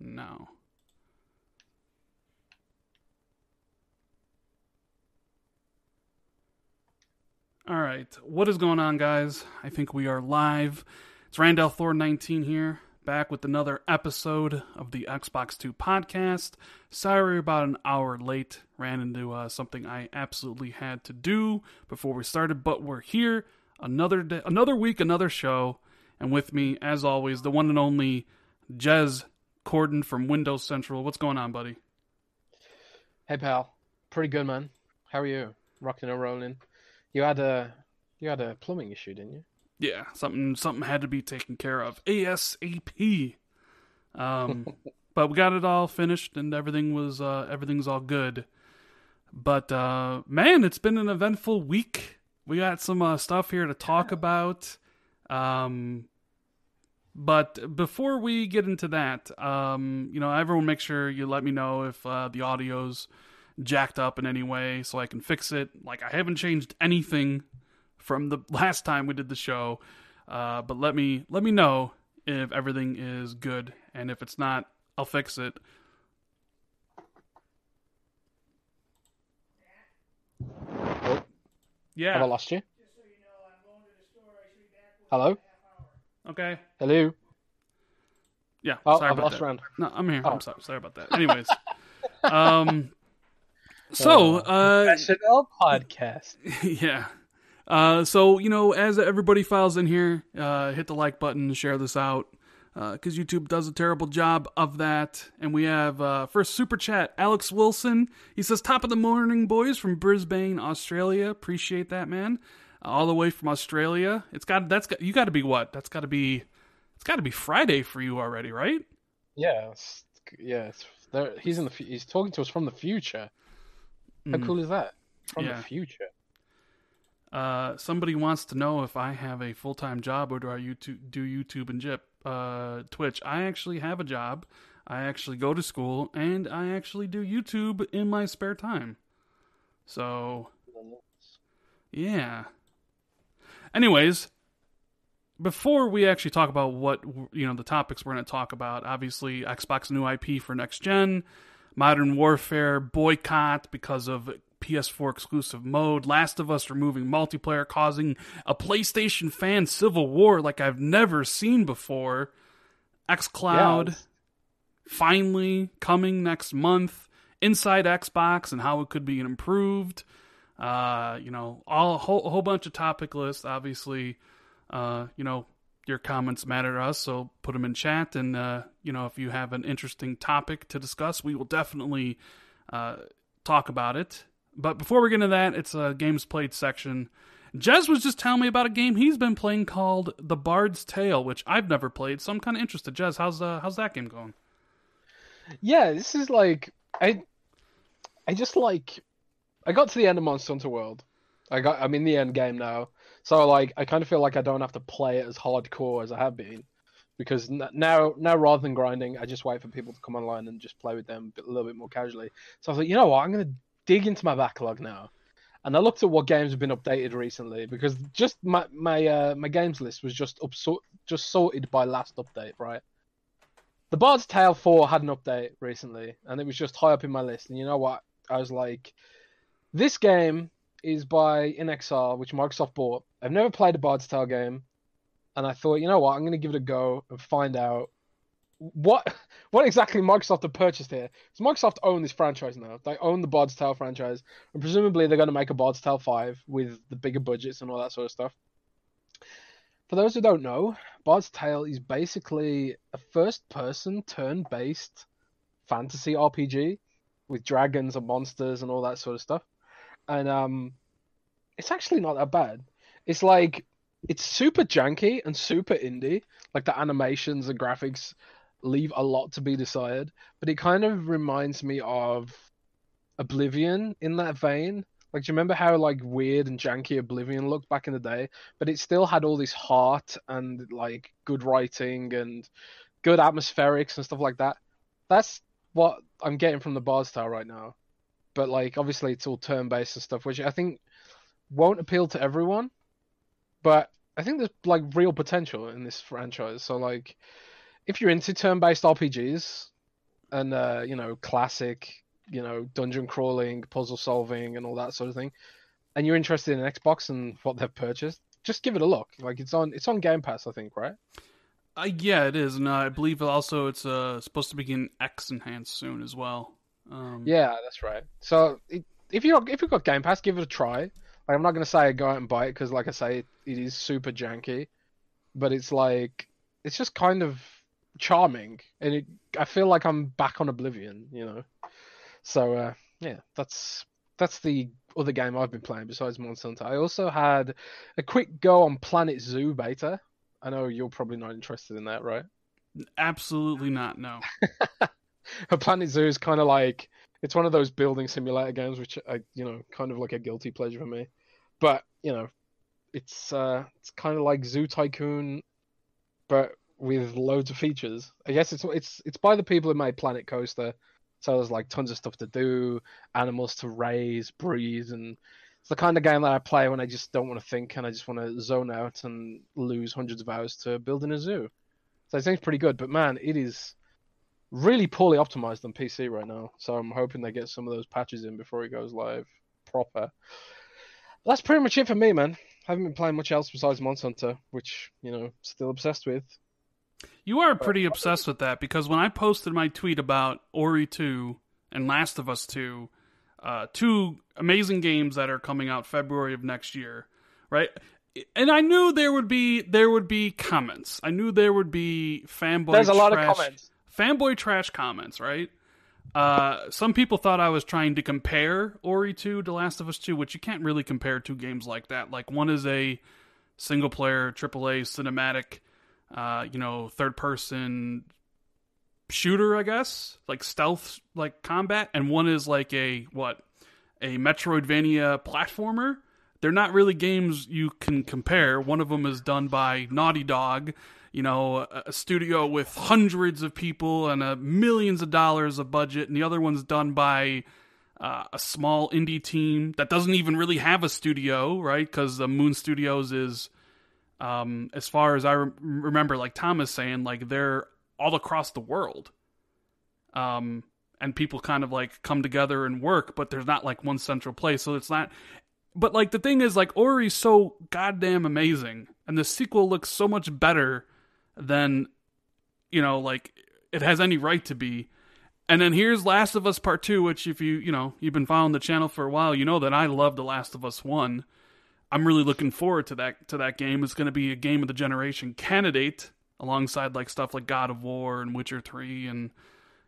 now. All right, what is going on, guys? I think we are live. It's Rand al Thor 19 here, back with another episode of the Xbox 2 podcast. Sorry about an hour late. Ran into uh, something I absolutely had to do before we started, but we're here. Another day, another week, another show, and with me, as always, the one and only Jez Corden from Windows Central. What's going on, buddy? Hey, pal. Pretty good, man. How are you? Rocking and rolling. You had a you had a plumbing issue, didn't you? Yeah, something something had to be taken care of ASAP. Um, but we got it all finished and everything was uh, everything's all good. But uh, man, it's been an eventful week. We got some uh, stuff here to talk about. Um, but before we get into that, um, you know, everyone make sure you let me know if uh, the audio's jacked up in any way so I can fix it. Like I haven't changed anything from the last time we did the show, uh, but let me let me know if everything is good, and if it's not, I'll fix it. Oh, Yeah. have I lost you? Hello? Okay. Hello? Yeah. Oh, sorry I've about lost that. Rand. No, I'm here. Oh. I'm sorry. Sorry about that. Anyways, um, so uh, Professional podcast. yeah. Uh, so you know, as everybody files in here, uh, hit the like button, share this out, Uh because YouTube does a terrible job of that. And we have uh, first super chat, Alex Wilson. He says, "Top of the morning, boys from Brisbane, Australia. Appreciate that, man. All the way from Australia. It's got that's got you got to be what? That's got to be it's got to be Friday for you already, right? Yeah, it's, yeah. It's, there, he's in the. He's talking to us from the future. How Mm. cool is that? From Yeah. the future. Uh, somebody wants to know if I have a full time job or do I YouTube, do YouTube and Jip, uh, Twitch. I actually have a job. I actually go to school and I actually do YouTube in my spare time. So yeah. Anyways, before we actually talk about what you know the topics we're going to talk about, obviously Xbox new IP for next gen, Modern Warfare boycott because of PS4 exclusive mode, Last of Us removing multiplayer, causing a PlayStation fan civil war like I've never seen before. XCloud Yeah, finally coming next month. Inside Xbox and how it could be improved. Uh, you know, all a whole, whole bunch of topic lists. Obviously, uh, you know, your comments matter to us, so put them in chat. And uh, you know, if you have an interesting topic to discuss, we will definitely uh, talk about it. But before we get into that, it's a games played section. Jez was just telling me about a game he's been playing called The Bard's Tale, which I've never played, so I'm kind of interested. Jez, how's uh, how's that game going? Yeah, this is like I I just like I got to the end of Monster Hunter World. I got I'm in the end game now. So like I kind of feel like I don't have to play it as hardcore as I have been because now now rather than grinding, I just wait for people to come online and just play with them a little bit more casually. So I was like, you know what? I'm going to dig into my backlog now. And I looked at what games have been updated recently because just my my uh, my games list was just up just sorted by last update, right? The Bard's Tale 4 had an update recently, and it was just high up in my list. And you know what? I was like, this game is by inXile, which Microsoft bought. I've never played a Bard's Tale game, and I thought, you know what? I'm going to give it a go and find out what what exactly Microsoft have purchased here. Because Microsoft own this franchise now. They own the Bard's Tale franchise, and presumably they're going to make a Bard's Tale 5 with the bigger budgets and all that sort of stuff. For those who don't know, Bard's Tale is basically a first person turn based fantasy RPG with dragons and monsters and all that sort of stuff. And um it's actually not that bad. It's like it's super janky and super indie. Like the animations and graphics leave a lot to be desired, but it kind of reminds me of Oblivion in that vein. Like, do you remember how like weird and janky Oblivion looked back in the day? But it still had all this heart and like good writing and good atmospherics and stuff like that. That's what I'm getting from the Bard's Tale right now. But like, obviously, it's all turn-based and stuff, which I think won't appeal to everyone. But I think there's like real potential in this franchise. So like, if you're into turn-based RPGs, and uh, you know classic, you know dungeon crawling, puzzle solving, and all that sort of thing, and you're interested in Xbox and what they've purchased, just give it a look. Like it's on it's on Game Pass, I think, right? Uh, yeah, it is, and I believe also it's uh, supposed to begin X enhanced soon as well. Um, Yeah, that's right. So it, if you if you've got Game Pass, give it a try. Like I'm not gonna say go out and buy it because, like I say, it, it is super janky, but it's like it's just kind of charming, and it I feel like I'm back on Oblivion, you know. So uh, yeah, that's that's the other game I've been playing besides Monster Hunter. I also had a quick go on Planet Zoo beta. I know you're probably not interested in that, right? absolutely not. No. A planet Zoo is kind of like it's one of those building simulator games, which I, you know, kind of like a guilty pleasure for me. But you know, it's uh, it's kind of like Zoo Tycoon, but with loads of features. I guess it's it's it's by the people who made Planet Coaster, so there's like tons of stuff to do, animals to raise, breed, and it's the kind of game that I play when I just don't want to think and I just want to zone out and lose hundreds of hours to building a zoo. So it seems pretty good, but man, it is really poorly optimized on PC right now. So I'm hoping they get some of those patches in before it goes live proper. That's pretty much it for me, man. I Haven't been playing much else besides Monster Hunter, which you know, still obsessed with. You are pretty obsessed with that because when I posted my tweet about Ori 2 and Last of Us 2, uh, two amazing games that are coming out February of next year, right? And I knew there would be there would be comments. I knew there would be fanboy. There's a lot trash, of comments. Fanboy trash comments, right? Uh, some people thought I was trying to compare Ori 2 to Last of Us 2, which you can't really compare two games like that. Like one is a single player AAA cinematic, uh, you know, third person shooter, I guess, like stealth, like combat, and one is like a what, a Metroidvania platformer. They're not really games you can compare. One of them is done by Naughty Dog, you know, a, studio with hundreds of people and a millions of dollars of budget, and the other one's done by uh, a small indie team that doesn't even really have a studio, right? Because the Moon Studios is, um, as far as I re- remember, like Thomas saying, like they're all across the world. Um, and people kind of like come together and work, but there's not like one central place. So it's not. But like the thing is, like Ori's so goddamn amazing, and the sequel looks so much better than, you know, like it has any right to be. And then here's Last of Us Part Two, which if you you know you've been following the channel for a while, you know that I love The Last of Us One. I'm really looking forward to that to that game. It's going to be a game of the generation candidate alongside like stuff like God of War and Witcher Three and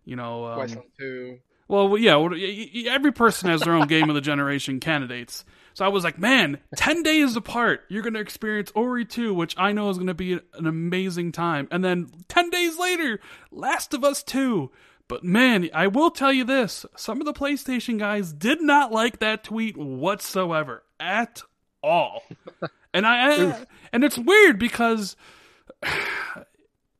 you know um, Wasteland 2. well, yeah, well, y- y- every person has their own game of the generation candidates. So I was like, man, 10 days apart, you're going to experience Ori 2, which I know is going to be an amazing time. And then 10 days later, Last of Us 2. But man, I will tell you this some of the PlayStation guys did not like that tweet whatsoever at all. And I, I and it's weird because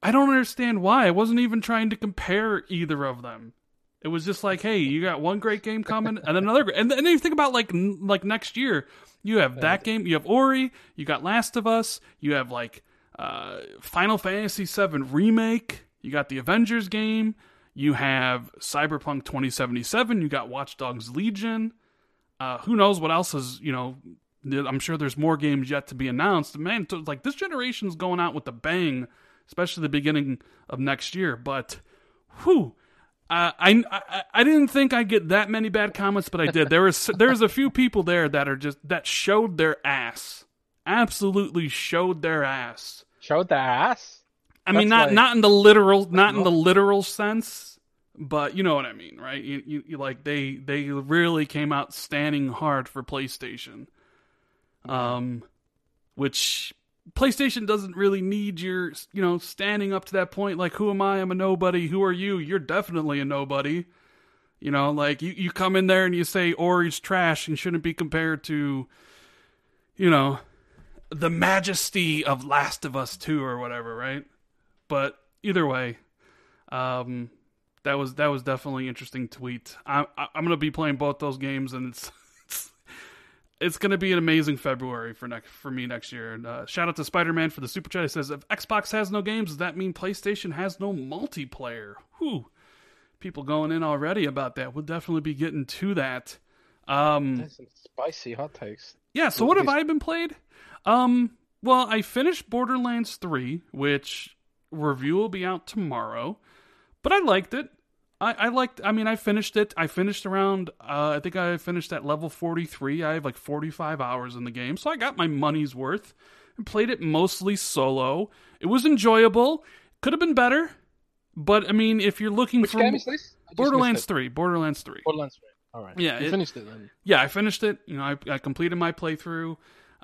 I don't understand why. I wasn't even trying to compare either of them. It was just like, hey, you got one great game coming, and another, and then you think about like like next year, you have that game, you have Ori, you got Last of Us, you have like uh, Final Fantasy VII remake, you got the Avengers game, you have Cyberpunk 2077, you got Watch Dogs Legion. Uh, who knows what else is you know? I'm sure there's more games yet to be announced. Man, t- like this generation's going out with a bang, especially the beginning of next year. But, whew, uh, I, I I didn't think I'd get that many bad comments, but I did. There was there's a few people there that are just that showed their ass, absolutely showed their ass. Showed the ass? I mean, not like- not in the literal, not in the literal sense, but you know what I mean, right? You, you, you like they they really came out standing hard for PlayStation, um, which PlayStation doesn't really need your you know standing up to that point. Like, who am I? I'm a nobody. Who are you? You're definitely a nobody. You know, like you, you come in there and you say Ori's trash and shouldn't be compared to, you know, the majesty of Last of Us 2 or whatever, right? But either way, um, that was that was definitely interesting tweet. I, I, I'm gonna be playing both those games, and it's it's, it's gonna be an amazing February for next for me next year. And uh, shout out to Spider Man for the super chat. He says, "If Xbox has no games, does that mean PlayStation has no multiplayer?" Whew. people going in already about that. We'll definitely be getting to that. Um, That's some spicy hot takes. yeah. So what have I been played? Um, well, I finished Borderlands three, which review will be out tomorrow, but I liked it. I, I liked. I mean, I finished it. I finished around. Uh, I think I finished at level forty three. I have like forty five hours in the game, so I got my money's worth. And played it mostly solo. It was enjoyable. Could have been better, but I mean, if you're looking Which for game is this? I just missed Borderlands three, Borderlands three. Borderlands 3. All right. Yeah, You it- finished it then. yeah, I finished it. You know, I, I completed my playthrough.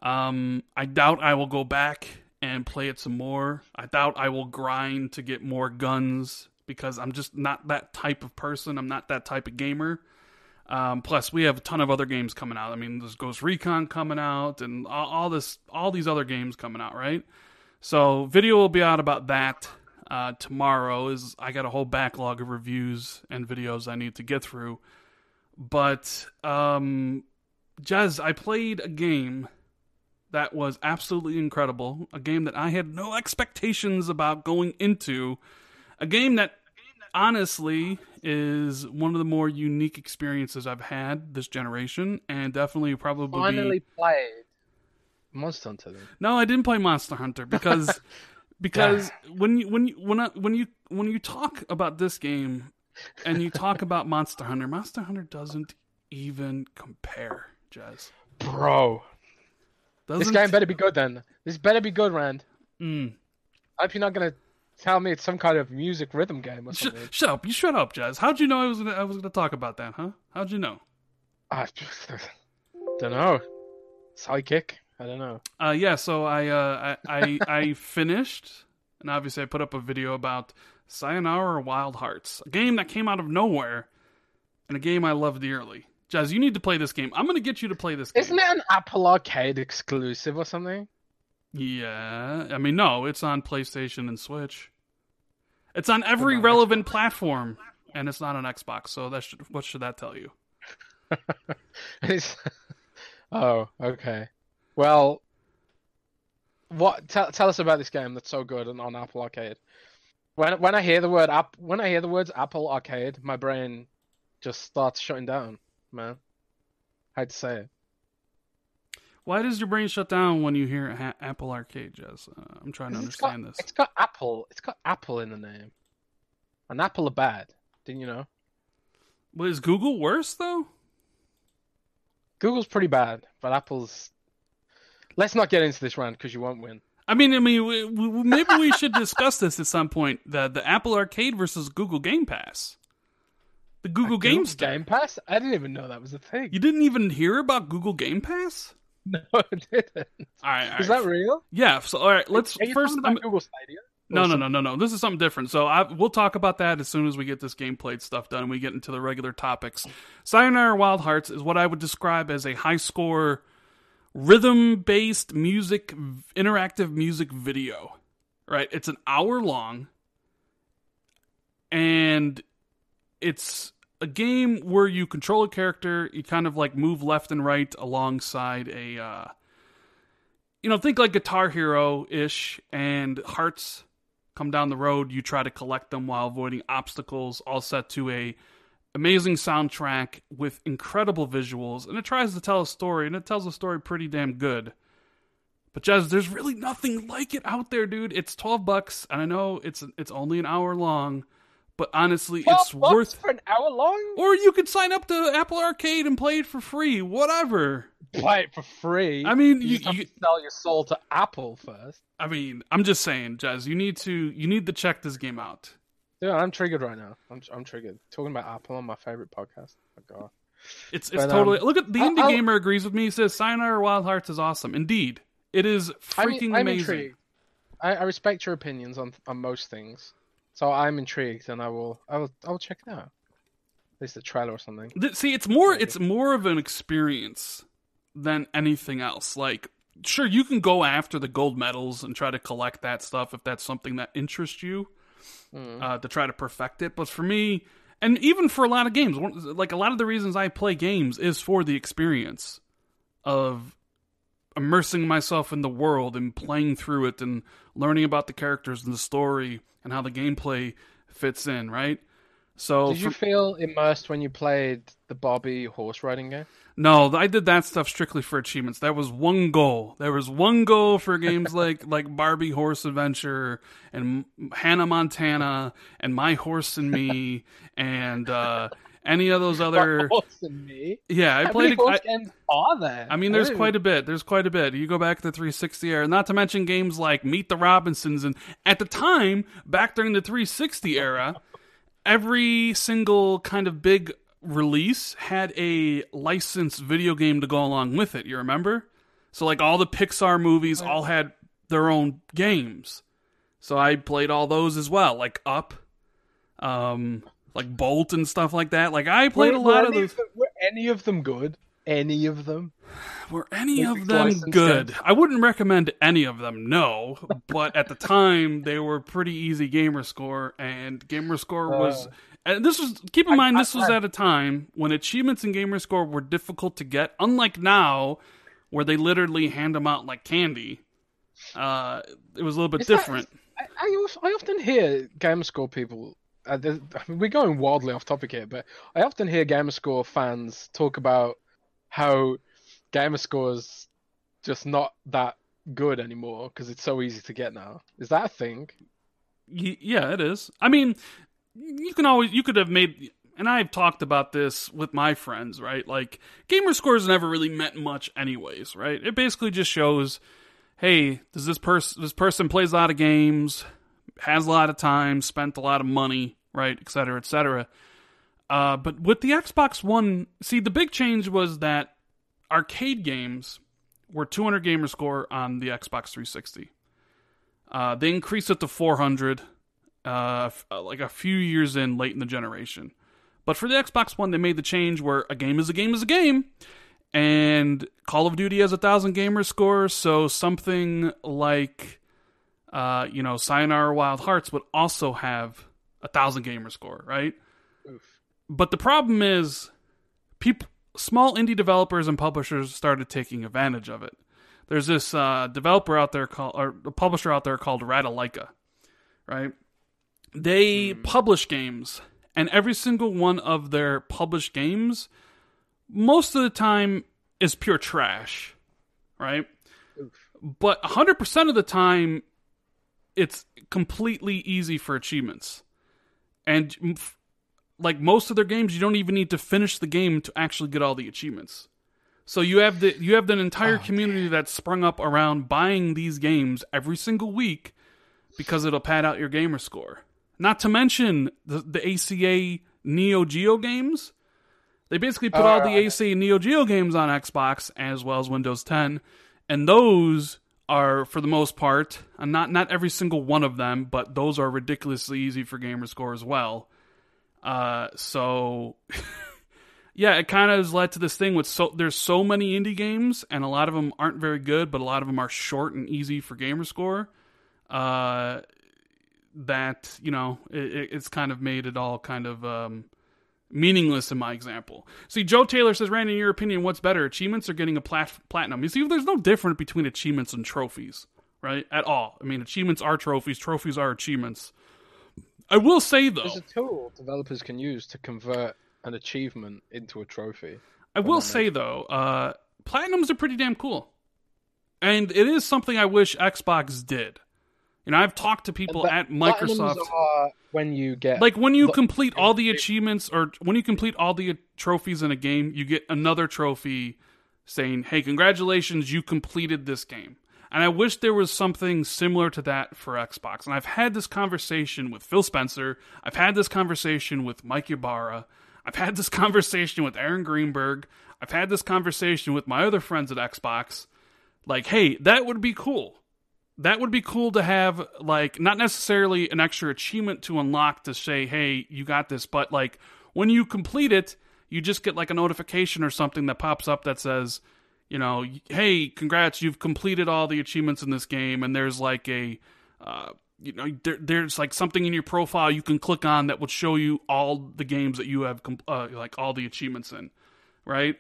Um, I doubt I will go back and play it some more. I doubt I will grind to get more guns because I'm just not that type of person. I'm not that type of gamer. Um, plus, we have a ton of other games coming out. I mean, there's Ghost Recon coming out, and all, all this, all these other games coming out, right? So, video will be out about that uh, tomorrow. Is I got a whole backlog of reviews and videos I need to get through. But um, Jazz, I played a game that was absolutely incredible. A game that I had no expectations about going into. A game that honestly is one of the more unique experiences I've had this generation, and definitely probably Finally played Monster Hunter then. no, I didn't play Monster Hunter because because when you when you when I, when you when you talk about this game and you talk about Monster Hunter, Monster Hunter doesn't even compare, Jazz. Bro. Doesn't, This game better be good then. This better be good, Rand. Mm. I hope you're not gonna tell me it's some kind of music rhythm game or Sh- something. shut up! You shut up, Jazz. How'd you know I was gonna I was gonna talk about that, huh? How'd you know? I just don't know. Psychic. I don't know. Uh, yeah, so I uh, I I, I finished, and obviously I put up a video about Sayonara Wild Hearts, a game that came out of nowhere, and a game I love dearly. Jazz, you need to play this game. I'm gonna get you to play this game. Isn't it an Apple Arcade exclusive or something? Yeah, I mean, no, it's on PlayStation and Switch. It's on every on relevant platform, and it's not on Xbox. So that should what should that tell you? Oh, okay. Well, what? Tell, tell us about this game that's so good on, on Apple Arcade. When when I hear the word app, when I hear the words Apple Arcade, my brain just starts shutting down. Man, I hate to say it. Why does your brain shut down when you hear ha- Apple Arcade, Jazz? Uh, I'm trying to It's got- understand this. It's got Apple. It's got Apple in the name. And Apple are bad. Didn't you know? But is Google worse though? Google's pretty bad, but Apple's. Let's not get into this round because you won't win. I mean, I mean, we, we, maybe we should discuss this at some point. The the Apple Arcade versus Google Game Pass. The Google Game Google Game Pass? I didn't even know that was a thing. You didn't even hear about Google Game Pass? No, I didn't. All right, all Is right. that real? yeah. So all right, let's Are you first. about I'm- Google Stadia? no, no, no, no, no. This is something different. So I, we'll talk about that as soon as we get this game played stuff done. and We get into the regular topics. Sayonara Wild Hearts is what I would describe as a high score, rhythm based music, interactive music video. Right? It's an hour long, and it's a game where you control a character. You kind of like move left and right alongside a. Uh, you know, think like Guitar Hero ish, and hearts come down the road. You try to collect them while avoiding obstacles, all set to a amazing soundtrack with incredible visuals, and it tries to tell a story, and it tells a story pretty damn good. But Jazz, there's really nothing like it out there, dude. It's twelve bucks, and I know it's it's only an hour long, but honestly, it's Twelve bucks worth. for an hour long. Or you could sign up to Apple Arcade and play it for free, whatever. Play it for free. I mean, you, you, have you to sell your soul to Apple first. I mean, I'm just saying, Jazz, you need to you need to check this game out. Dude, I'm triggered right now. I'm I'm triggered. Talking about Apple on my favorite podcast. Oh god. It's it's But, um, totally look at the I'll- indie I'll- gamer agrees with me. He says Sayonara Wild Hearts is awesome. Indeed, it is I'm, freaking I'm amazing. intrigued. I, I respect your opinions on on most things, so I'm intrigued, and I will I will I will check it out. At least the trailer or something. See, it's more Maybe. it's more of an experience than anything else. Like, sure, you can go after the gold medals and try to collect that stuff if that's something that interests you. Mm. uh, to try to perfect it. But for me, and even for a lot of games, like a lot of the reasons I play games is for the experience of immersing myself in the world and playing through it and learning about the characters and the story and how the gameplay fits in, right? So Did you for- feel immersed when you played the Barbie horse riding game? no, I did that stuff strictly for achievements. That was one goal. There was one goal for games like like Barbie Horse Adventure and Hannah Montana and My Horse and Me and uh, any of those other. horse and me. Yeah, I How played. many a- I- are there? I mean, there's quite a bit. There's quite a bit. You go back to the 360 era, not to mention games like Meet the Robinsons, and at the time, back during the 360 era, every single kind of big release had a licensed video game to go along with it. You remember? So like all the Pixar movies all had their own games. So I played all those as well, like Up, um, like Bolt and stuff like that. Like I played Were- a lot of those. them- were any of them good? Any of them? Were any of them good? games? I wouldn't recommend any of them, no. But at the time, they were pretty easy gamer score, and gamer score was. And this was keep in mind, this was I- at a time when achievements in gamer score were difficult to get, unlike now, where they literally hand them out like candy. Uh, it was a little bit that- different. I, I, I often hear Gamer Score people. Uh, we're going wildly off topic here, but I often hear Gamerscore fans talk about how Gamerscore's just not that good anymore because it's so easy to get now. Is that a thing? Y- yeah, it is. I mean, you can always you could have made and I've talked about this with my friends, right? Like gamer scores never really meant much anyways, right? It basically just shows hey, does this person this person plays a lot of games, has a lot of time, spent a lot of money, right, et cetera, et cetera. Uh, but with the Xbox One, see, the big change was that arcade games were 200 gamer score on the Xbox 360. Uh, they increased it to 400, uh, f- uh, like a few years in, late in the generation. But for the Xbox One, they made the change where a game is a game is a game, and Call of Duty has a thousand gamer score, so something like, uh, you know, Sayonara Wild Hearts would also have a thousand gamer score, right? Oof. But the problem is, people, small indie developers and publishers started taking advantage of it. There's this uh, developer out there called, or a publisher out there called Ratalaika, right? They publish games, and every single one of their published games, most of the time, is pure trash, right? Oof. But 100% of the time, it's completely easy for achievements. And like most of their games, you don't even need to finish the game to actually get all the achievements. So you have the you have an entire Oh, community that's sprung up around buying these games every single week because it'll pad out your gamer score. Not to mention the the ACA Neo Geo games. They basically put Oh, all the okay. ACA Neo Geo games on Xbox as well as Windows 10, and those are for the most part, uh, not not every single one of them, but those are ridiculously easy for gamer score as well. Uh, so yeah, it kind of has led to this thing with so there's so many indie games, and a lot of them aren't very good, but a lot of them are short and easy for gamer score. Uh, that you know, it- it's kind of made it all kind of um, meaningless in my example. See, Joe Taylor says, Randy, in your opinion, what's better, achievements or getting a plat- platinum? You see, there's no difference between achievements and trophies, right? At all. I mean, achievements are trophies, trophies are achievements. I will say though, There's a tool developers can use to convert an achievement into a trophy. I will say though, uh, platinums are pretty damn cool, and it is something I wish Xbox did. You know, I've talked to people at Microsoft. when you get Like when you complete all the achievements or when you complete all the trophies in a game, you get another trophy saying, "Hey, congratulations, you completed this game." And I wish there was something similar to that for Xbox. And I've had this conversation with Phil Spencer. I've had this conversation with Mike Ybarra. I've had this conversation with Aaron Greenberg. I've had this conversation with my other friends at Xbox. Like, hey, that would be cool that would be cool to have like not necessarily an extra achievement to unlock to say hey you got this but like when you complete it you just get like a notification or something that pops up that says you know hey congrats you've completed all the achievements in this game and there's like a uh, you know there, there's like something in your profile you can click on that would show you all the games that you have uh, like all the achievements in right?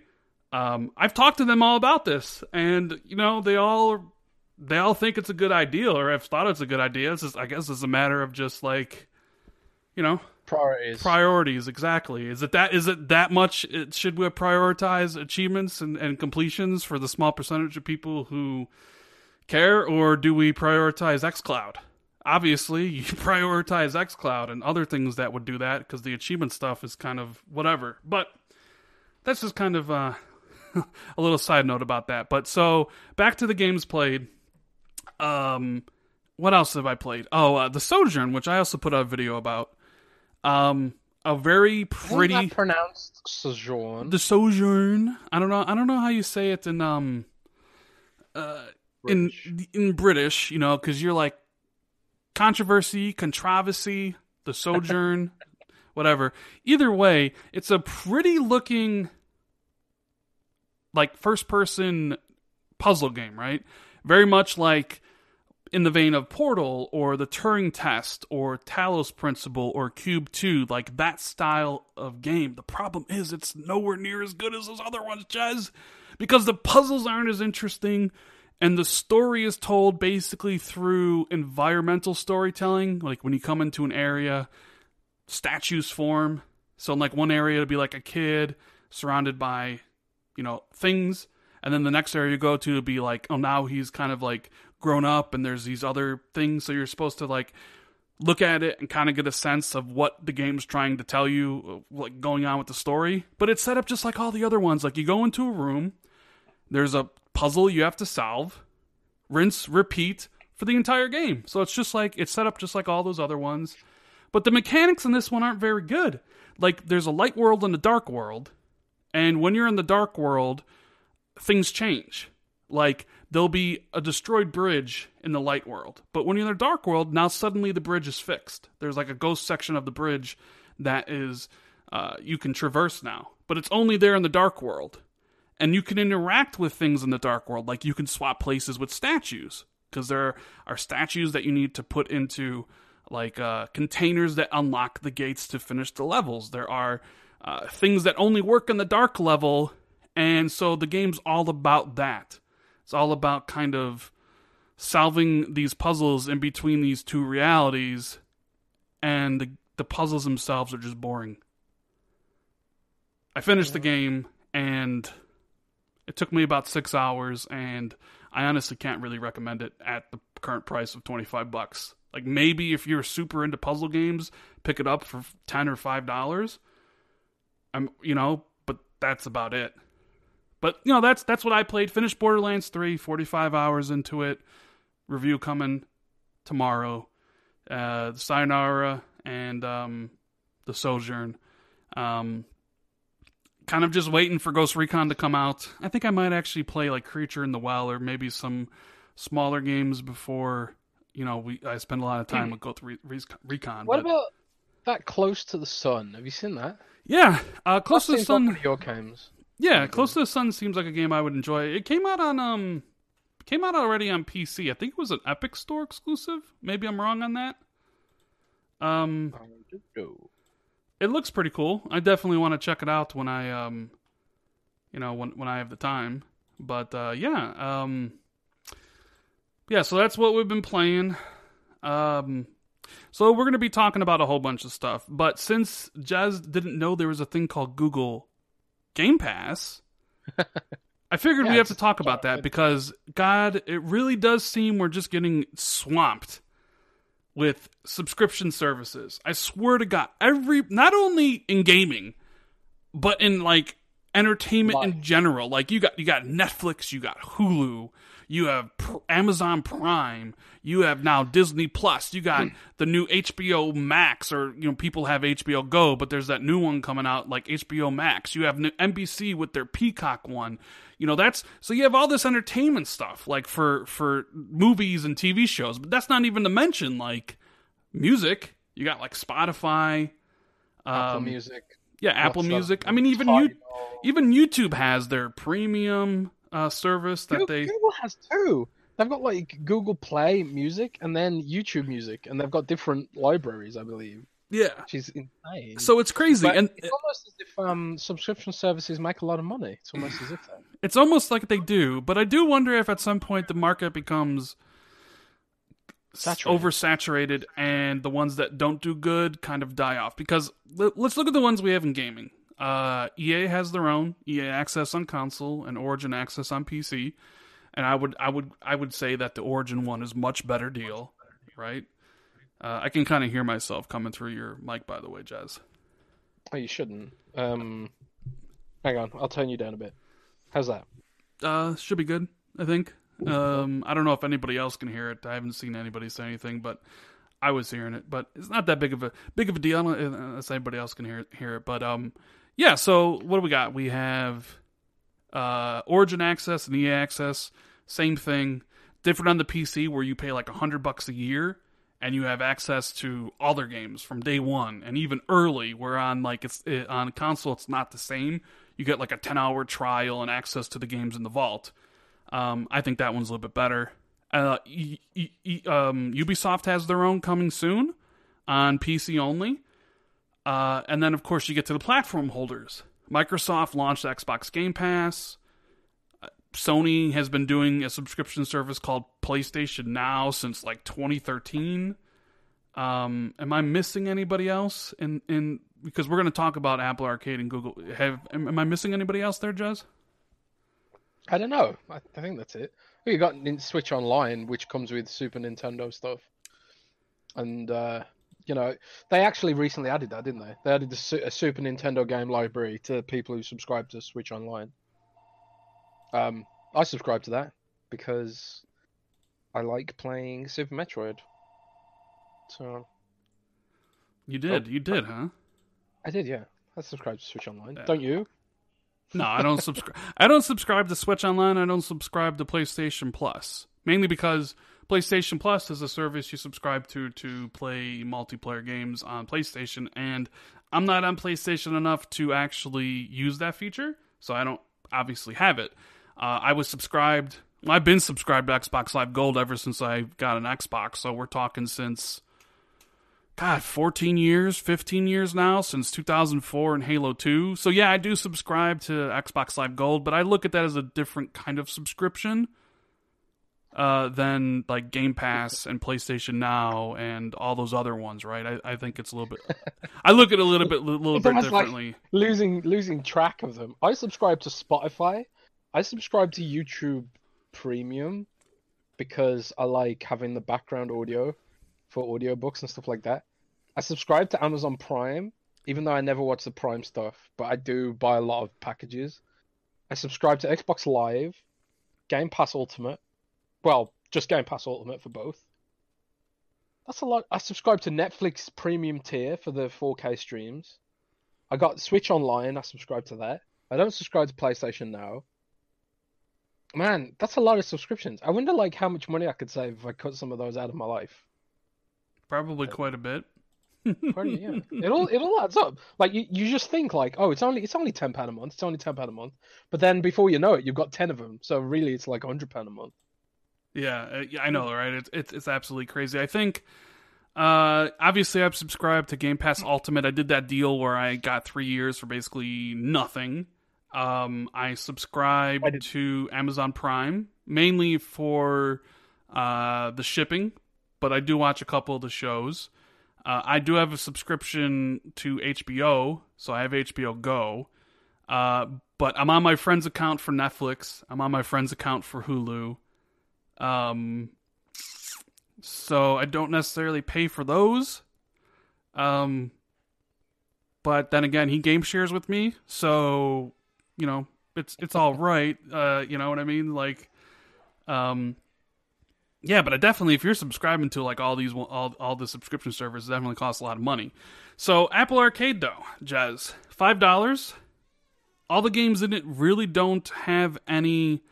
Um, I've talked to them all about this, and you know they all they all think it's a good idea or have thought it's a good idea. It's just, I guess it's a matter of just like, you know, Priorities. priorities exactly. Is it that is it that much it, should we prioritize achievements and, and completions for the small percentage of people who care or do we prioritize xcloud obviously you prioritize xcloud and other things that would do that because the achievement stuff is kind of whatever. But that's just kind of uh, a little side note about that. But so back to the games played um what else have i played oh uh, the sojourn which i also put out a video about um, a very pretty pronounced sojourn. the sojourn. I don't know. I don't know how you say it in um, uh, in British. in British. You know, because you're like controversy, controversy, the sojourn, whatever. Either way, it's a pretty looking like first person puzzle game, right? Very much like in the vein of Portal or the Turing Test or Talos Principle or Cube 2, like that style of game. The problem is it's nowhere near as good as those other ones, Jez, because the puzzles aren't as interesting and the story is told basically through environmental storytelling. Like when you come into an area, statues form. So in like one area it'll be like a kid surrounded by, you know, things. And then the next area you go to will be like, oh now he's kind of like grown up and there's these other things. So you're supposed to like look at it and kind of get a sense of what the game's trying to tell you, uh, like going on with the story. But it's set up just like all the other ones. Like you go into a room, there's a puzzle you have to solve, rinse, repeat for the entire game. So it's just like it's set up just like all those other ones. But the mechanics in this one aren't very good. Like there's a light world and a dark world, and when you're in the dark world, things change. Like there'll be a destroyed bridge in the light world, but when you're in the dark world, now suddenly the bridge is fixed. There's like a ghost section of the bridge that is uh, you can traverse now, but it's only there in the dark world. And you can interact with things in the dark world. Like you can swap places with statues. Because there are statues that you need to put into like uh, containers that unlock the gates to finish the levels. There are uh, things that only work in the dark level. And so the game's all about that it's all about kind of solving these puzzles in between these two realities and the, the puzzles themselves are just boring i finished the game and it took me about six hours, and I honestly can't really recommend it at the current price of twenty five bucks. Like maybe if you're super into puzzle games, pick it up for ten or five dollars. I'm, you know, but that's about it. But you know, that's that's what I played. Finished Borderlands 3, 45 hours into it. Review coming tomorrow. Uh, the Sayonara and um, the Sojourn. Um, kind of just waiting for Ghost Recon to come out. I think I might actually play like Creature in the Well or maybe some smaller games before you know we I spend a lot of time with Ghost Re- Re- Recon. What but- about that Close to the Sun? Have you seen that? yeah, uh, Close to the Seems like one Sun. of your games. Yeah, Close to the Sun seems like a game I would enjoy. It came out on um came out already on PC. I think it was an Epic Store exclusive. Maybe I'm wrong on that. Um it looks pretty cool. I definitely want to check it out when I um you know when when I have the time. But uh yeah, um yeah, so that's what we've been playing. Um so we're going to be talking about a whole bunch of stuff, but since Jazz didn't know there was a thing called Google Game Pass, I figured Yeah, we have to talk about that because God, it really does seem we're just getting swamped with subscription services. I swear to God, every not only in gaming, but in like entertainment in general. Like you got you got Netflix, you got Hulu, you have Pr- Amazon Prime, you have now Disney Plus, you got the new HBO Max, or you know people have HBO Go, but there's that new one coming out like HBO Max. You have NBC with their Peacock one. You know that's so you have all this entertainment stuff like for for movies and TV shows, but that's not even to mention like music. You got like Spotify, Apple um, Music. yeah, Apple What's? Music. I mean, even you, even YouTube has their premium uh, service that Google, they. Google has two. They've got like Google Play Music and then YouTube Music, and they've got different libraries, I believe, Yeah, which is insane. so it's crazy, But and it's almost as if um, subscription services make a lot of money. It's almost as if they. it's almost like they do. But I do wonder if at some point the market becomes Saturated. oversaturated, and the ones that don't do good kind of die off. Because let's look at the ones we have in gaming. Uh, EA has their own EA Access on console and Origin Access on PC, and I would I would I would say that the Origin one is much better deal, right? Uh, I can kind of hear myself coming through your mic, by the way, Jazz. Oh, you shouldn't. Um, hang on, I'll turn you down a bit. How's that? Uh, should be good, I think. Um, I don't know if anybody else can hear it. I haven't seen anybody say anything, but I was hearing it. But it's not that big of a big of a deal unless anybody else can hear hear it. But um, yeah. So what do we got? We have uh, Origin Access and EA Access. Same thing. Different on the PC where you pay like a hundred bucks a year and you have access to all their games from day one and even early. Where on like it's it, on console it's not the same. You get like a ten hour trial and access to the games in the vault. Um, I think that one's a little bit better. Uh, e- e- um, Ubisoft has their own coming soon on PC only. Uh, and then, of course, you get to the platform holders. Microsoft launched Xbox Game Pass. Uh, Sony has been doing a subscription service called PlayStation Now since like 2013. Um, am I missing anybody else? In in because we're going to talk about Apple Arcade and Google. Have am, am I missing anybody else there, Jez? I don't know. I, I think that's it. Well, you got Switch Online, which comes with Super Nintendo stuff, and uh, you know they actually recently added that, didn't they? They added the a Super Nintendo game library to people who subscribe to Switch Online. Um, I subscribe to that because I like playing Super Metroid. So You did, you did, huh? I did, yeah. I subscribe to Switch Online. Yeah. Don't you? No, I don't subscribe. I don't subscribe to Switch Online. I don't subscribe to PlayStation Plus, mainly because PlayStation Plus is a service you subscribe to to play multiplayer games on PlayStation, and I'm not on PlayStation enough to actually use that feature, so I don't obviously have it. Uh, I was subscribed. I've been subscribed to Xbox Live Gold ever since I got an Xbox, so we're talking since God, 14 years, 15 years now since 2004 and Halo 2. So yeah, I do subscribe to Xbox Live Gold, but I look at that as a different kind of subscription uh, than like Game Pass and PlayStation Now and all those other ones, right? I, I think it's a little bit. I look at it a little bit, little It's bit almost like- differently. losing losing track of them. I subscribe to Spotify. I subscribe to YouTube Premium because I like having the background audio for audiobooks and stuff like that. I subscribe to Amazon Prime, even though I never watch the Prime stuff, but I do buy a lot of packages. I subscribe to Xbox Live, Game Pass Ultimate. Well, just Game Pass Ultimate for both. That's a lot. I subscribe to Netflix Premium tier for the 4K streams. I got Switch Online. I subscribe to that. I don't subscribe to PlayStation Now. Man, that's a lot of subscriptions. I wonder like how much money I could save if I cut some of those out of my life. Probably quite a bit. Probably, yeah. It all it all adds up. Like you, you just think like, oh, it's only it's only ten pound a month. It's only ten pound a month. But then before you know it, you've got ten of them. So really, it's like hundred pound a month. Yeah, uh, I know, right? It's it's it's absolutely crazy. I think, uh, obviously, I've subscribed to Game Pass Ultimate. I did that deal where I got three years for basically nothing. Um, I subscribed I to Amazon Prime mainly for uh the shipping, but I do watch a couple of the shows. Uh, I do have a subscription to HBO, so I have HBO Go. Uh, but I'm on my friend's account for Netflix. I'm on my friend's account for Hulu. Um, so I don't necessarily pay for those. Um, but then again, he game shares with me, so you know it's it's all right. Uh, you know what I mean? Like, um, yeah, but I definitely if you're subscribing to like all these all all the subscription services, definitely costs a lot of money. So Apple Arcade though, Jazz, five dollars. All the games in it really don't have any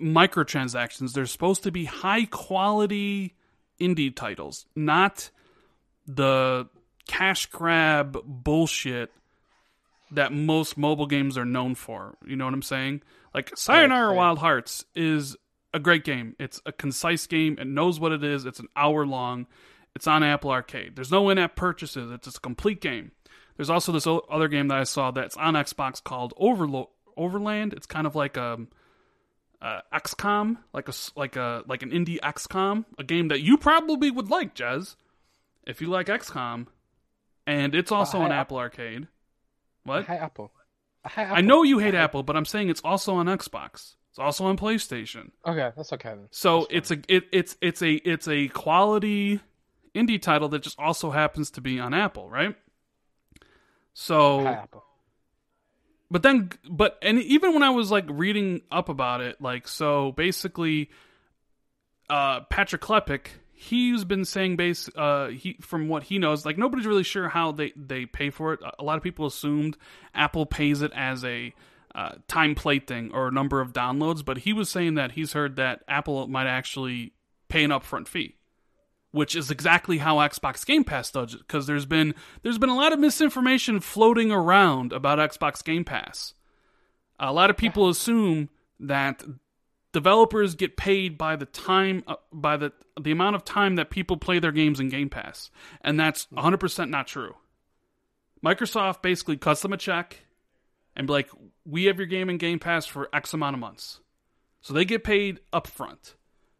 microtransactions. They're supposed to be high quality indie titles, not the cash grab bullshit that most mobile games are known for. You know what I'm saying? Like Sayonara right. Wild Hearts is a great game. It's a concise game. It knows what it is. It's an hour long. It's on Apple Arcade. There's no in-app purchases. It's a complete game. There's also this other game that I saw that's on Xbox called Overlo- Overland. It's kind of like a uh, XCOM, like a like a like an indie XCOM, a game that you probably would like, Jez, if you like XCOM, and it's also I- on Apple Arcade. What? hate Apple. I Apple. I know you hate Apple, but I'm saying it's also on Xbox. It's also on PlayStation. Okay, that's okay then. So That's it's a it, it's it's a it's a quality indie title that just also happens to be on Apple, right? So hate Apple. But then but and even when i was like reading up about it like so basically uh patrick klepek he's been saying base uh he from what he knows like nobody's really sure how they they pay for it. A lot of people assumed apple pays it as a uh, time plate thing or number of downloads but he was saying that he's heard that apple might actually pay an upfront fee which is exactly how Xbox Game Pass does it. Because there's been there's been a lot of misinformation floating around about Xbox Game Pass. A lot of people assume that developers get paid by the time uh, by the the amount of time that people play their games in Game Pass, and that's 100% not true. Microsoft basically cuts them a check and be like, "We have your game in Game Pass for X amount of months," so they get paid upfront,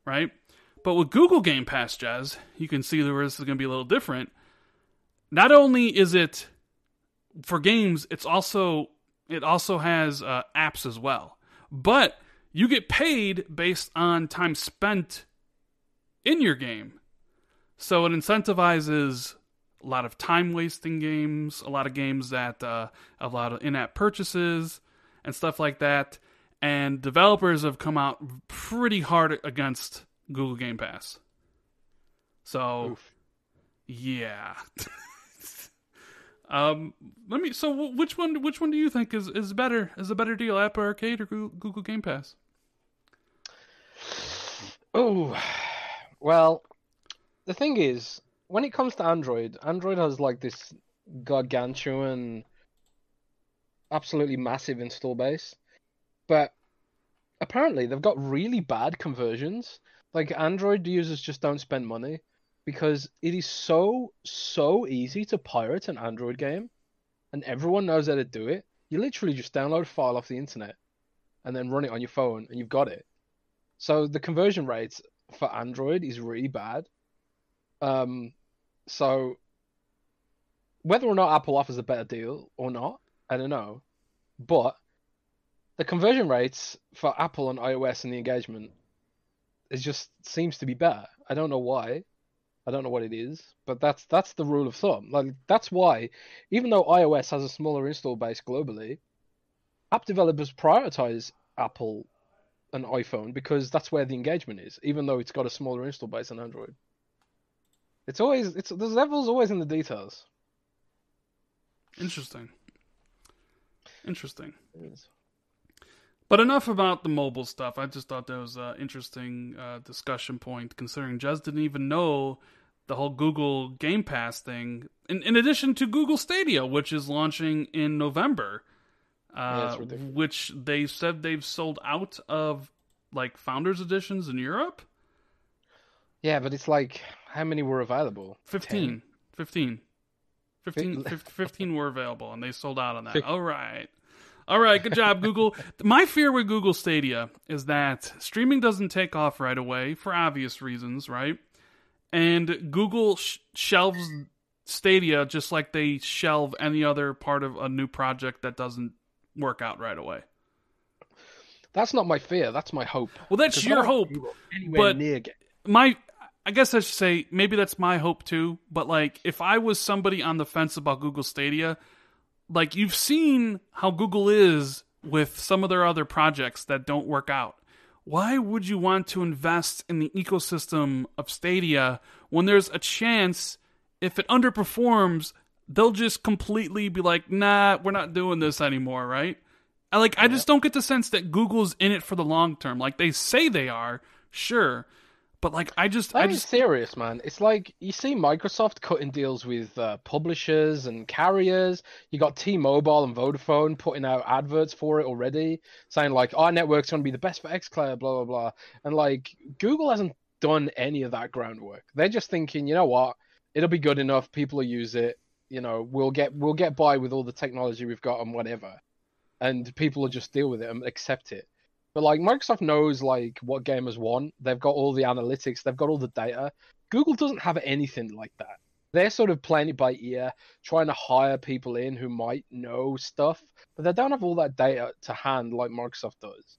right? But with Google Game Pass, Jez, you can see where this is going to be a little different. Not only is it for games, it's also it also has uh, apps as well. But you get paid based on time spent in your game. So it incentivizes a lot of time wasting games, a lot of games that uh, a lot of in-app purchases and stuff like that. And developers have come out pretty hard against Google Game Pass. So Oof. yeah. um, let me. So, which one? Which one do you think is is better? Is a better deal, Apple Arcade or Goo- Google Game Pass? Oh, well, the thing is, when it comes to Android, Android has like this gargantuan, absolutely massive install base, but apparently they've got really bad conversions. Like Android users just don't spend money because it is so so easy to pirate an Android game, and everyone knows how to do it. You literally just download a file off the internet, and then run it on your phone, and you've got it. So the conversion rates for Android is really bad. Um, so whether or not Apple offers a better deal or not, I don't know. But the conversion rates for Apple and iOS and the engagement it just seems to be better. I don't know why. I don't know what it is, but that's that's the rule of thumb. Like that's why, even though iOS has a smaller install base globally, app developers prioritize Apple and iPhone because that's where the engagement is, even though it's got a smaller install base than Android. It's always it's the devil's always in the details. Interesting. Interesting. But enough about the mobile stuff. I just thought that was an interesting uh, discussion point, considering Jez didn't even know the whole Google Game Pass thing. In, in addition to Google Stadia, which is launching in November, uh, ridiculous. which they said they've sold out of like founders editions in Europe. Yeah, but it's like how many were available? 15. 15. 15, 15, 15 were available and they sold out on that. All right. All right, good job, Google. My fear with Google Stadia is that streaming doesn't take off right away for obvious reasons, right? And Google sh- shelves Stadia just like they shelve any other part of a new project that doesn't work out right away. That's not my fear. That's my hope. Well, that's your hope. Anywhere but- near my I guess I should say maybe that's my hope too, but like if I was somebody on the fence about Google Stadia, like you've seen how Google is with some of their other projects that don't work out. Why would you want to invest in the ecosystem of Stadia when there's a chance if it underperforms, they'll just completely be like, "Nah, we're not doing this anymore," right? I like I just don't get the sense that Google's in it for the long term. Like they say they are, sure, but like I just That I just serious, man. It's like you see Microsoft cutting deals with uh, publishers and carriers. You got T-Mobile and Vodafone putting out adverts for it already, saying like our network's going to be the best for xCloud, blah blah blah. And like Google hasn't done any of that groundwork. They're just thinking, you know what, it'll be good enough. People will use it. You know, we'll get we'll get by with all the technology we've got and whatever, and people will just deal with it and accept it. But like Microsoft knows like what gamers want. They've got all the analytics. They've got all the data. Google doesn't have anything like that. They're sort of playing it by ear, trying to hire people in who might know stuff, but they don't have all that data to hand like Microsoft does.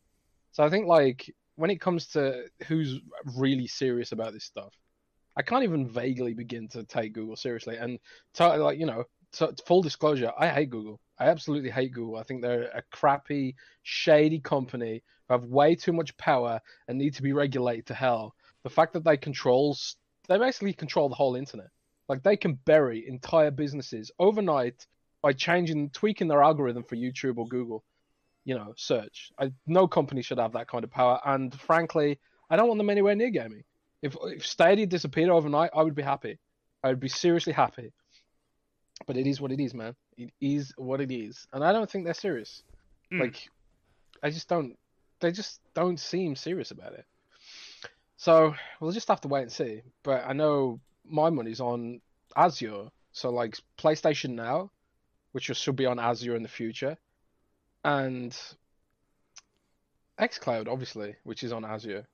So I think like when it comes to who's really serious about this stuff, I can't even vaguely begin to take Google seriously. And like you know, full disclosure, I hate Google. I absolutely hate Google. I think they're a crappy, shady company who have way too much power and need to be regulated to hell. The fact that they control, they basically control the whole internet. Like they can bury entire businesses overnight by changing, tweaking their algorithm for YouTube or Google, you know, search. I, no company should have that kind of power. And frankly, I don't want them anywhere near gaming. If if Stadia disappeared overnight, I would be happy. I would be seriously happy. But it is what it is, man. It is what it is, and I don't think they're serious. Mm. Like, I just don't. They just don't seem serious about it. So we'll just have to wait and see. But I know my money's on Azure. So like PlayStation Now, which should be on Azure in the future, and XCloud, obviously, which is on Azure,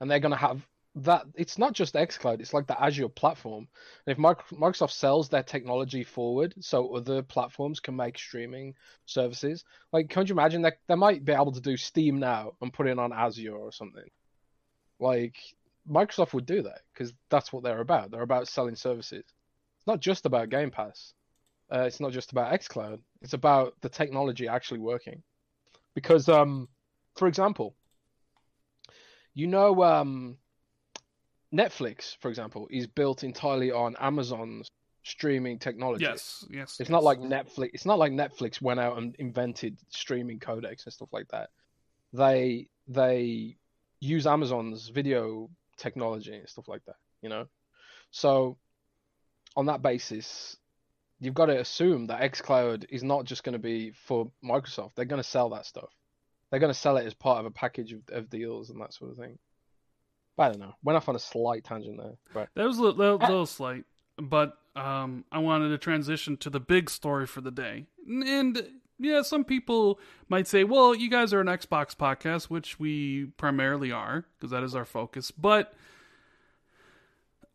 and they're gonna have that. It's not just XCloud; it's like the Azure platform. And if Microsoft sells their technology forward, so other platforms can make streaming services, like can't you imagine that they might be able to do Steam now and put it on Azure or something? Like Microsoft would do that because that's what they're about. They're about selling services. It's not just about Game Pass. Uh, it's not just about XCloud. It's about the technology actually working. Because, um, for example, you know, um, Netflix, for example, is built entirely on Amazon's streaming technology. Yes, yes. It's yes. not like Netflix. It's not like Netflix went out and invented streaming codecs and stuff like that. They they use Amazon's video technology and stuff like that, you know? So on that basis, you've got to assume that xCloud is not just going to be for Microsoft. They're going to sell that stuff. They're going to sell it as part of a package of, of deals and that sort of thing. But I don't know. Went off on a slight tangent there. But that was a little, little, little slight. But um, I wanted to transition to the big story for the day. And yeah, some people might say, well, you guys are an Xbox podcast, which we primarily are, because that is our focus. But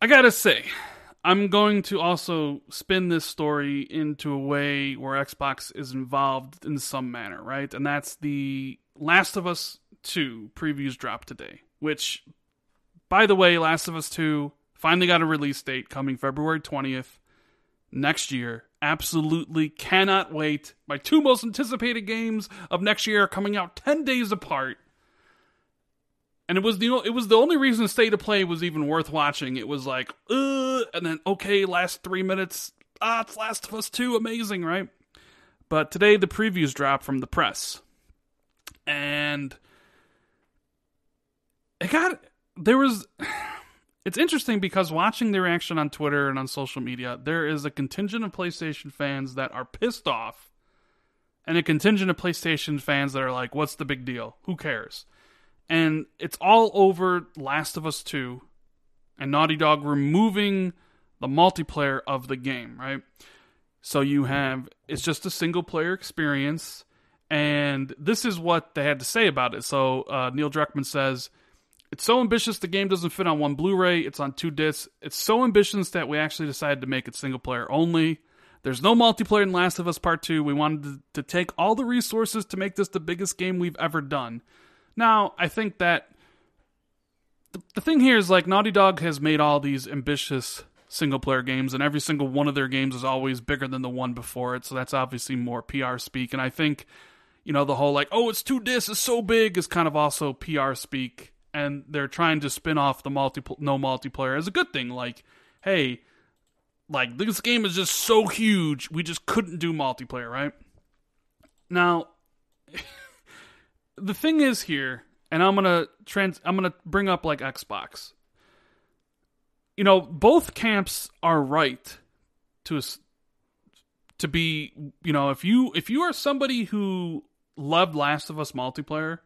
I gotta say, I'm going to also spin this story into a way where Xbox is involved in some manner, right? And that's the Last of Us 2 previews drop today, which, by the way, Last of Us 2 finally got a release date coming February 20th next year. Absolutely cannot wait. My two most anticipated games of next year are coming out 10 days apart. And it was the it was the only reason State of Play was even worth watching. It was like, and then okay, last three minutes, ah, it's Last of Us Two, amazing, right? But today the previews dropped from the press, and it got there was it's interesting because watching the reaction on Twitter and on social media, there is a contingent of PlayStation fans that are pissed off, and a contingent of PlayStation fans that are like, "What's the big deal? Who cares?" And it's all over Last of Us 2 and Naughty Dog removing the multiplayer of the game, right? So you have it's just a single player experience, and this is what they had to say about it. So uh, Neil Druckmann says it's so ambitious the game doesn't fit on one Blu-ray, it's on two discs. It's so ambitious that we actually decided to make it single player only. There's no multiplayer in Last of Us Part 2. We wanted to, take all the resources to make this the biggest game we've ever done. Now, I think that the, the thing here is like Naughty Dog has made all these ambitious single player games, and every single one of their games is always bigger than the one before it. So that's obviously more PR speak. And I think, you know, the whole like, oh, it's two discs, it's so big is kind of also PR speak and they're trying to spin off the multi no multiplayer as a good thing. Like, hey, like this game is just so huge, we just couldn't do multiplayer, right? Now, the thing is here, and I'm gonna trans, I'm gonna bring up like Xbox. You know, both camps are right to to be. You know, if you if you are somebody who loved Last of Us multiplayer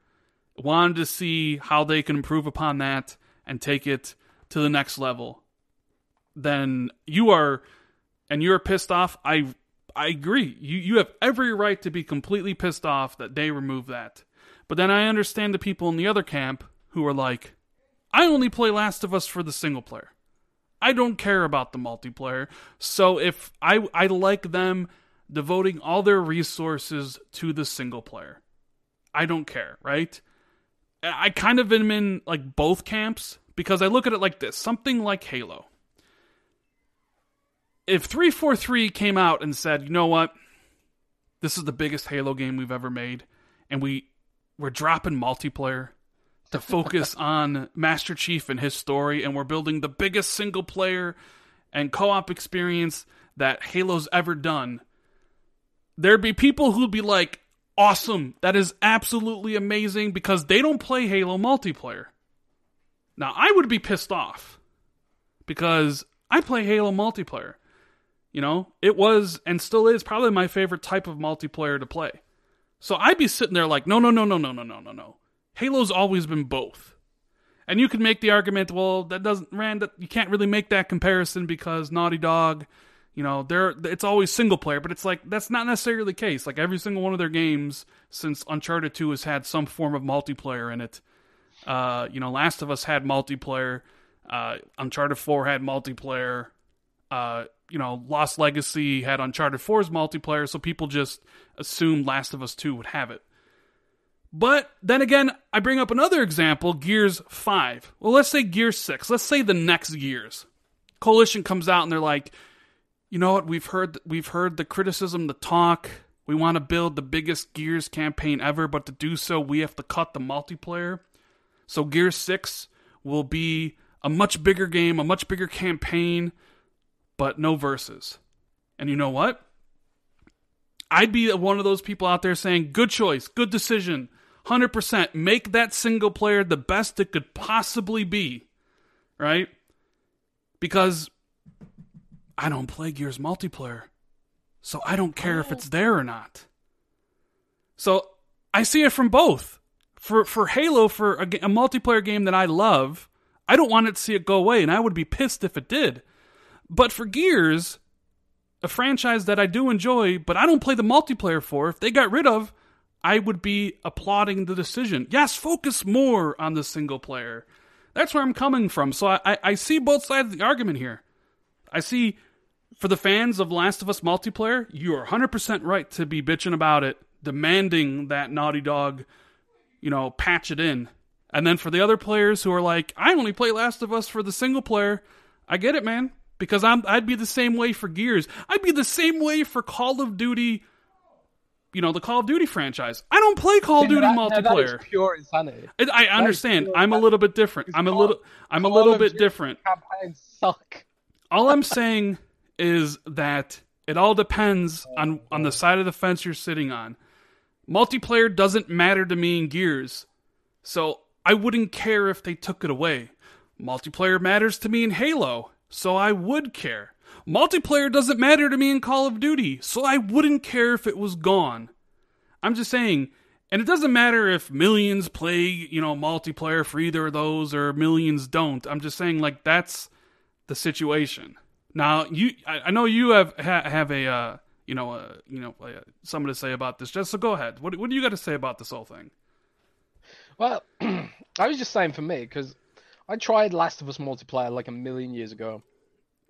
wanted to see how they can improve upon that and take it to the next level, then you are and you're pissed off. I I agree. You you have every right to be completely pissed off that they remove that. But then I understand the people in the other camp who are like, I only play Last of Us for the single player. I don't care about the multiplayer. So if I I like them devoting all their resources to the single player. I don't care, right? I kind of am in like both camps because I look at it like this something like Halo. If 343 came out and said, you know what? This is the biggest Halo game we've ever made, and we we're dropping multiplayer to focus on Master Chief and his story, and we're building the biggest single player and co op experience that Halo's ever done. There'd be people who'd be like, awesome. That is absolutely amazing because they don't play Halo multiplayer. Now, I would be pissed off because I play Halo multiplayer. You know, it was and still is probably my favorite type of multiplayer to play. So I'd be sitting there like, no, no, no, no, no, no, no, no, no. Halo's always been both. And you could make the argument, well, that doesn't, Rand, you can't really make that comparison because Naughty Dog you know, they're it's always single player, but it's like that's not necessarily the case. Like every single one of their games since Uncharted 2 has had some form of multiplayer in it. Uh, you know, Last of Us had multiplayer. Uh, Uncharted 4 had multiplayer. Uh, you know, Lost Legacy had Uncharted 4's multiplayer, so people just assumed Last of Us 2 would have it. But then again, I bring up another example, Gears 5. Well, let's say Gears 6. Let's say the next Gears. Coalition comes out and they're like, you know what? We've heard we've heard the criticism, the talk. We want to build the biggest Gears campaign ever, but to do so, we have to cut the multiplayer. So gear 6 will be a much bigger game, a much bigger campaign, but no verses. And you know what? I'd be one of those people out there saying, good choice, good decision, 100%. Make that single player the best it could possibly be, right? Because I don't play Gears multiplayer. So I don't care oh. if it's there or not. So I see it from both. For for Halo, for a, a, multiplayer game that I love, I don't want it to see it go away, and I would be pissed if it did. But for Gears, a franchise that I do enjoy, but I don't play the multiplayer for, if they got rid of, I would be applauding the decision. Yes, focus more on the single player. That's where I'm coming from. So I, I, I see both sides of the argument here. I see for the fans of Last of Us multiplayer, you are 100% right to be bitching about it, demanding that Naughty Dog, you know, patch it in. And then for the other players who are like, I only play Last of Us for the single player, I get it, man. Because I'm, I'd be the same way for Gears. I'd be the same way for Call of Duty, you know, the Call of Duty franchise. I don't play Call of Duty that, multiplayer. pure insanity. I, I understand. I'm a little bit different. I'm a little. I'm a little bit different. Campaigns suck. All I'm saying is that it all depends on on the side of the fence you're sitting on. Multiplayer doesn't matter to me in Gears, so I wouldn't care if they took it away. Multiplayer matters to me in Halo, so I would care. Multiplayer doesn't matter to me in Call of Duty, so I wouldn't care if it was gone. I'm just saying, and it doesn't matter if millions play, you know, multiplayer for either of those or millions don't. I'm just saying, like, that's the situation. Now, you, I, I know you have ha, have a, uh, you know, uh, you know, uh, something to say about this. Just so go ahead. What what do you got to say about this whole thing? Well, I was just saying for me because I tried Last of Us multiplayer like a million years ago,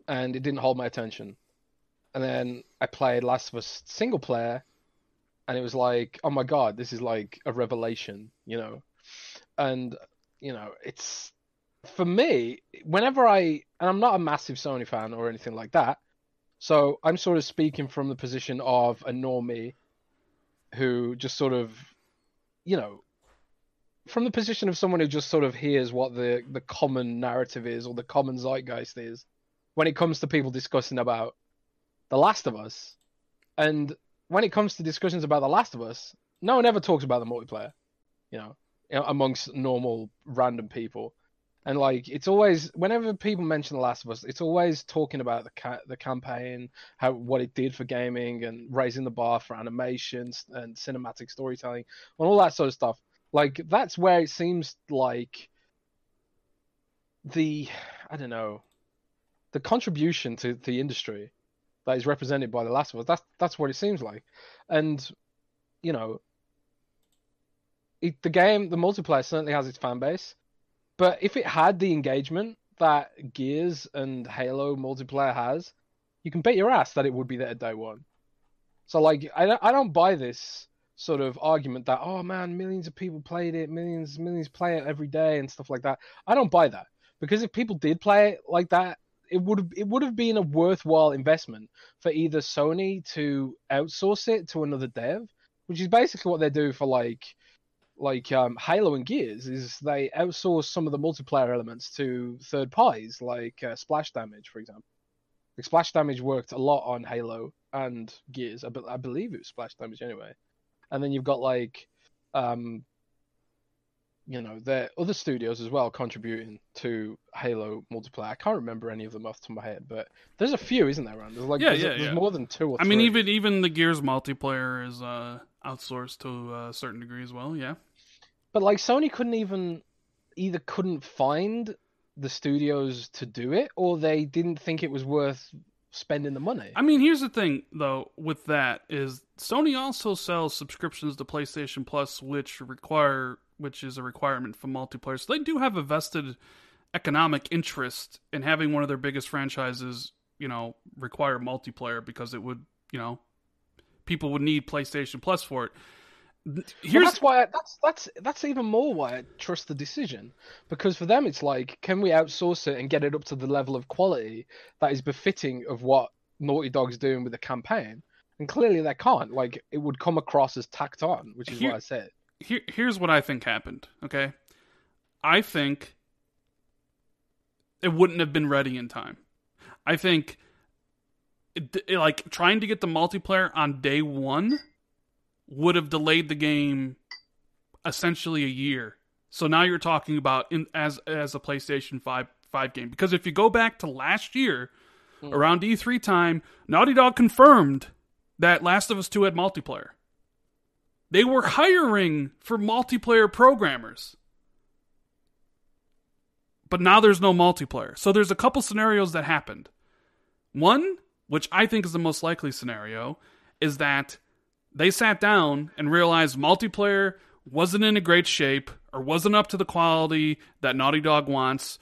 and it didn't hold my attention. And then I played Last of Us single player, and it was like, oh my god, this is like a revelation, you know. And you know, it's for me, whenever I and I'm not a massive Sony fan or anything like that, so I'm sort of speaking from the position of a normie who just sort of, you know, from the position of someone who just sort of hears what the the common narrative is or the common zeitgeist is when it comes to people discussing about The Last of Us, and when it comes to discussions about The Last of Us, no one ever talks about the multiplayer, you know, amongst normal random people and like it's always whenever people mention The Last of Us, it's always talking about the ca- the campaign, how what it did for gaming, and raising the bar for animations and cinematic storytelling, and all that sort of stuff. Like that's where it seems like the I don't know the contribution to the industry that is represented by The Last of Us. That's that's what it seems like, and you know it, the game, the multiplayer certainly has its fan base, but if it had the engagement that Gears and Halo multiplayer has, you can bet your ass that it would be there day one. So like, I don't, I don't buy this sort of argument that oh man, millions of people played it, millions, millions play it every day and stuff like that. I don't buy that because if people did play it like that, it would it would have been a worthwhile investment for either Sony to outsource it to another dev, which is basically what they do for like like um, Halo and Gears is they outsource some of the multiplayer elements to third parties, like uh, splash damage, for example. Like splash damage worked a lot on Halo and Gears. I, be- I believe it was splash damage anyway. And then you've got like, um, you know, their other studios as well contributing to Halo multiplayer. I can't remember any of them off the top of my head, but there's a few, isn't there? Rand? There's like Yeah, there's, yeah, there's yeah. more than two or I three. mean, even even the Gears multiplayer is uh, outsourced to a certain degree as well. Yeah. But like Sony couldn't even either couldn't find the studios to do it or they didn't think it was worth spending the money. I mean, here's the thing though with that is Sony also sells subscriptions to PlayStation Plus, which require which is a requirement for multiplayer. So they do have a vested economic interest in having one of their biggest franchises, you know, require multiplayer because it would, you know, people would need PlayStation Plus for it. Well, that's why I, that's that's that's even more why I trust the decision because for them it's like can we outsource it and get it up to the level of quality that is befitting of what Naughty Dog's doing with the campaign and clearly they can't like it would come across as tacked on which is Here- what I said here, here's what I think happened. Okay, I think it wouldn't have been ready in time. I think, it, it- like trying to get the multiplayer on day one would have delayed the game essentially a year. So now you're talking about in as as a PlayStation Five Five game because if you go back to last year, Hmm. around E3 time, Naughty Dog confirmed that Last of Us Two had multiplayer. They were hiring for multiplayer programmers. But now there's no multiplayer. So there's a couple scenarios that happened. One, which I think is the most likely scenario, is that they sat down and realized multiplayer wasn't in a great shape or wasn't up to the quality that Naughty Dog wants.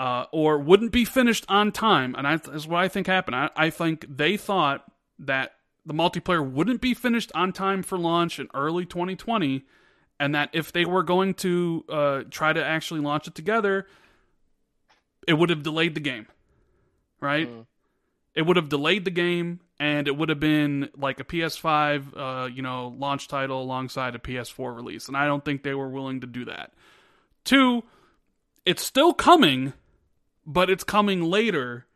Uh, or wouldn't be finished on time, and I, that's what I think happened. I, I think they thought that the multiplayer wouldn't be finished on time for launch in early 2020, and that if they were going to uh, try to actually launch it together, it would have delayed the game, right? Mm. It would have delayed the game, and it would have been like a PS5, uh, you know, launch title alongside a PS4 release, and I don't think they were willing to do that. Two, it's still coming, but it's coming later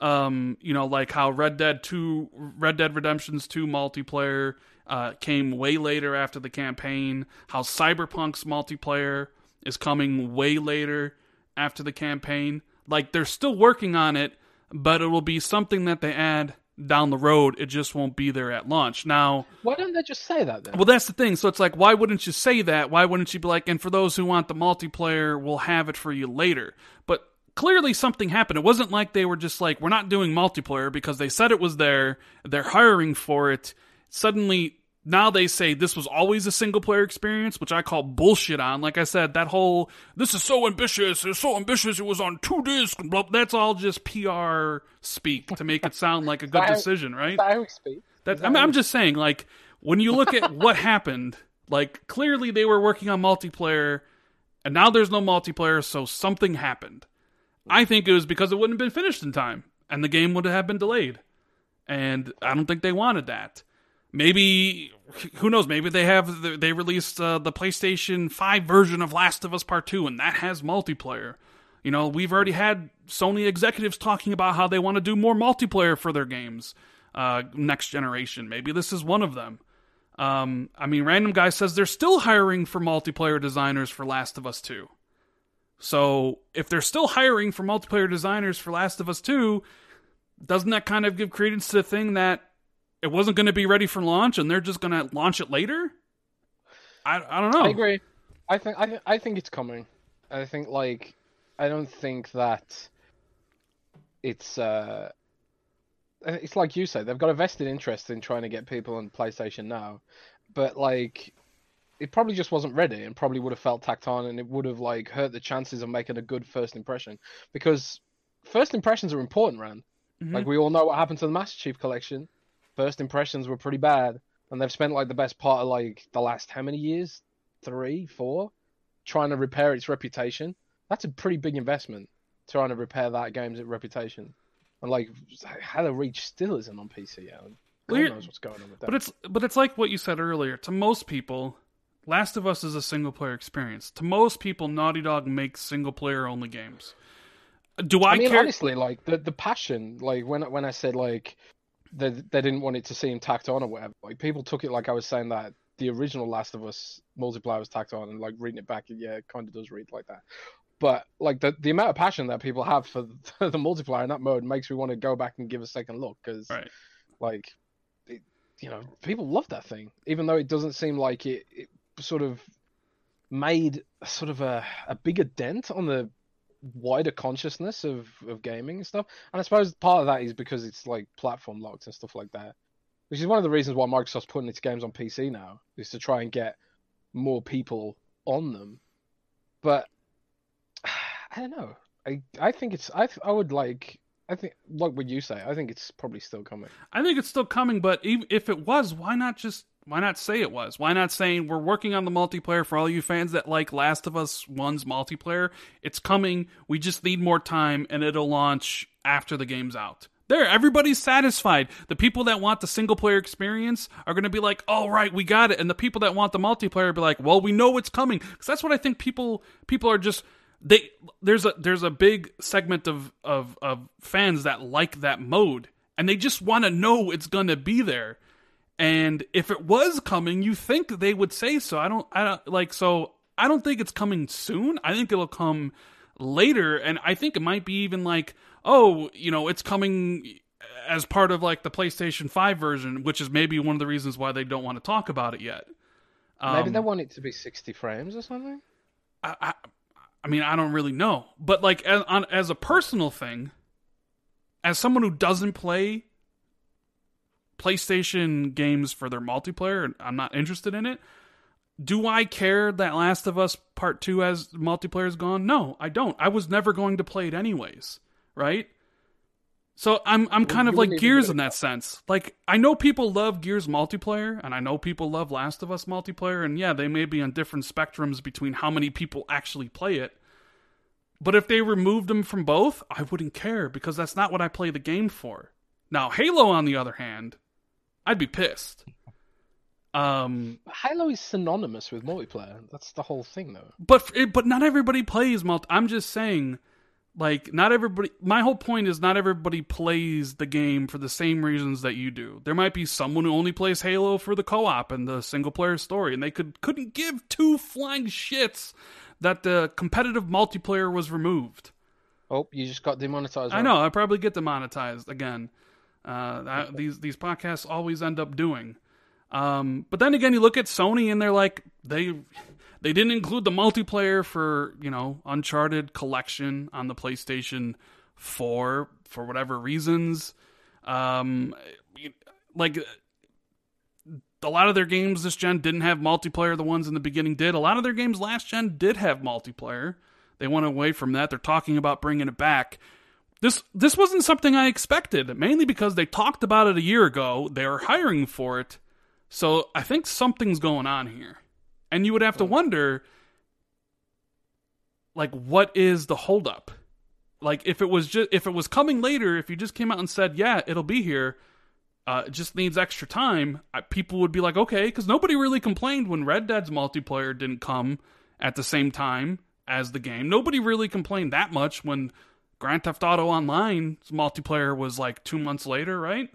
um, you know, like how Red Dead Two, Red Dead Redemption's Two multiplayer uh, came way later after the campaign. How Cyberpunk's multiplayer is coming way later after the campaign. Like they're still working on it, but it will be something that they add down the road. It just won't be there at launch. Now, why don't they just say that then well, that's the thing. So it's like, why wouldn't you say that? Why wouldn't you be like, and for those who want the multiplayer, we'll have it for you later? But clearly something happened. It wasn't like they were just like, we're not doing multiplayer because they said it was there. They're hiring for it. Suddenly, now they say this was always a single player experience, which I call bullshit on. Like I said, that whole, this is so ambitious. It's so ambitious. It was on two discs. Blah, that's all just PR speak to make it sound like a good decision, right? That how we speak That Is that I'm, I'm just saying, like when you look at what happened, like clearly they were working on multiplayer, and now there's no multiplayer, so something happened. I think it was because it wouldn't have been finished in time, and the game would have been delayed, and I don't think they wanted that. Maybe who knows? Maybe they have they released uh, the PlayStation Five version of Last of Us Part Two, and that has multiplayer. You know, we've already had Sony executives talking about how they want to do more multiplayer for their games uh, next generation. Maybe this is one of them. Um, I mean, random guy says they're still hiring for multiplayer designers for Last of Us 2. So if they're still hiring for multiplayer designers for Last of Us 2, doesn't that kind of give credence to the thing that it wasn't going to be ready for launch and they're just going to launch it later? I, I don't know. I agree. I think I, th- I think it's coming. I think like I don't think that it's uh it's like you said they've got a vested interest in trying to get people on PlayStation now, but like it probably just wasn't ready and probably would have felt tacked on and it would have like hurt the chances of making a good first impression because first impressions are important, Rand. Mhm. Like we all know what happened to the Master Chief collection. First impressions were pretty bad, and they've spent like the best part of like the last how many years? Three, four, trying to repair its reputation. That's a pretty big investment trying to repair that game's reputation. And like Halo Reach still isn't on PC. God Well, knows what's going on with that. But it's but it's like what you said earlier. To most people, Last of Us is a single player experience. To most people, Naughty Dog makes single player only games. Do I, I mean, care? honestly, like the the passion, like when when I said like they they didn't want it to seem tacked on or whatever, like people took it like I was saying that the original Last of Us multiplayer was tacked on, and like reading it back, yeah, it kind of does read like that. But like the the amount of passion that people have for the, multiplayer in that mode makes me want to go back and give a second look because, Right. like, it, you know, people love that thing, even though it doesn't seem like it, it sort of made sort of a, a bigger dent on the wider consciousness of, of gaming and stuff. And I suppose part of that is because it's like platform locked and stuff like that. Which is one of the reasons why Microsoft's putting its games on PC now, is to try and get more people on them. But I don't know. I I think it's I I would like I think like what you say. I think it's probably still coming. I think it's still coming, but if it was, why not just why not say it was? Why not saying we're working on the multiplayer for all you fans that like Last of Us 1's multiplayer? It's coming. We just need more time and it'll launch after the game's out. There, everybody's satisfied. The people that want the single player experience are going to be like, "All right, we got it." And the people that want the multiplayer be like, "Well, we know it's coming." Cuz that's what I think people people are just they there's a there's a big segment of of of fans that like that mode and they just want to know it's going to be there. And if it was coming, you think they would say so. I don't I don't like so I don't think it's coming soon. I think it'll come later and I think it might be even like, oh, you know, it's coming as part of like the PlayStation 5 version, which is maybe one of the reasons why they don't want to talk about it yet. Maybe Um, they want it to be 60 frames or something. I, I, I mean, I don't really know, but like as, on, as a personal thing, as someone who doesn't play PlayStation games for their multiplayer, and I'm not interested in it. Do I care that Last of Us Part Two has multiplayer is gone? No, I don't. I was never going to play it anyways, right? So I'm I'm kind of like Gears in that sense. Like I know people love Gears multiplayer, and I know people love Last of Us multiplayer, and yeah, they may be on different spectrums between how many people actually play it. But if they removed them from both, I wouldn't care because that's not what I play the game for. Now, Halo, on the other hand, I'd be pissed. Um, Halo is synonymous with multiplayer. That's the whole thing, though. but but not everybody plays multi. I'm just saying, like, not everybody. My whole point is not everybody plays the game for the same reasons that you do. There might be someone who only plays Halo for the co-op and the single player story, and they could couldn't give two flying shits that the competitive multiplayer was removed. Oh, you just got demonetized. I know. I probably get demonetized again. Uh, that, these these podcasts always end up doing. Um, but then again, you look at Sony and they're like they they didn't include the multiplayer for you know Uncharted collection on the PlayStation Four for whatever reasons. Um, like a lot of their games this gen didn't have multiplayer. The ones in the beginning did. A lot of their games last gen did have multiplayer. They went away from that. They're talking about bringing it back. This this wasn't something I expected, mainly because they talked about it a year ago. They are hiring for it. So I think something's going on here. And you would have to wonder like what is the holdup? Like if it was just if it was coming later, if you just came out and said, "Yeah, it'll be here," uh, it just needs extra time. I, people would be like, "Okay," because nobody really complained when Red Dead's multiplayer didn't come at the same time as the game. Nobody really complained that much when Grand Theft Auto Online's multiplayer was like two months later, right?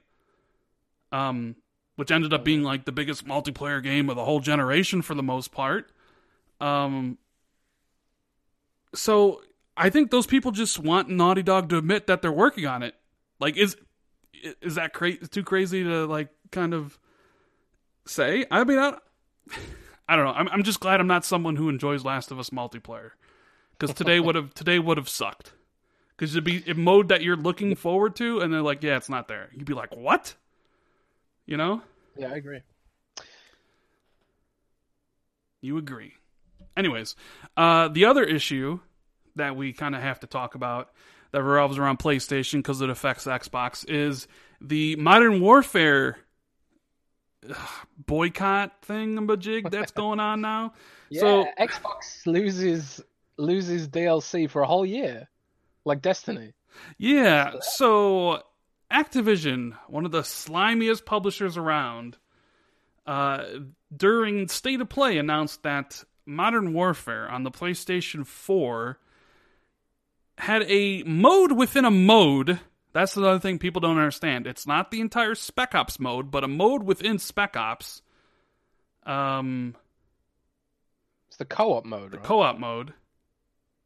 Um, which ended up being like the biggest multiplayer game of the whole generation for the most part. Um, so I think those people just want Naughty Dog to admit that they're working on it. Like, is is that cra- too crazy to like kind of say? I mean, I, I don't know. I'm I'm just glad I'm not someone who enjoys Last of Us multiplayer because today would have today would have sucked. Because it'd be a mode that you're looking forward to, and they're like, "Yeah, it's not there." You'd be like, "What?" You know? Yeah, I agree. You agree. Anyways, uh, the other issue that we kind of have to talk about that revolves around PlayStation because it affects Xbox is the Modern Warfare ugh, boycott thingamajig that's going on now. Yeah, So- Xbox loses loses DLC for a whole year, like Destiny. Yeah, so Activision, one of the slimiest publishers around, uh, during State of Play announced that Modern Warfare on the PlayStation 4 had a mode within a mode. That's another thing people don't understand. It's not the entire Spec Ops mode, but a mode within Spec Ops. Um, It's the co-op mode, right? co-op mode.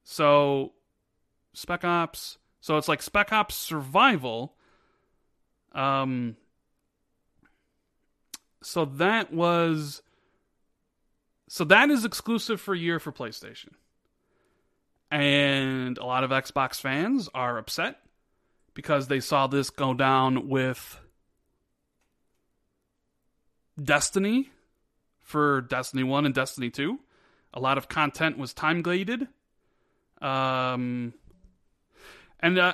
So Spec Ops, so it's like Spec Ops Survival. Um so that was so that is exclusive for a year for PlayStation. And a lot of Xbox fans are upset because they saw this go down with Destiny for Destiny 1 and Destiny 2. A lot of content was time gated. Um, and uh,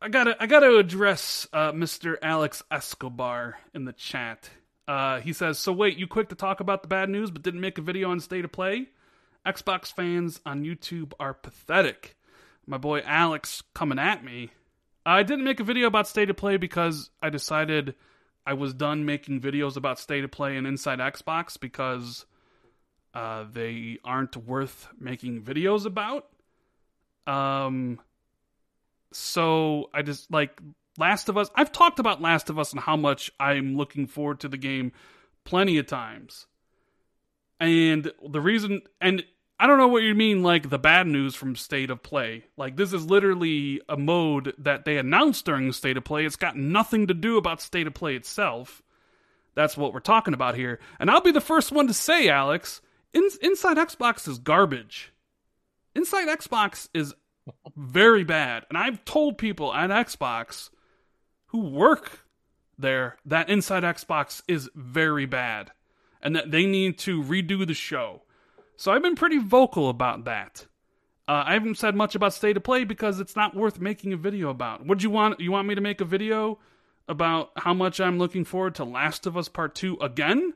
I gotta I gotta address uh, Mr. Alex Escobar in the chat. Uh, he says, "So wait, you quick to talk about the bad news, but didn't make a video on State of Play? Xbox fans on YouTube are pathetic." My boy Alex coming at me. I didn't make a video about State of Play because I decided I was done making videos about State of Play and Inside Xbox because uh, they aren't worth making videos about. Um, so I just like Last of Us. I've talked about Last of Us and how much I'm looking forward to the game plenty of times. And the reason, and I don't know what you mean, like the bad news from State of Play. Like, this is literally a mode that they announced during State of Play. It's got nothing to do about State of Play itself. That's what we're talking about here. And I'll be the first one to say, Alex, in- Inside Xbox is garbage. Inside Xbox is very bad. And I've told people at Xbox who work there that Inside Xbox is very bad and that they need to redo the show. So I've been pretty vocal about that. Uh, I haven't said much about State of Play because it's not worth making a video about. Would you want you want me to make a video about how much I'm looking forward to Last of Us Part 2 again?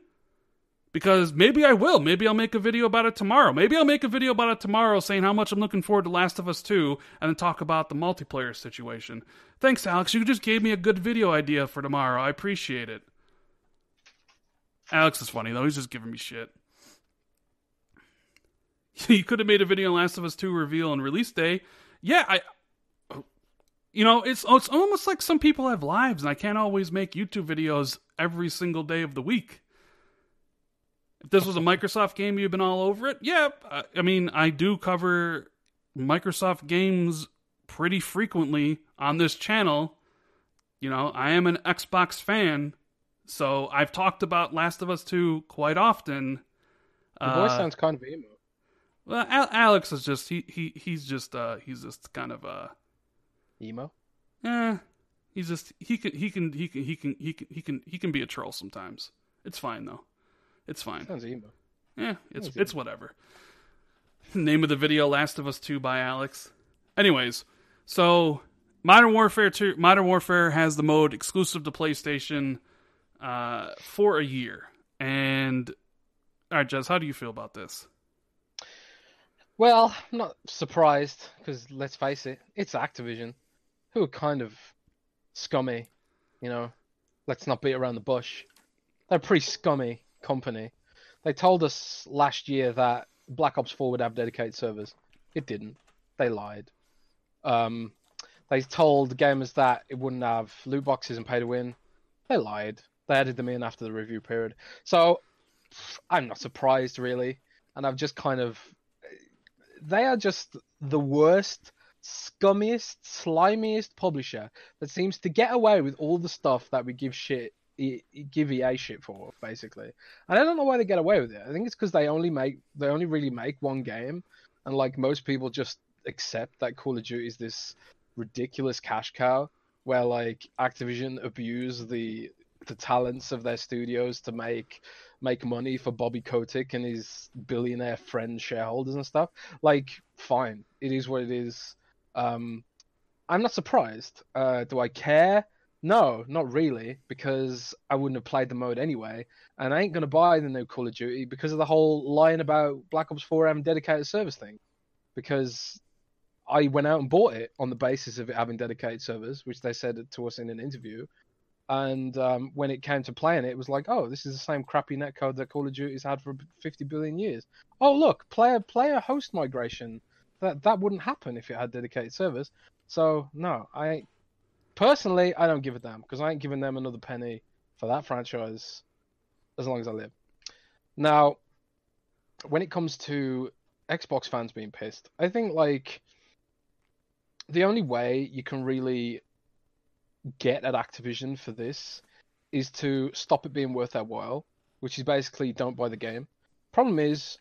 Because maybe I will. Maybe I'll make a video about it tomorrow. Maybe I'll make a video about it tomorrow saying how much I'm looking forward to Last of Us 2 and then talk about the multiplayer situation. Thanks, Alex. You just gave me a good video idea for tomorrow. I appreciate it. Alex is funny, though. He's just giving me shit. you could have made a video on Last of Us 2 reveal and release day. Yeah, I. You know, it's it's almost like some people have lives, and I can't always make YouTube videos every single day of the week. If this was a Microsoft game, you've been all over it. Yeah, I- I mean, I do cover Microsoft games pretty frequently on this channel. You know, I am an Xbox fan, so I've talked about Last of Us 2 quite often. Your voice Uh, sounds kind of emo. well, Al- Alex is just he he he's just uh he's just kind of uh Emo. eh he's just he can he can he can he can he can he can he can be a troll sometimes. It's fine though. It's fine. Sounds emo. Yeah, it's Sounds it's whatever. Name of the video: Last of Us Two by Alex. Anyways, so Modern Warfare Two, Modern Warfare has the mode exclusive to PlayStation uh, for a year. And all right, Jez, how do you feel about this? Well, I'm not surprised because let's face it, it's Activision, who are kind of scummy. You know, let's not beat around the bush. They're pretty scummy company. They told us last year that Black Ops 4 would have dedicated servers. It didn't. They lied. Um, they told gamers that it wouldn't have loot boxes and pay to win. They lied. They added them in after the review period. So I'm not surprised really, and I've just kind of they are just the worst, scummiest, slimiest publisher that seems to get away with all the stuff that we give shit, give EA shit for, basically. And I don't know why they get away with it. I think it's because they only make, they only really make one game, and like most people just accept that Call of Duty is this ridiculous cash cow where like Activision abuse the the talents of their studios to make make money for Bobby Kotick and his billionaire friend shareholders and stuff. Like, fine, it is what it is. Um, I'm not surprised. Uh, do I care? No, not really, because I wouldn't have played the mode anyway, and I ain't gonna buy the new Call of Duty because of the whole lying about Black Ops 4 having dedicated servers thing. Because I went out and bought it on the basis of it having dedicated servers, which they said to us in an interview. And um, when it came to playing it, it was like, oh, this is the same crappy netcode that Call of Duty's had for 50 billion years. Oh, look, player player host migration. That that wouldn't happen if it had dedicated servers. So no, I personally I don't give a damn because I ain't giving them another penny for that franchise as long as I live. Now, when it comes to Xbox fans being pissed, I think like the only way you can really get at Activision for this is to stop it being worth their while, which is basically don't buy the game. Problem is,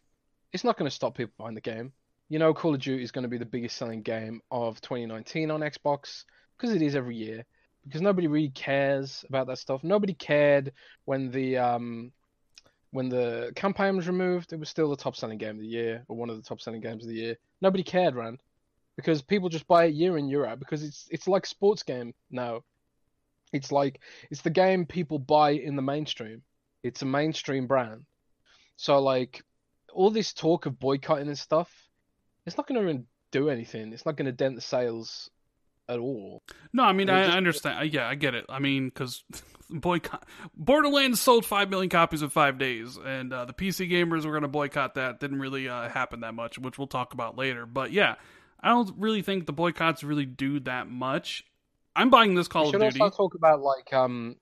it's not going to stop people buying the game. You know, Call of Duty is going to be the biggest selling game of 2019 on Xbox because it is every year. Because nobody really cares about that stuff. Nobody cared when the um, when the campaign was removed. It was still the top selling game of the year or one of the top selling games of the year. Nobody cared, Rand, because people just buy it year in year out because it's it's like sports game now. It's like it's the game people buy in the mainstream. It's a mainstream brand. So like all this talk of boycotting and stuff, it's not going to do anything. It's not going to dent the sales at all. No, I mean I just- understand. Yeah, I get it. I mean, because boycott Borderlands sold five million copies in five days, and uh, the PC gamers were going to boycott that. Didn't really uh, happen that much, which we'll talk about later. But yeah, I don't really think the boycotts really do that much. I'm buying this Call We of should Duty. also talk about like um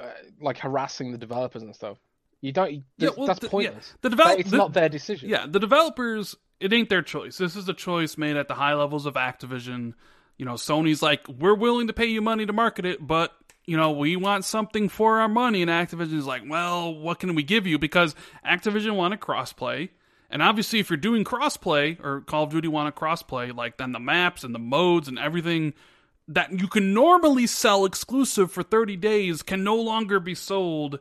uh, like harassing the developers and stuff. You don't. Yeah, that's- well, that's the- yeah, pointless. the But develop it's the- not their decision. Yeah, the developers, it ain't their choice. This is a choice made at the high levels of Activision. You know, Sony's like, we're willing to pay you money to market it, but, you know, we want something for our money. And Activision's like, well, what can we give you? Because Activision wanted crossplay. And obviously, if you're doing crossplay, or Call of Duty wanted crossplay, like then the maps and the modes and everything that you can normally sell exclusive for 30 days can no longer be sold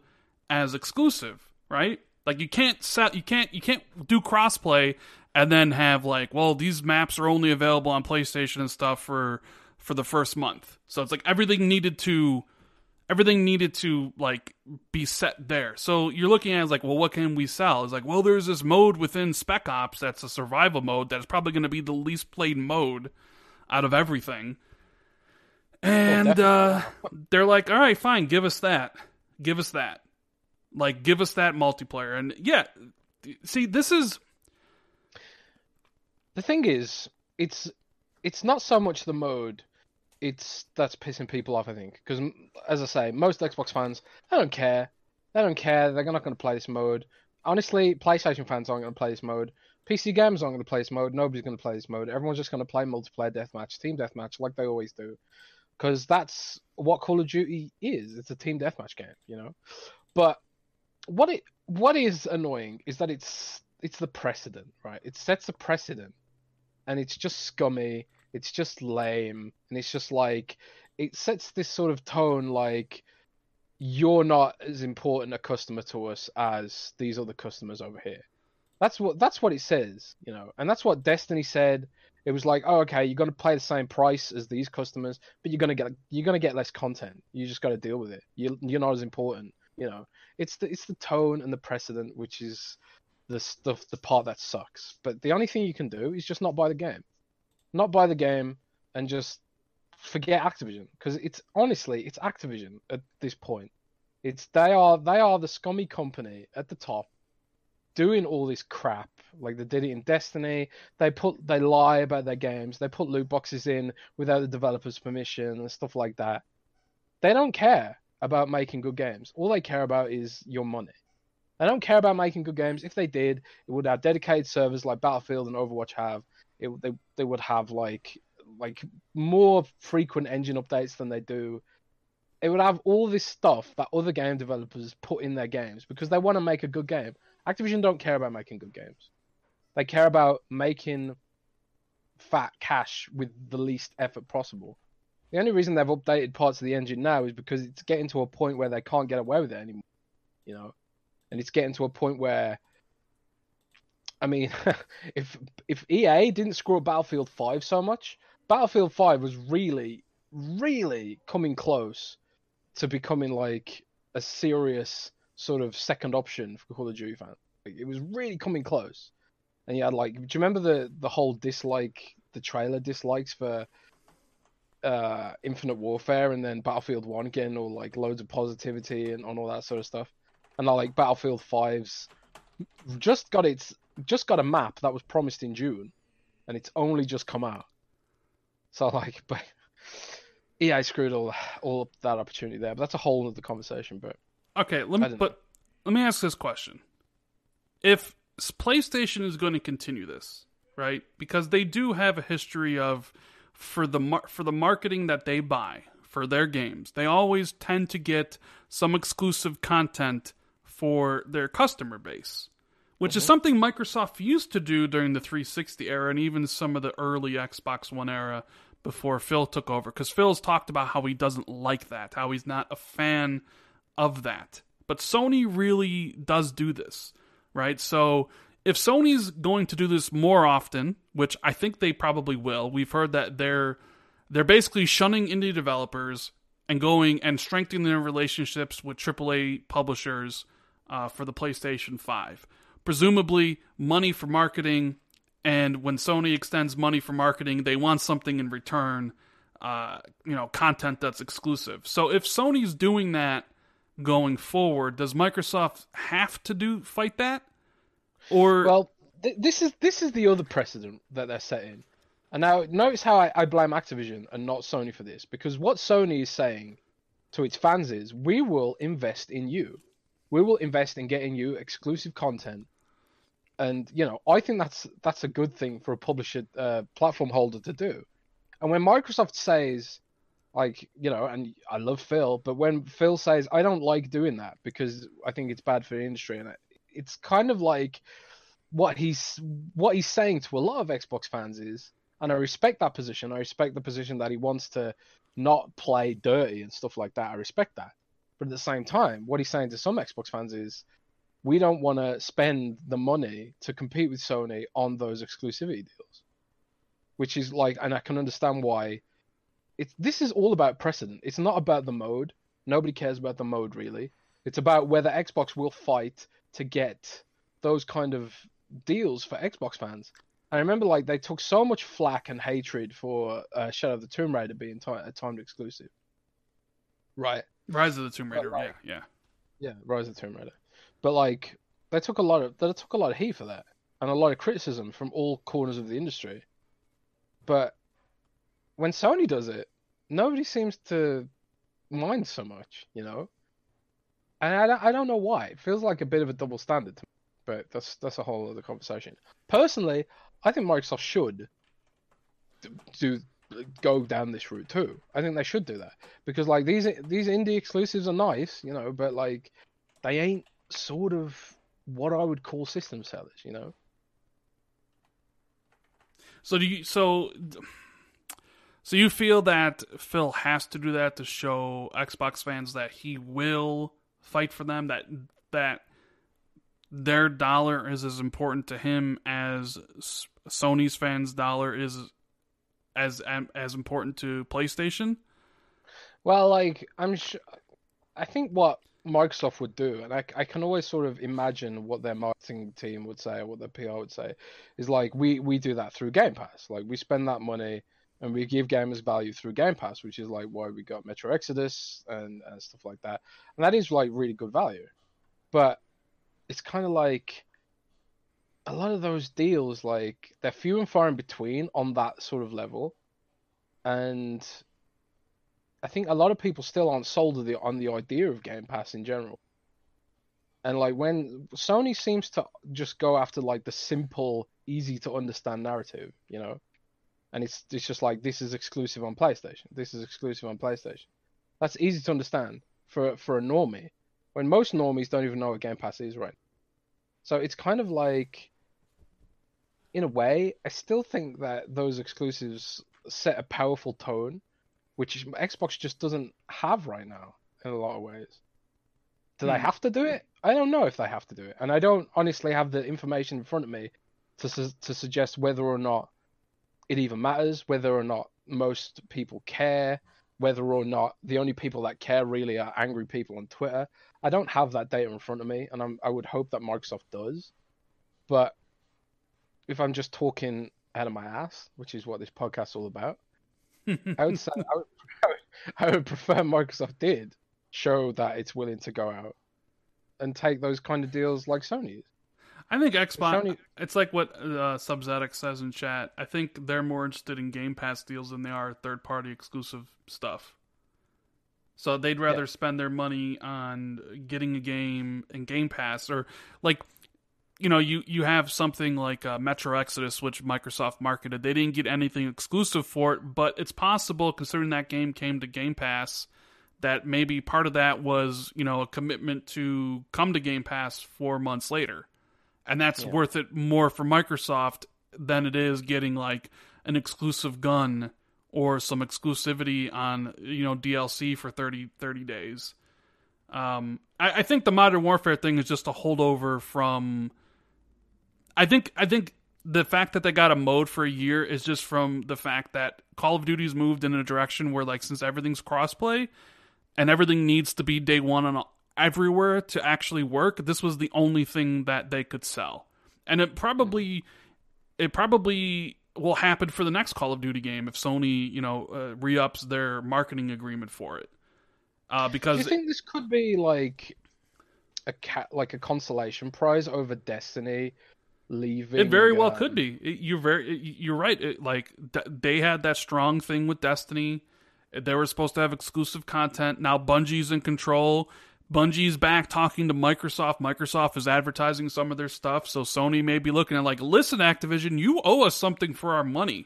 as exclusive, right? Like you can't sell, you can't you can't do crossplay and then have like, well, these maps are only available on PlayStation and stuff for for the first month. So it's like everything needed to everything needed to like be set there. So you're looking at it as like, well, what can we sell? It's like, well, there's this mode within Spec Ops that's a survival mode that's probably going to be the least played mode out of everything. And uh, they're like, all right, fine, give us that. Give us that. Like, give us that multiplayer. And yeah, see, this is. The thing is, it's it's not so much the mode. It's that's pissing people off. I think because, as I say, most Xbox fans they don't care. They don't care. They're not going to play this mode. Honestly, PlayStation fans aren't going to play this mode. PC gamers aren't going to play this mode. Nobody's going to play this mode. Everyone's just going to play multiplayer deathmatch, team deathmatch, like they always do, because that's what Call of Duty is. It's a team deathmatch game, you know. But what it what is annoying is that it's it's the precedent, right? It sets a precedent, and it's just scummy. It's just lame, and it's just like it sets this sort of tone like you're not as important a customer to us as these other customers over here. That's what that's what it says, you know, and that's what Destiny said. It was like, oh, okay, you're gonna pay the same price as these customers, but you're gonna get you're gonna get less content. You just got to deal with it. You you're not as important, you know. It's the it's the tone and the precedent which is the stuff the part that sucks. But the only thing you can do is just not buy the game, not buy the game, and just forget Activision because it's honestly it's Activision at this point. It's they are they are the scummy company at the top doing all this crap like they did it in Destiny. They put they lie about their games. They put loot boxes in without the developer's permission and stuff like that. They don't care about making good games. All they care about is your money. They don't care about making good games. If they did, it would have dedicated servers like Battlefield and Overwatch have. It they they would have like like more frequent engine updates than they do. It would have all this stuff that other game developers put in their games because they want to make a good game. Activision don't care about making good games. They care about making fat cash with the least effort possible. The only reason they've updated parts of the engine now is because it's getting to a point where they can't get away with it anymore. You know, and it's getting to a point where, I mean, if if EA didn't screw Battlefield Five so much, Battlefield Five was really, really coming close to becoming like a serious sort of second option for Call of Duty fans. It was really coming close. And you had like, do you remember the the whole dislike, the trailer dislikes for uh, Infinite Warfare, and then Battlefield One getting all like loads of positivity and on all that sort of stuff, and like Battlefield 5's just got its just got a map that was promised in June, and it's only just come out. So like, but EA screwed all all up that opportunity there. But that's a whole other conversation. But okay, let me but let me ask this question: If PlayStation is going to continue this, right? Because they do have a history of for the mar- for the marketing that they buy for their games, they always tend to get some exclusive content for their customer base, which mm-hmm. is something Microsoft used to do during the 360 era and even some of the early Xbox One era before Phil took over. Because Phil's talked about how he doesn't like that, how he's not a fan of that. But Sony really does do this, right? So if Sony's going to do this more often, which I think they probably will, we've heard that they're they're basically shunning indie developers and going and strengthening their relationships with AAA publishers uh, for the PlayStation 5. Presumably, money for marketing, and when Sony extends money for marketing, they want something in return. Uh, you know, content that's exclusive. So if Sony's doing that going forward, does Microsoft have to do fight that? Or well, th- this is this is the other precedent that they're setting. And now notice how I, I blame Activision and not Sony for this, because what Sony is saying to its fans is, we will invest in you, we will invest in getting you exclusive content, and you know I think that's that's a good thing for a publisher uh, platform holder to do. And when Microsoft says, like you know, and I love Phil, but when Phil says I don't like doing that because I think it's bad for the industry, and it's kind of like what he's what he's saying to a lot of Xbox fans is, and I respect that position. I respect the position that he wants to not play dirty and stuff like that. I respect that. But at the same time, what he's saying to some Xbox fans is, we don't want to spend the money to compete with Sony on those exclusivity deals. Which is like, and I can understand why. It's this is all about precedent. It's not about the mode. Nobody cares about the mode really. It's about whether Xbox will fight to get those kind of deals for Xbox fans. I remember like they took so much flack and hatred for uh, Shadow of the Tomb Raider being t- a timed exclusive. Right. Rise of the Tomb Raider. Like, yeah, yeah. Yeah, Rise of the Tomb Raider. But like they took a lot of they took a lot of heat for that and a lot of criticism from all corners of the industry. But when Sony does it, nobody seems to mind so much, you know. And I don't, I don't know why. It feels like a bit of a double standard to me, but that's that's a whole other conversation. Personally, I think Microsoft should do go down this route too. I think they should do that because like these these indie exclusives are nice, you know, but like they ain't sort of what I would call system sellers, you know. So do you so so you feel that Phil has to do that to show Xbox fans that he will fight for them that that their dollar is as important to him as Sony's fans' dollar is as um, as important to PlayStation? Well, like I'm I think what Microsoft would do, and I, I can always sort of imagine what their marketing team would say, or what their PR would say, is like we we do that through Game Pass. Like we spend that money and we give gamers value through Game Pass, which is like why we got Metro Exodus and, and stuff like that. And that is like really good value. But it's kind of like a lot of those deals, like they're few and far in between on that sort of level, and I think a lot of people still aren't sold on the on the idea of Game Pass in general. And like when Sony seems to just go after like the simple, easy to understand narrative, you know, and it's it's just like this is exclusive on PlayStation. This is exclusive on PlayStation. That's easy to understand for for a normie, when most normies don't even know what Game Pass is, right? So it's kind of like in a way, I still think that those exclusives set a powerful tone which Xbox just doesn't have right now in a lot of ways. Do they Hmm. have to do it? I don't know if they have to do it, and I don't honestly have the information in front of me to su- to suggest whether or not it even matters, whether or not most people care, whether or not the only people that care really are angry people on Twitter. I don't have that data in front of me, and I'm, I would hope that Microsoft does. But if I'm just talking out of my ass, which is what this podcast's all about, I would say I would, I would, prefer Microsoft did show that it's willing to go out and take those kind of deals like Sony is. I think Xbox. Sony- It's like what uh, Subzetic says in chat. I think they're more interested in Game Pass deals than they are third-party exclusive stuff. So they'd rather Yeah. spend their money on getting a game and Game Pass, or like, you know, you you have something like uh, Metro Exodus, which Microsoft marketed. They didn't get anything exclusive for it, but it's possible, considering that game came to Game Pass, that maybe part of that was you know a commitment to come to Game Pass four months later and that's Yeah. worth it more for Microsoft than it is getting like an exclusive gun or some exclusivity on you know DLC for 30, 30 days. Um, I, I think the Modern Warfare thing is just a holdover from. I think I think the fact that they got a mode for a year is just from the fact that Call of Duty's moved in a direction where like since everything's crossplay and everything needs to be day one on everywhere to actually work, this was the only thing that they could sell. And it probably it probably will happen for the next Call of Duty game if Sony, you know, uh, re-ups their marketing agreement for it. Uh, Do because you think this could be like a cat, like a consolation prize over Destiny leaving? It very well um, could be. It- you're very you're right. It, like th- they had that strong thing with Destiny. They were supposed to have exclusive content. Now Bungie's in control. Bungie's back talking to Microsoft. Microsoft is advertising some of their stuff, so Sony may be looking at like, listen, Activision, you owe us something for our money.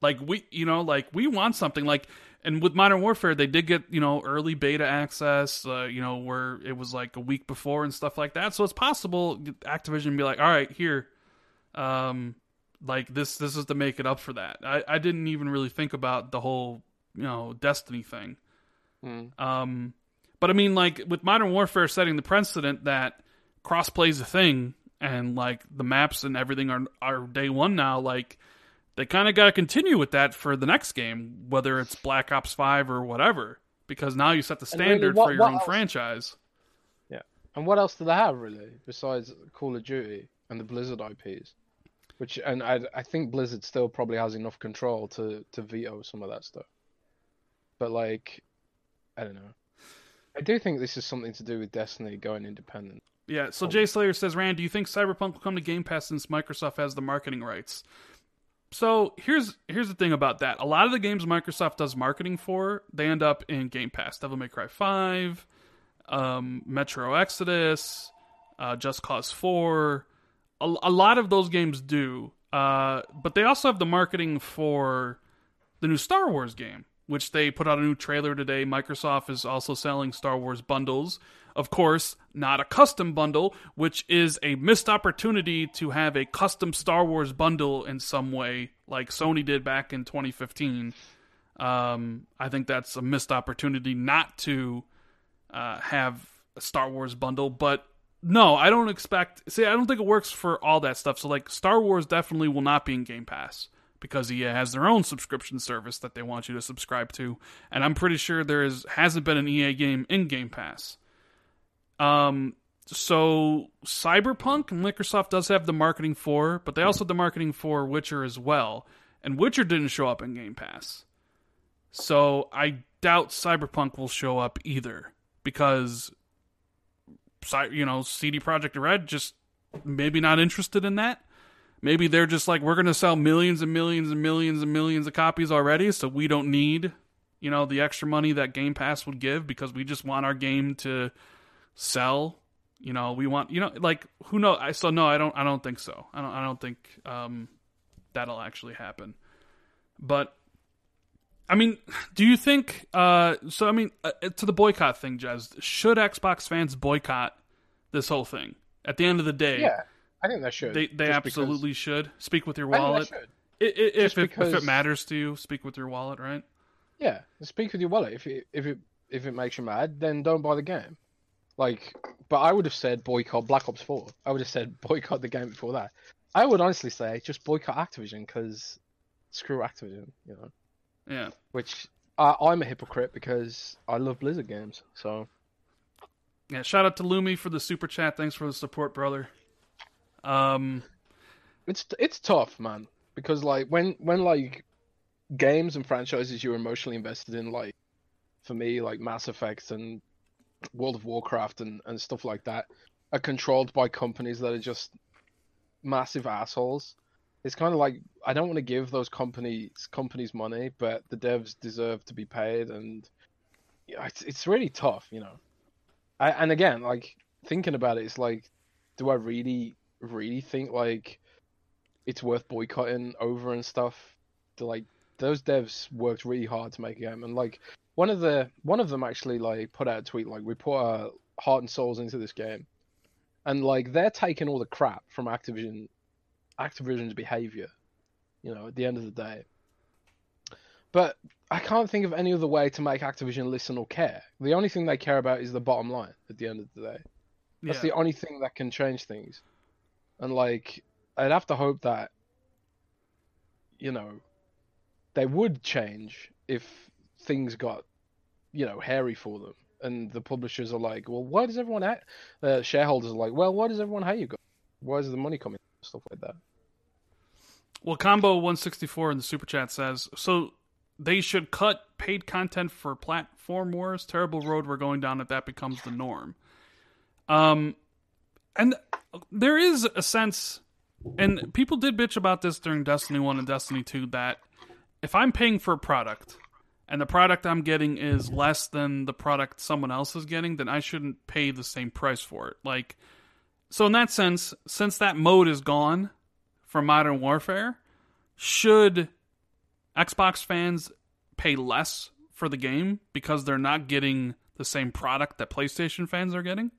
Like we, you know, like we want something. Like, and with Modern Warfare, they did get you know early beta access. Uh, you know, where it was like a week before and stuff like that. So it's possible Activision be like, all right, here, um, like this, this is to make it up for that. I, I didn't even really think about the whole you know Destiny thing. Mm. Um, but I mean, like with Modern Warfare setting the precedent that crossplay is a thing, and like the maps and everything are are day one now. Like they kind of got to continue with that for the next game, whether it's Black Ops Five or whatever, because now you set the And really, standard what- for your own else- franchise. Yeah, and what else do they have really besides Call of Duty and the Blizzard IPs? Which and I I think Blizzard still probably has enough control to to veto some of that stuff. But like, I don't know. I do think this is something to do with Destiny going independent. Yeah. So. Jay Slayer says, Rand, do you think Cyberpunk will come to Game Pass since Microsoft has the marketing rights? So here's here's the thing about that. A lot of the games Microsoft does marketing for, they end up in Game Pass. Devil May Cry Five, um, Metro Exodus, uh, Just Cause Four. A, a lot of those games do, uh, but they also have the marketing for the new Star Wars game, which they put out a new trailer today. Microsoft is also selling Star Wars bundles. Of course, not a custom bundle, which is a missed opportunity to have a custom Star Wars bundle in some way, like Sony did back in 2015. Um, I think that's a missed opportunity not to uh, have a Star Wars bundle, but no, I don't expect. See, I don't think it works for all that stuff. So, like, Star Wars definitely will not be in Game Pass because EA has their own subscription service that they want you to subscribe to, and I'm pretty sure there is hasn't been an EA game in Game Pass. Um, so Cyberpunk, Microsoft does have the marketing for, but they also have the marketing for Witcher as well, and Witcher didn't show up in Game Pass. So I doubt Cyberpunk will show up either because you know, CD Projekt Red just maybe not interested in that. Maybe they're just like we're going to sell millions and millions and millions and millions of copies already, so we don't need, you know, the extra money that Game Pass would give because we just want our game to sell. You know, we want, you know, like who knows? I so no, I don't I don't think so. I don't I don't think um that'll actually happen. But I mean, do you think? Uh, so I mean, uh, to the boycott thing, Jez, should Xbox fans boycott this whole thing? At the end of the day, Yeah, I think that should. they they just because- absolutely should speak with your I think they wallet. should. I- i- If if, if it matters to you, speak with your wallet, right? Yeah, speak with your wallet. If it if it if it makes you mad, then don't buy the game. Like, but I would have said boycott Black Ops Four. I would have said boycott the game before that. I would honestly say just boycott Activision because screw Activision, you know. Yeah. Which I, I'm a hypocrite because I love Blizzard games. So Yeah. Shout out to Lumi for the super chat. Thanks for the support, brother. Um. it's it's tough, man. Because like when when like games and franchises you're emotionally invested in, like for me, like Mass Effect and World of Warcraft and, and stuff like that, are controlled by companies that are just massive assholes. It's kind of like I don't want to give those companies companies money, but the devs deserve to be paid, and it's it's really tough, you know. I, and again, like thinking about it, it's like, do I really really think like it's worth boycotting over and stuff? To like those devs worked really hard to make a game, and like one of the one of them actually like put out a tweet like we put our heart and souls into this game, and like they're taking all the crap from Activision, Activision's behavior, you know, at the end of the day. But I can't think of any other way to make Activision listen or care. The only thing they care about is the bottom line at the end of the day. That's yeah. the only thing that can change things. And like, I'd have to hope that, you know, they would change if things got, you know, hairy for them. And the publishers are like, well, why does everyone hate? The shareholders are like, well, why does everyone hate you guys? Why is the money coming? Stuff like that. Well, Combo 164 in the super chat says so they should cut paid content for platform wars. Terrible road we're going down if that becomes the norm. Um, and there is a sense, and people did bitch about this during Destiny 1 and Destiny 2 that if I'm paying for a product and the product I'm getting is less than the product someone else is getting, then I shouldn't pay the same price for it. Like, so in that sense, since that mode is gone for Modern Warfare, should Xbox fans pay less for the game because they're not getting the same product that PlayStation fans are getting?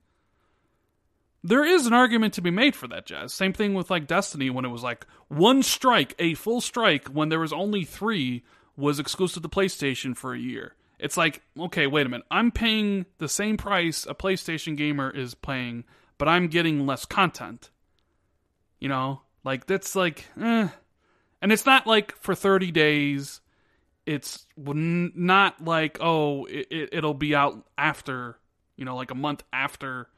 There is an argument to be made for that, Jez. Same thing with like Destiny when it was like one strike, a full strike when there was only 3 was exclusive to PlayStation for a year. It's like, okay, wait a minute. I'm paying the same price a PlayStation gamer is paying, but I'm getting less content. You know, like that's like, eh. And it's not like for 30 days. It's not like, oh, it, it'll be out after, you know, like a month after,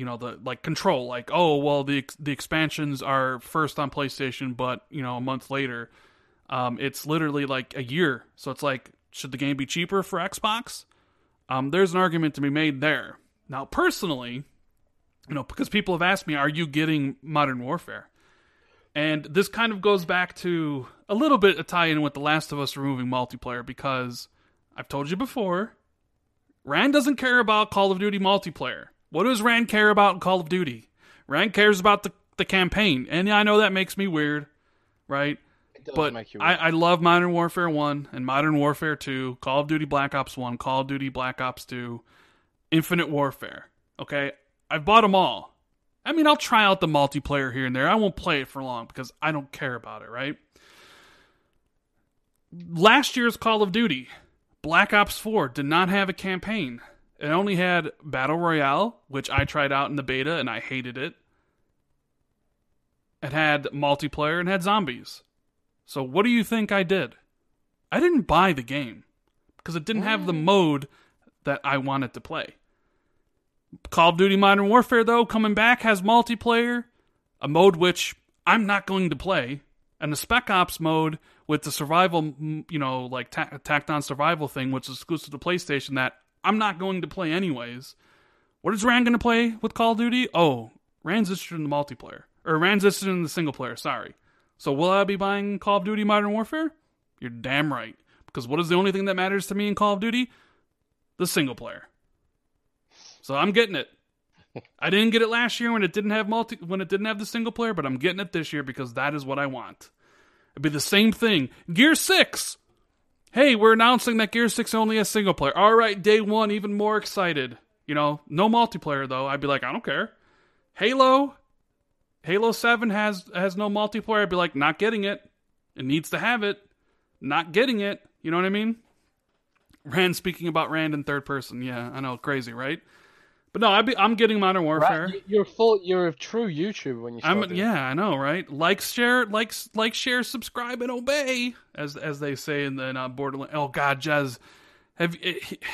you know, the like control. Like, oh, well, the the expansions are first on PlayStation, but you know, a month later. Um, it's literally like a year. So it's like, should the game be cheaper for Xbox? Um, there's an argument to be made there. Now, personally, you know, because people have asked me, are you getting Modern Warfare? And this kind of goes back to a little bit a tie in with The Last of Us removing multiplayer because I've told you before, Rand doesn't care about Call of Duty multiplayer. What does Rand care about in Call of Duty? Rand cares about the, the campaign. And I know that makes me weird, right? but I, I, love Modern Warfare 1 and Modern Warfare 2, Call of Duty Black Ops 1, Call of Duty Black Ops 2, Infinite Warfare. Okay? I've bought them all. I mean, I'll try out the multiplayer here and there. I won't play it for long because I don't care about it, right? Last year's Call of Duty, Black Ops 4, did not have a campaign. It only had Battle Royale, which I tried out in the beta and I hated it. It had multiplayer and had zombies. So what do you think I did? I didn't buy the game because it didn't have the mm. mode that I wanted to play. Call of Duty Modern Warfare though coming back has multiplayer, a mode which I'm not going to play, and the Spec Ops mode with the survival, you know, like ta- tacked on survival thing, which is exclusive to PlayStation that I'm not going to play anyways. What is Rand going to play with Call of Duty? Oh, Rand's interested in the multiplayer or Rand's interested in the single player. Sorry. So will I be buying Call of Duty Modern Warfare? You're damn right. Because what is the only thing that matters to me in Call of Duty? The single player. So I'm getting it. I didn't get it last year when it didn't have multi when it didn't have the single player, but I'm getting it this year because that is what I want. It'd be the same thing. Gear 6. Hey, we're announcing that Gear 6 only has single player. All right, day 1 even more excited. You know, no multiplayer though. I'd be like, I don't care. Halo Halo 7 has has no multiplayer. I'd be like, not getting it. It needs to have it. Not getting it. You know what I mean? Rand speaking about Rand in third person. Yeah, I know, crazy, right? But no, I be, I'm getting Modern Warfare. Right, You're full. You're a true YouTuber when you. I'm doing yeah, I know, right? Like, share, like, like, share, subscribe, and obey, as as they say in the uh, Borderlands. Oh God, Jez, have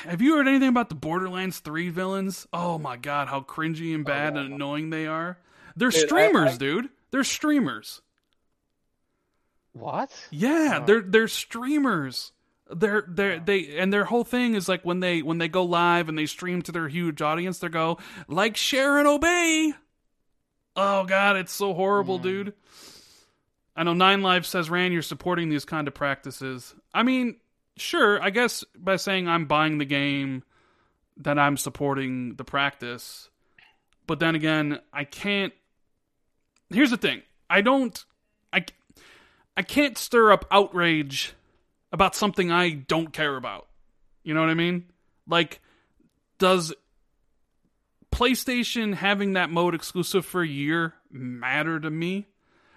have you heard anything about the Borderlands three villains? Oh my God, how cringy and bad yeah. and annoying they are. They're Dude, I- streamers, I- dude. They're streamers. What? Yeah, Oh. they're they're streamers. They're they're they and their whole thing is like when they when they go live and they stream to their huge audience, they go like, share, and obey. Oh god, it's so horrible, Mm. dude. I know Nine Lives says Rand you're supporting these kind of practices. I mean, sure, I guess by saying I'm buying the game, that I'm supporting the practice. But then again, I can't. Here's the thing: I don't. I I can't stir up outrage about something I don't care about. You know what I mean? Like, does PlayStation having that mode exclusive for a year matter to me?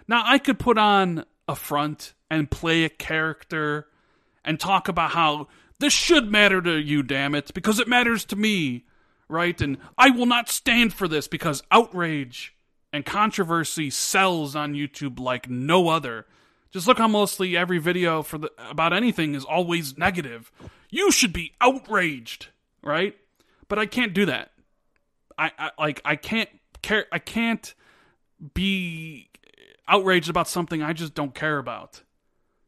Now, I could put on a front and play a character and talk about how this should matter to you, damn it, because it matters to me, right? And I will not stand for this because outrage and controversy sells on YouTube like no other. Just look how mostly every video for the about anything is always negative. You should be outraged, right? But I can't do that. I, I like I can't care I can't be outraged about something I just don't care about.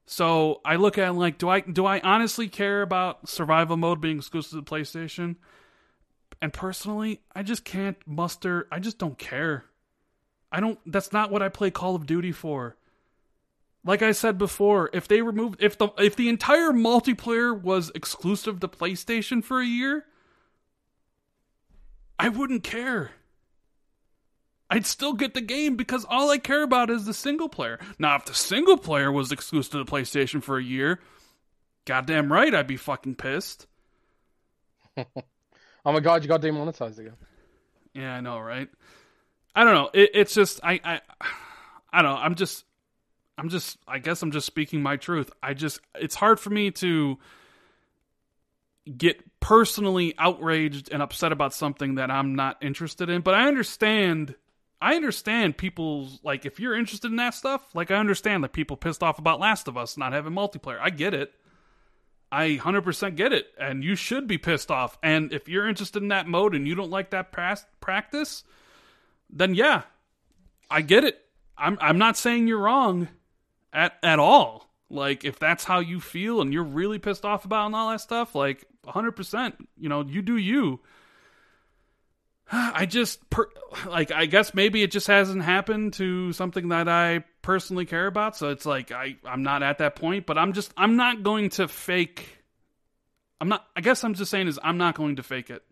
So I look at like, do I do I honestly care about survival mode being exclusive to the PlayStation? And personally, I just can't muster. I just don't care. I don't. That's not what I play Call of Duty for. Like I said before, if they removed if the if the entire multiplayer was exclusive to PlayStation for a year, I wouldn't care. I'd still get the game because all I care about is the single player. Now, if the single player was exclusive to the PlayStation for a year, goddamn right I'd be fucking pissed. Oh my god, you got demonetized again. Yeah, I know, right? I don't know. It, it's just I, I I don't know. I'm just I'm just I guess I'm just speaking my truth. I just it's hard for me to get personally outraged and upset about something that I'm not interested in. But I understand I understand people's like if you're interested in that stuff, like I understand that people pissed off about Last of Us not having multiplayer. I get it. I 100% get it and you should be pissed off. And if you're interested in that mode and you don't like that past practice, then yeah, I get it. I'm I'm not saying you're wrong at at all. Like if that's how you feel and you're really pissed off about and all that stuff, like 100%, you know, you do you. I just per, like I guess maybe it just hasn't happened to something that I personally care about, so it's like I I'm not at that point, but I'm just I'm not going to fake I'm not I guess I'm just saying is I'm not going to fake it.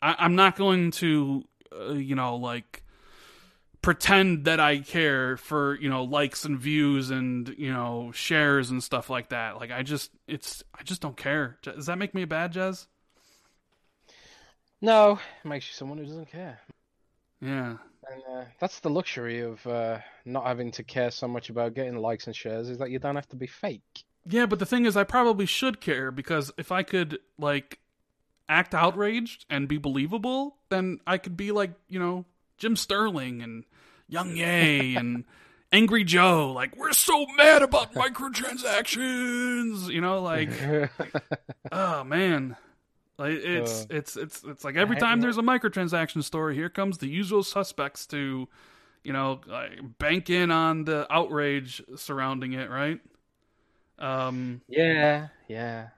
I, I'm not going to uh, you know like pretend that I care for you know likes and views and you know shares and stuff like that. Like I just it's I just don't care. Does that make me a bad Jez? No, it makes you someone who doesn't care. Yeah. And uh, that's the luxury of uh, not having to care so much about getting likes and shares is that you don't have to be fake. Yeah, but the thing is, I probably should care because if I could like act outraged and be believable, then I could be like you know Jim Sterling and YongYea and Angry Joe. Like we're so mad about microtransactions. You know, like oh man. Like it's Uh, it's it's it's like every time there's a microtransaction story, here comes the usual suspects to, you know, like, bank in on the outrage surrounding it, right? Um, yeah, yeah.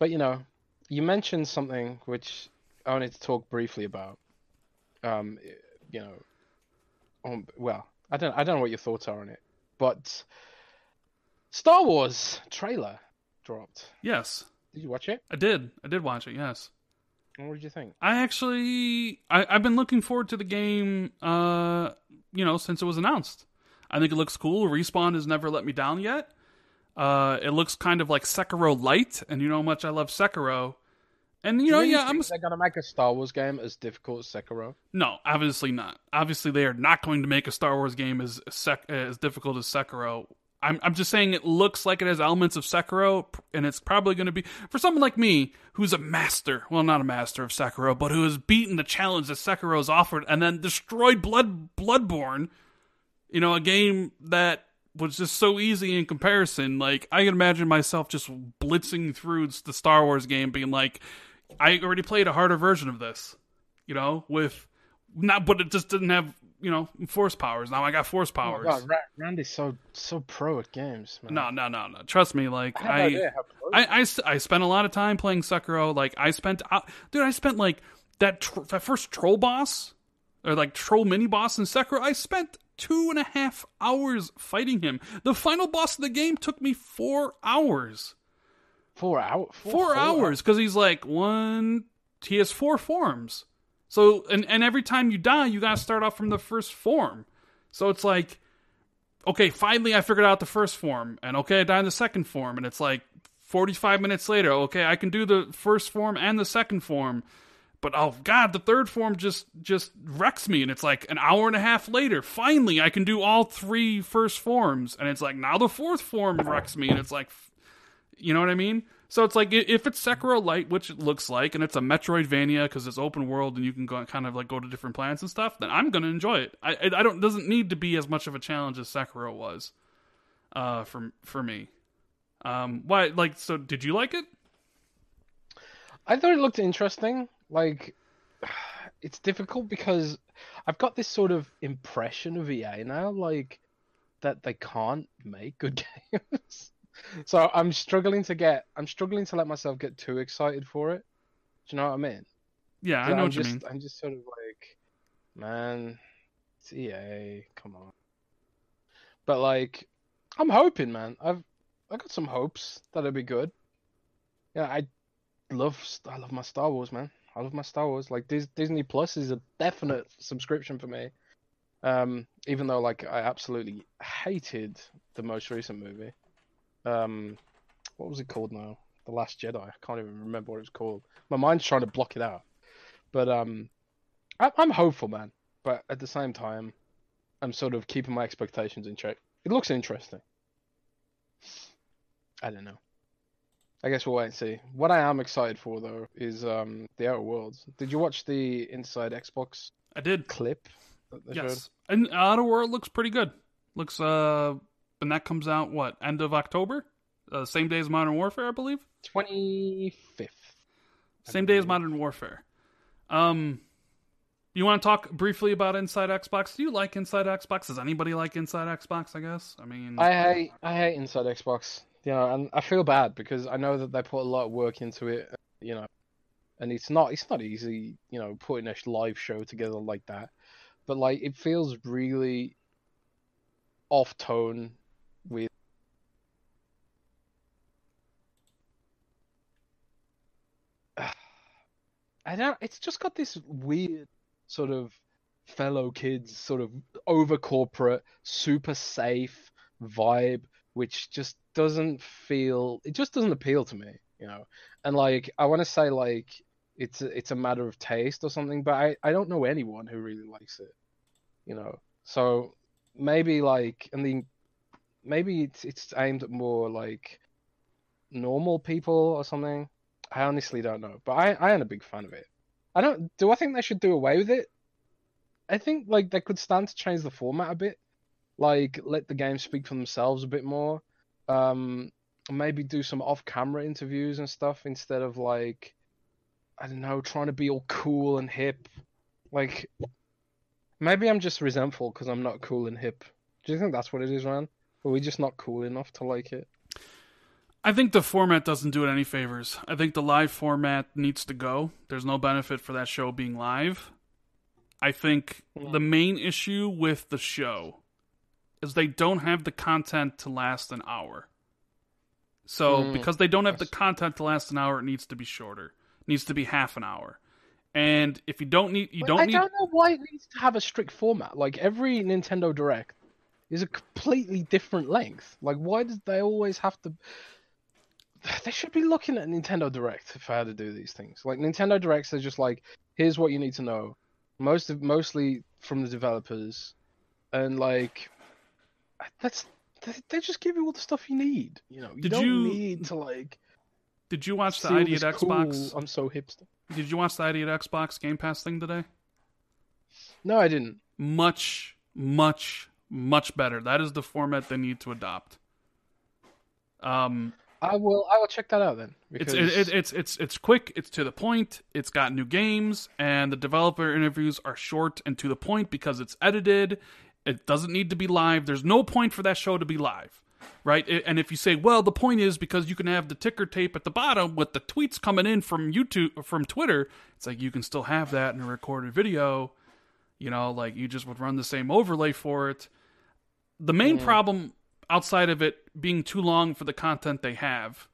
But you know, you mentioned something which I wanted to talk briefly about. Um, you know, um, well, I don't, I don't know what your thoughts are on it, but Star Wars trailer dropped. yes, Did you watch it? I did. I did watch it. Yes, what did you think? I actually I, I've been looking forward to the game. Uh, you know, since it was announced, I think it looks cool. Respawn has never let me down yet. Uh, it looks kind of like Sekiro Light, and you know how much I love Sekiro. And you know, yeah, I'm they're gonna make a Star Wars game as difficult as Sekiro. No, obviously not. Obviously, they are not going to make a Star Wars game as sec- as difficult as Sekiro. I'm I'm just saying it looks like it has elements of Sekiro, and it's probably going to be for someone like me who's a master. Well, not a master of Sekiro, but who has beaten the challenge that Sekiro has offered, and then destroyed Blood Bloodborne. You know, a game that was just so easy in comparison. Like I can imagine myself just blitzing through the Star Wars game, being like, I already played a harder version of this. You know, with not, but it just didn't have you know force powers. Now I got force powers. Oh, God, Randy's so so pro at games. Man. No, no, no, no. Trust me. Like I, I, idea how pro I, I, I spent a lot of time playing Sekiro. Like I spent, uh, dude, I spent like that tr- that first troll boss or like troll mini boss in Sekiro. I spent two and a half hours fighting him. The final boss of the game took me four hours. Four hours. Four hours because he's like one. He has four forms. So and and every time you die, you gotta start off from the first form. So it's like, okay, finally I figured out the first form, and okay, I die in the second form, and it's like forty five minutes later, okay, I can do the first form and the second form, but oh god, the third form just just wrecks me, and it's like an hour and a half later, finally I can do all three first forms, and it's like now the fourth form wrecks me, and it's like, you know what I mean? So it's like if it's Sekiro Light, which it looks like, and it's a Metroidvania because it's open world and you can go kind of like go to different planets and stuff, then I'm gonna enjoy it. I I don't doesn't need to be as much of a challenge as Sekiro was, uh, for for me. Um, why like so? Did you like it? I thought it looked interesting. Like, it's difficult because I've got this sort of impression of EA now, like that they can't make good games. So I'm struggling to get, I'm struggling to let myself get too excited for it. Do you know what I mean? Yeah, I know I'm what just, you mean. I'm just sort of like, man, it's EA, come on. But like, I'm hoping, man. I've I got some hopes that it'll be good. Yeah, I love I love my Star Wars, man. I love my Star Wars. Like Dis- Disney Plus is a definite subscription for me. Um, even though like I absolutely hated the most recent movie. Um, what was it called now? The Last Jedi. I can't even remember what it was called. My mind's trying to block it out. But um, I- I'm hopeful, man. But at the same time, I'm sort of keeping my expectations in check. It looks interesting. I don't know. I guess we'll wait and see. What I am excited for though is um the Outer Worlds. Did you watch the Inside Xbox I did. clip? They showed? Yes, and Outer World looks pretty good. Looks uh, and that comes out what end of October, uh, same day as Modern Warfare, I believe. Twenty fifth. Same day as Modern Warfare. Um, you want to talk briefly about Inside Xbox? Do you like Inside Xbox? Does anybody like Inside Xbox? I guess. I mean, I hate I hate Inside Xbox. You know, and I feel bad because I know that they put a lot of work into it. You know, and it's not it's not easy. You know, putting a live show together like that. But like, it feels really off tone with. I don't. It's just got this weird sort of fellow kids, sort of over corporate, super safe vibe, which just doesn't feel. It just doesn't appeal to me, you know. And like, I want to say like it's it's a matter of taste or something, but I I don't know anyone who really likes it, you know. So maybe like, I mean, maybe it's it's aimed at more like normal people or something. I honestly don't know, but I I am a big fan of it. I don't. Do I think they should do away with it? I think like they could stand to change the format a bit, like let the game speak for themselves a bit more. Um, maybe do some off-camera interviews and stuff instead of like, I don't know, trying to be all cool and hip. Like, maybe I'm just resentful because I'm not cool and hip. Do you think that's what it is, man? Are we just not cool enough to like it? I think the format doesn't do it any favors. I think the live format needs to go. There's no benefit for that show being live. I think the main issue with the show is they don't have the content to last an hour. So Mm, because they don't have the content to last an hour, it needs to be shorter. It needs to be half an hour. And if you don't need, you don't I need. don't know why it needs to have a strict format. Like every Nintendo Direct is a completely different length. Like why does they always have to? They should be looking at Nintendo Direct if I had to do these things. Like Nintendo Directs are just like, here's what you need to know. Most of mostly from the developers, and like that's they, they just give you all the stuff you need. You know, you Did don't you- need to like. Did you watch the ID at this cool, Xbox? I'm so hipster. Did you watch the ID at Xbox Game Pass thing today? No, I didn't. Much, much, much better. That is the format they need to adopt. Um, I will. I will check that out then. it's Because it, it, it's it's it's quick. It's to the point. It's got new games, and the developer interviews are short and to the point because it's edited. It doesn't need to be live. There's no point for that show to be live, right? It- and if you say, well, the point is because you can have the ticker tape at the bottom with the tweets coming in from YouTube from Twitter, it's like you can still have that in a recorded video. You know, like you just would run the same overlay for it. The main Yeah. problem outside of it being too long for the content they have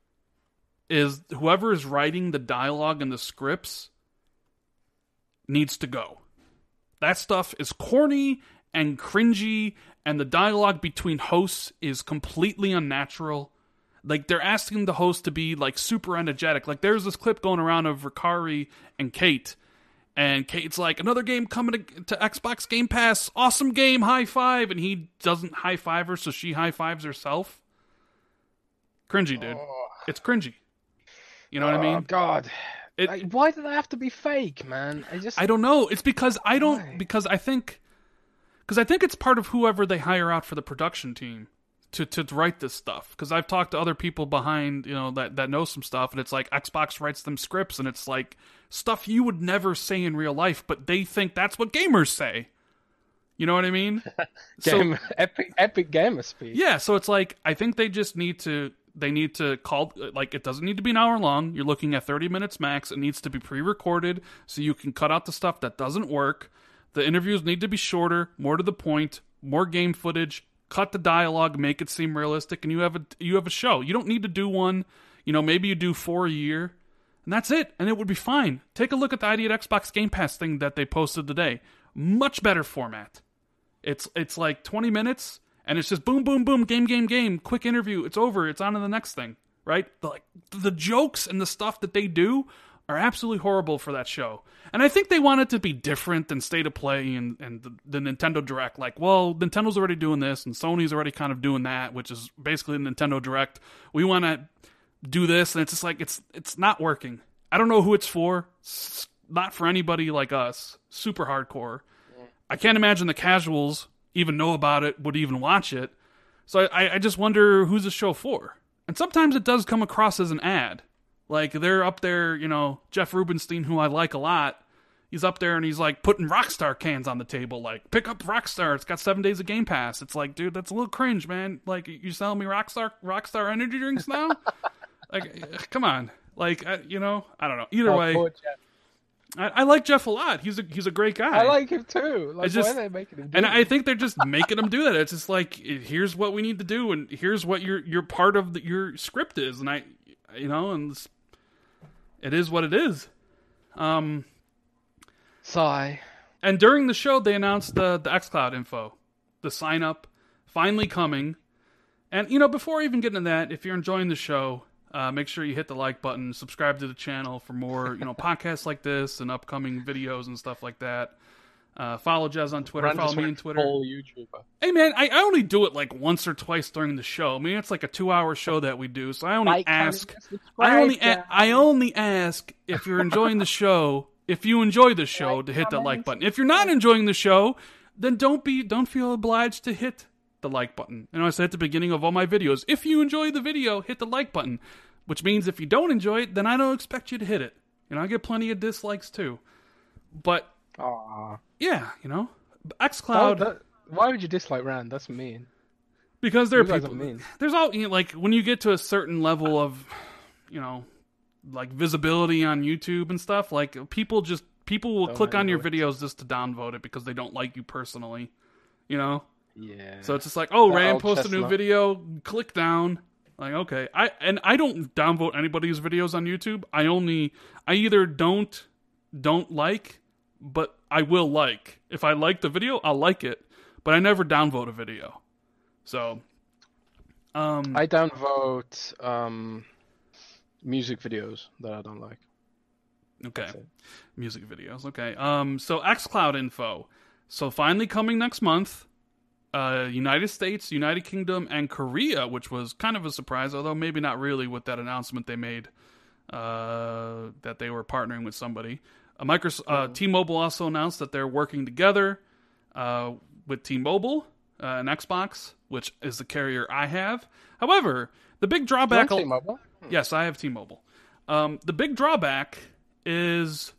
is whoever is writing the dialogue and the scripts needs to go. That stuff is corny and cringy, and the dialogue between hosts is completely unnatural. Like they're asking the host to be like super energetic. Like there's this clip going around of Ricari and Kate, and Kate's like, "Another game coming to, to Xbox Game Pass, awesome game, high five. And he doesn't high five her, so she high fives herself. Cringy, dude. Oh. It's cringy. You know what I mean? Oh mean? God, It- Like, why do they have to be fake, man? I just I don't know. It's because I don't Why? because I think because I think it's part of whoever they hire out for the production team to to write this stuff. Because I've talked to other people behind you know that that know some stuff, and it's like Xbox writes them scripts, and it's like stuff you would never say in real life, but they think that's what gamers say. You know what I mean? So- epic epic gamer speed. Yeah, so it's like I think they just need to they need to call like it doesn't need to be an hour long. You're looking at 30 minutes max. It needs to be pre-recorded so you can cut out the stuff that doesn't work. The interviews need to be shorter, more to the point, more game footage, cut the dialogue, make it seem realistic and you have a you have a show. You don't need to do one, you know, maybe you do 4 a year. And that's it, and it would be fine. Take a look at the ID at Xbox Game Pass thing that they posted today. Much better format. It's it's like 20 minutes and it's just boom boom boom game game game quick interview it's over it's on to the next thing right the, like the jokes and the stuff that they do are absolutely horrible for that show. And i think they want it to be different than state of play and, and the, the nintendo direct. Like well nintendo's already doing this and sony's already kind of doing that which is basically nintendo direct. We want to do this. And it's just like it's it's not working. I don't know who it's for. It's not for anybody like us. Super hardcore. I can't imagine the casuals even know about it, would even watch it. So I, I just wonder who's the show for. And sometimes it does come across as an ad. Like they're up there, you know, Jeff Rubenstein, who I like a lot. He's up there and he's like putting Rockstar cans on the table, like pick up Rockstar. It's got seven days of Game Pass. It's like, dude, that's a little cringe, man. Like you selling me Rockstar Rockstar energy drinks now? like, come on. Like, I, you know, I don't know. Either Oh, way. I, I like Jeff a lot. He's a he's a great guy. I like him too. Like, just- why are they making him do and this? I think they're just making him do that. It's just like here's what we need to do, and here's what your your part of the, your script is, and I, you know, and it is what it is. Um, sigh. and during the show, they announced the the XCloud info, the sign up, finally coming. And you know, before even getting to that, if you're enjoying the show, uh, make sure you hit the like button, subscribe to the channel for more, you know, podcasts like this and upcoming videos and stuff like that. Uh, follow Jez on Twitter. Run follow me on Twitter. Hey man, I, I only do it like once or twice during the show. I mean, it's like a two-hour show that we do, so I only Like, ask. I only a- guys. I only ask if you're enjoying the show. If you enjoy the show, Like, to hit the like button. If you're not enjoying the show, then don't be don't feel obliged to hit the like button. You know, I said at the beginning of all my videos, if you enjoy the video, hit the like button. Which means if you don't enjoy it, then I don't expect you to hit it. You know, I get plenty of dislikes too. But Aw. yeah, you know, XCloud that- why would you dislike Rand? That's mean. because there are You people. mean. there's all you know, like when you get to a certain level of you know like visibility on youtube and stuff like people just people will Don't click on your enjoy videos just to downvote it because they don't like you personally you know Yeah. so it's just like oh That rand posted a new video click down like okay i and i don't downvote anybody's videos on youtube i only i either don't don't like but i will like if i like the video i'll like it but i never downvote a video so um I downvote um, music videos that I don't like. Okay. Music videos. Okay. Um so xCloud info. So finally coming next month. uh, United States, United Kingdom, and Korea, which was kind of a surprise, although maybe not really with that announcement they made uh, that they were partnering with somebody. Uh, Microsoft, uh, T-Mobile also announced that they're working together uh, with T-Mobile uh, and Xbox, which is the carrier I have. However, the big drawback. Want T-Mobile? Yes, I have T-Mobile. Um, the big drawback is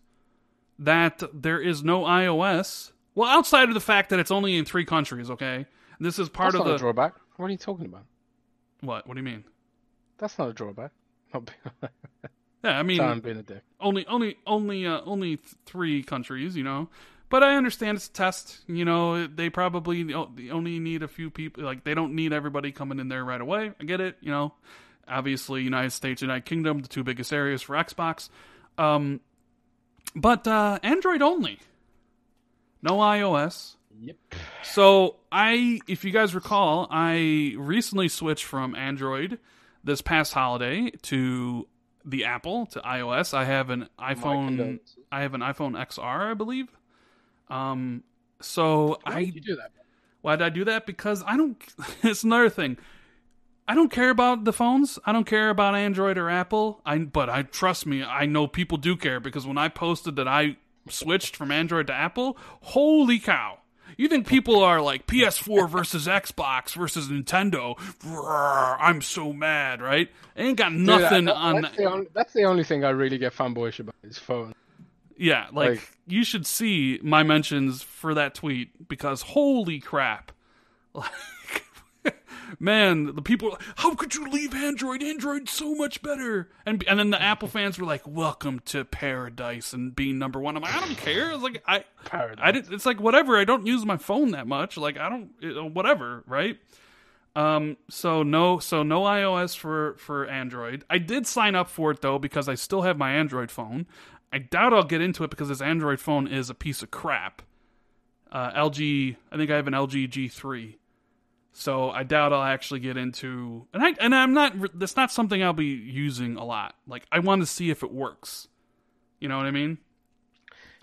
that there is no iOS. Well, outside of the fact that it's only in three countries. Okay, this is part That's of not the a drawback. What are you talking about? what? What do you mean? That's not a drawback. Yeah, I mean, Sorry, being a dick. only only only uh, only th- three countries, you know. But I understand it's a test. You know, they probably only need a few people. Like they don't need everybody coming in there right away. I get it. You know, obviously United States, United Kingdom, the two biggest areas for Xbox. Um, but uh, Android only, no iOS. Yep. So I, if you guys recall, I recently switched from Android this past holiday to the Apple to iOS. I have an iPhone. I have an iPhone XR, I believe. Um, so Why I do that? why did I do that? Because I don't. It's another thing. I don't care about the phones. I don't care about Android or Apple. I but I trust me. I know people do care because when I posted that I switched from Android to Apple, holy cow! You think people are like PS4 versus Xbox versus Nintendo? Roar, I'm so mad, right? I ain't got Dude, nothing that- on. That's the, only, that's the only thing I really get fanboyish about is phone. Yeah, like, Like- you should see my mentions for that tweet because holy crap. Man, the people how could you leave Android? Android's so much better. And and then the Apple fans were like, "Welcome to paradise and being number 1." I'm like, "I don't care." It's like I Paradise. I did, it's like whatever. I don't use my phone that much. Like I don't whatever, right? Um so no so no iOS for for Android. I did sign up for it though because I still have my Android phone. I doubt I'll get into it because this Android phone is a piece of crap. Uh, LG, I think I have an LG G3, so I doubt I'll actually get into. And I and I'm not. That's not something I'll be using a lot. Like I want to see if it works. You know what I mean?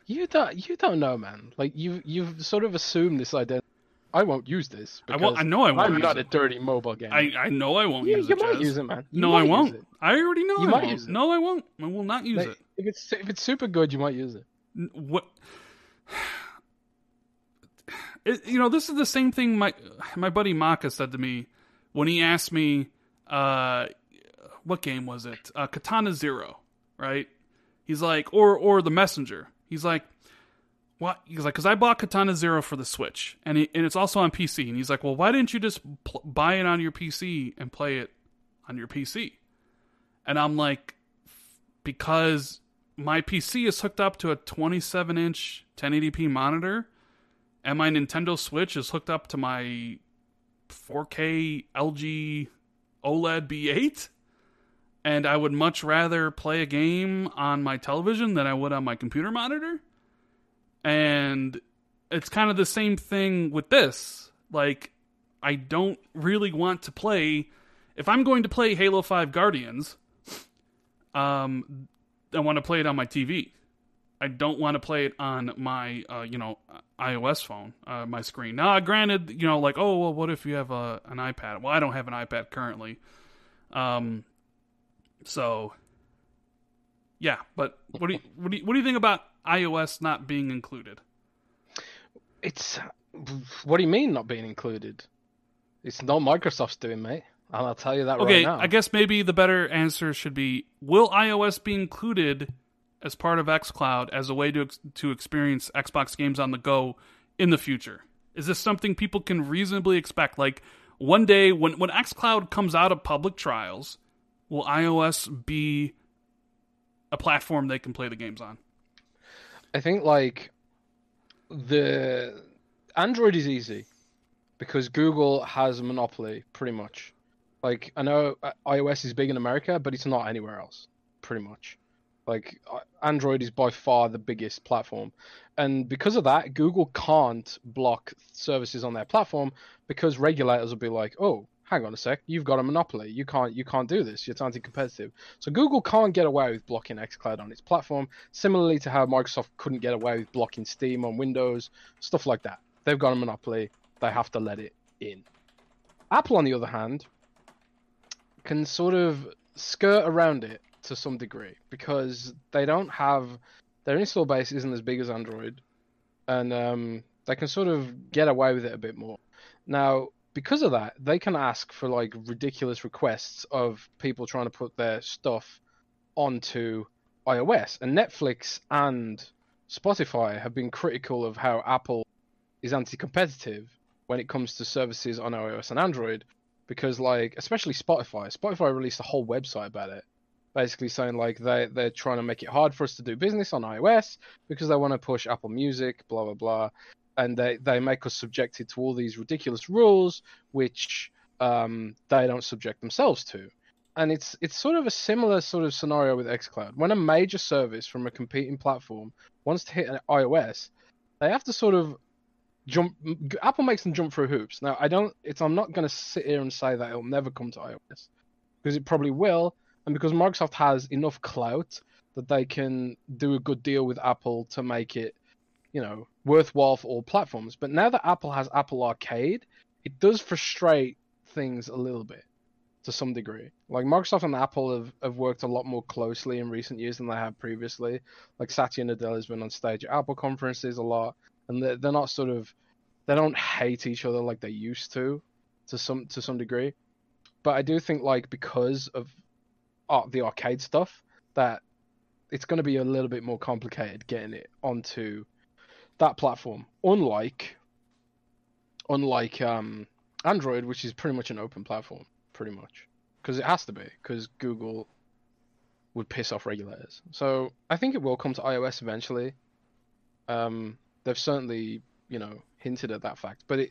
You don't. You don't know, man. Like you. You've sort of assumed this identity. I won't use this. I won't. I know I won't. I'm use not it. a dirty mobile gamer. I I know I won't you, use you it. You might Chaz. use it, man. You no, I won't. I already know You I might won't. use it. No, I won't. I will not use Like, it. if it's if it's super good, you might use it. What it, you know this is the same thing my my buddy Maka said to me when he asked me uh what game was it? Uh, Katana Zero right? He's like or or the Messenger. He's like what he's like because I bought Katana Zero for the Switch and and it's also on PC and he's like well why didn't you just pl- buy it on your PC and play it on your PC and I'm like because my PC is hooked up to a 27 inch 1080p monitor, and my Nintendo Switch is hooked up to my 4K LG OLED B8. And I would much rather play a game on my television than I would on my computer monitor. And it's kind of the same thing with this. Like, I don't really want to play. If I'm going to play Halo 5 Guardians, um, I want to play it on my TV. I don't want to play it on my, uh, you know, iOS phone, uh, my screen. Now, granted, you know, like, oh, well, what if you have a, an iPad? Well, I don't have an iPad currently. Um, so, yeah, but what do you, what do you, what do you think about iOS not being included? It's what do you mean not being included? It's not Microsoft's doing, mate. I'll tell you that Okay, right now. Okay, I guess maybe the better answer should be: Will iOS be included as part of XCloud as a way to to experience Xbox games on the go in the future? Is this something people can reasonably expect? Like one day when when XCloud comes out of public trials, will iOS be a platform they can play the games on? I think like the Android is easy because Google has a monopoly pretty much. Like I know uh, iOS is big in America, but it's not anywhere else. Pretty much. Like uh, Android is by far the biggest platform, and because of that, Google can't block services on their platform because regulators will be like, "Oh, hang on a sec, you've got a monopoly. You can't you can't do this. It's anti-competitive." So Google can't get away with blocking xCloud on its platform, similarly to how Microsoft couldn't get away with blocking Steam on Windows, stuff like that. They've got a monopoly. they have to let it in. Apple, on the other hand, can sort of skirt around it to some degree because they don't have their install base isn't as big as Android, and um, they can sort of get away with it a bit more. Now, because of that, they can ask for like ridiculous requests of people trying to put their stuff onto iOS, and Netflix and Spotify have been critical of how Apple is anti-competitive when it comes to services on iOS and Android because like especially Spotify, Spotify released a whole website about it, basically saying like they they're trying to make it hard for us to do business on iOS because they want to push Apple Music, blah blah blah, and they they make us subjected to all these ridiculous rules which um, they don't subject themselves to. And it's it's sort of a similar sort of scenario with xCloud. When a major service from a competing platform wants to hit an iOS, they have to sort of jump. Apple makes them jump through hoops. Now, I don't. It's. I'm not going to sit here and say that it'll never come to iOS because it probably will, and because Microsoft has enough clout that they can do a good deal with Apple to make it, you know, worthwhile for all platforms. But now that Apple has Apple Arcade, it does frustrate things a little bit to some degree. Like Microsoft and Apple have, have worked a lot more closely in recent years than they have previously. Like Satya Nadella has been on stage at Apple conferences a lot, and they're, they're not sort of they don't hate each other like they used to, to some to some degree. But I do think like because of the arcade stuff that it's going to be a little bit more complicated getting it onto that platform. Unlike unlike um, Android, which is pretty much an open platform pretty much, because it has to be, because Google would piss off regulators. So I think it will come to iOS eventually. Um, they've certainly, you know, hinted at that fact, but it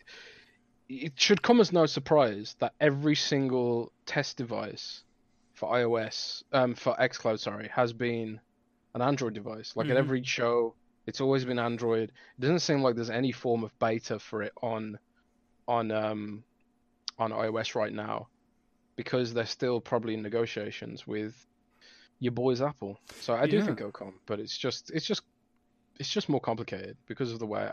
it should come as no surprise that every single test device for iOS, um, for XCloud, sorry, has been an Android device. Like mm-hmm. at every show, it's always been Android. It doesn't seem like there's any form of beta for it on on um on iOS right now because they're still probably in negotiations with your boys Apple. So I do yeah. think it'll come, but it's just it's just it's just more complicated because of the way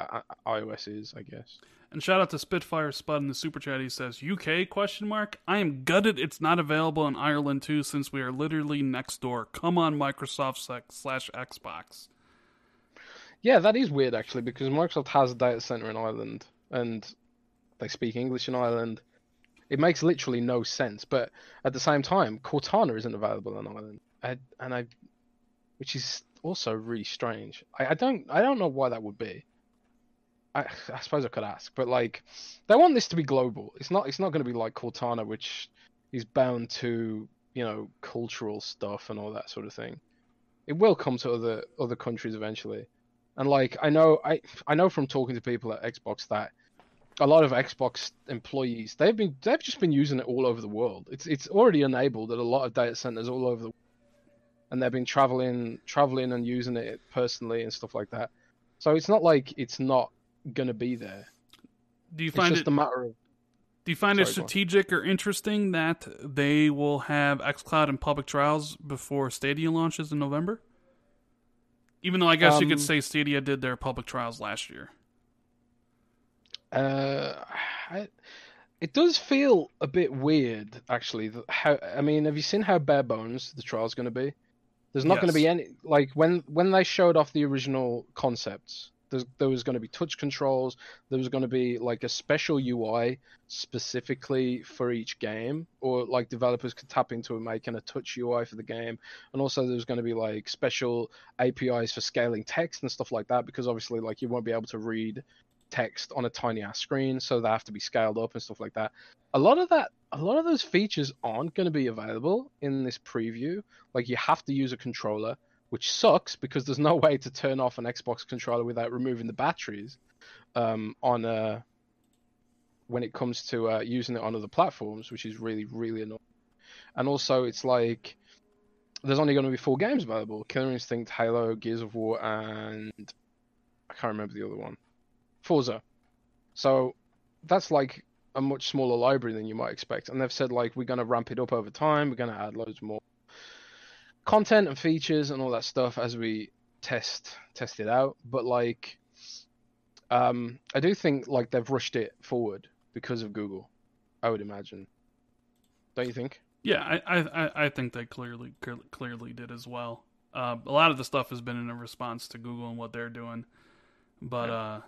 iOS is, I guess. And shout out to Spitfire Spud in the super chat. He says, "UK question mark. I am gutted it's not available in Ireland too, since we are literally next door. Come on, Microsoft slash Xbox." Yeah, that is weird actually, because Microsoft has a data center in Ireland, and they speak English in Ireland, it makes literally no sense. But at the same time, Cortana isn't available in Ireland, I, and I, which is also really strange. I, I don't I don't know why that would be. I, I suppose I could ask, but like they want this to be global. It's not it's not going to be like Cortana, which is bound to you know cultural stuff and all that sort of thing. It will come to other other countries eventually, and like I know I I know from talking to people at Xbox that a lot of Xbox employees they've been they've just been using it all over the world. It's it's already enabled at a lot of data centers all over the. And they've been traveling traveling and using it personally and stuff like that. So it's not like it's not gonna be there. Do you find it's it a matter of do you find Sorry, it strategic or interesting that they will have xCloud in public trials before Stadia launches in November? Even though I guess um, you could um, say Stadia did their public trials last year. Uh, I, it does feel a bit weird, actually. How I mean, have you seen how bare bones the trial's going to be? There's not yes. going to be any like when when they showed off the original concepts. there was going to be touch controls. There was going to be like a special UI specifically for each game, or like developers could tap into it making a touch UI for the game. And also, there was going to be like special APIs for scaling text and stuff like that, because obviously, like you won't be able to read text on a tiny ass screen, so they have to be scaled up and stuff like that. A lot of that, a lot of those features aren't going to be available in this preview. Like you have to use a controller, which sucks because there's no way to turn off an Xbox controller without removing the batteries um, on a uh, when it comes to uh, using it on other platforms, which is really really annoying. And also, it's like there's only going to be four games available: Killer Instinct, Halo, Gears of War, and I can't remember the other one. Forza. So that's like a much smaller library than you might expect. And they've said like we're going to ramp it up over time. We're going to add loads more content and features and all that stuff as we test test it out. But like, Um, I do think like they've rushed it forward because of Google. I would imagine. Don't you think? Yeah, I I, I think they clearly clearly did as well. Uh, a lot of the stuff has been in a response to Google and what they're doing, but yeah. uh,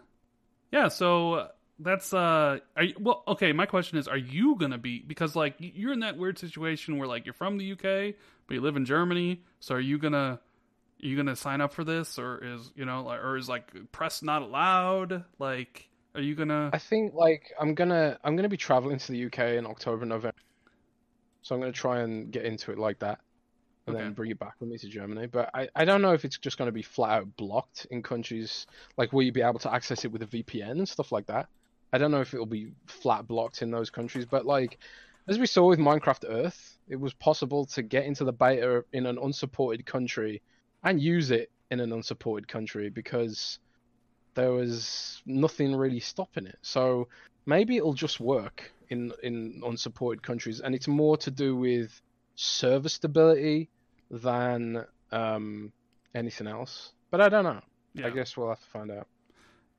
yeah. So that's uh, you, well, okay. My question is, are you gonna be because like you're in that weird situation where like you're from the UK but you live in Germany, so are you gonna are you gonna sign up for this or is you know or is like press not allowed like are you gonna i think like i'm gonna i'm gonna be traveling to the uk in october november so i'm gonna try and get into it like that and okay. then bring it back with me to germany but i i don't know if it's just gonna be flat out blocked in countries like will you be able to access it with a vpn and stuff like that i don't know if it'll be flat blocked in those countries but like as we saw with minecraft earth it was possible to get into the beta in an unsupported country and use it in an unsupported country because there was nothing really stopping it. So maybe it'll just work in in unsupported countries, and it's more to do with server stability than um, anything else. But I don't know. Yeah. I guess we'll have to find out.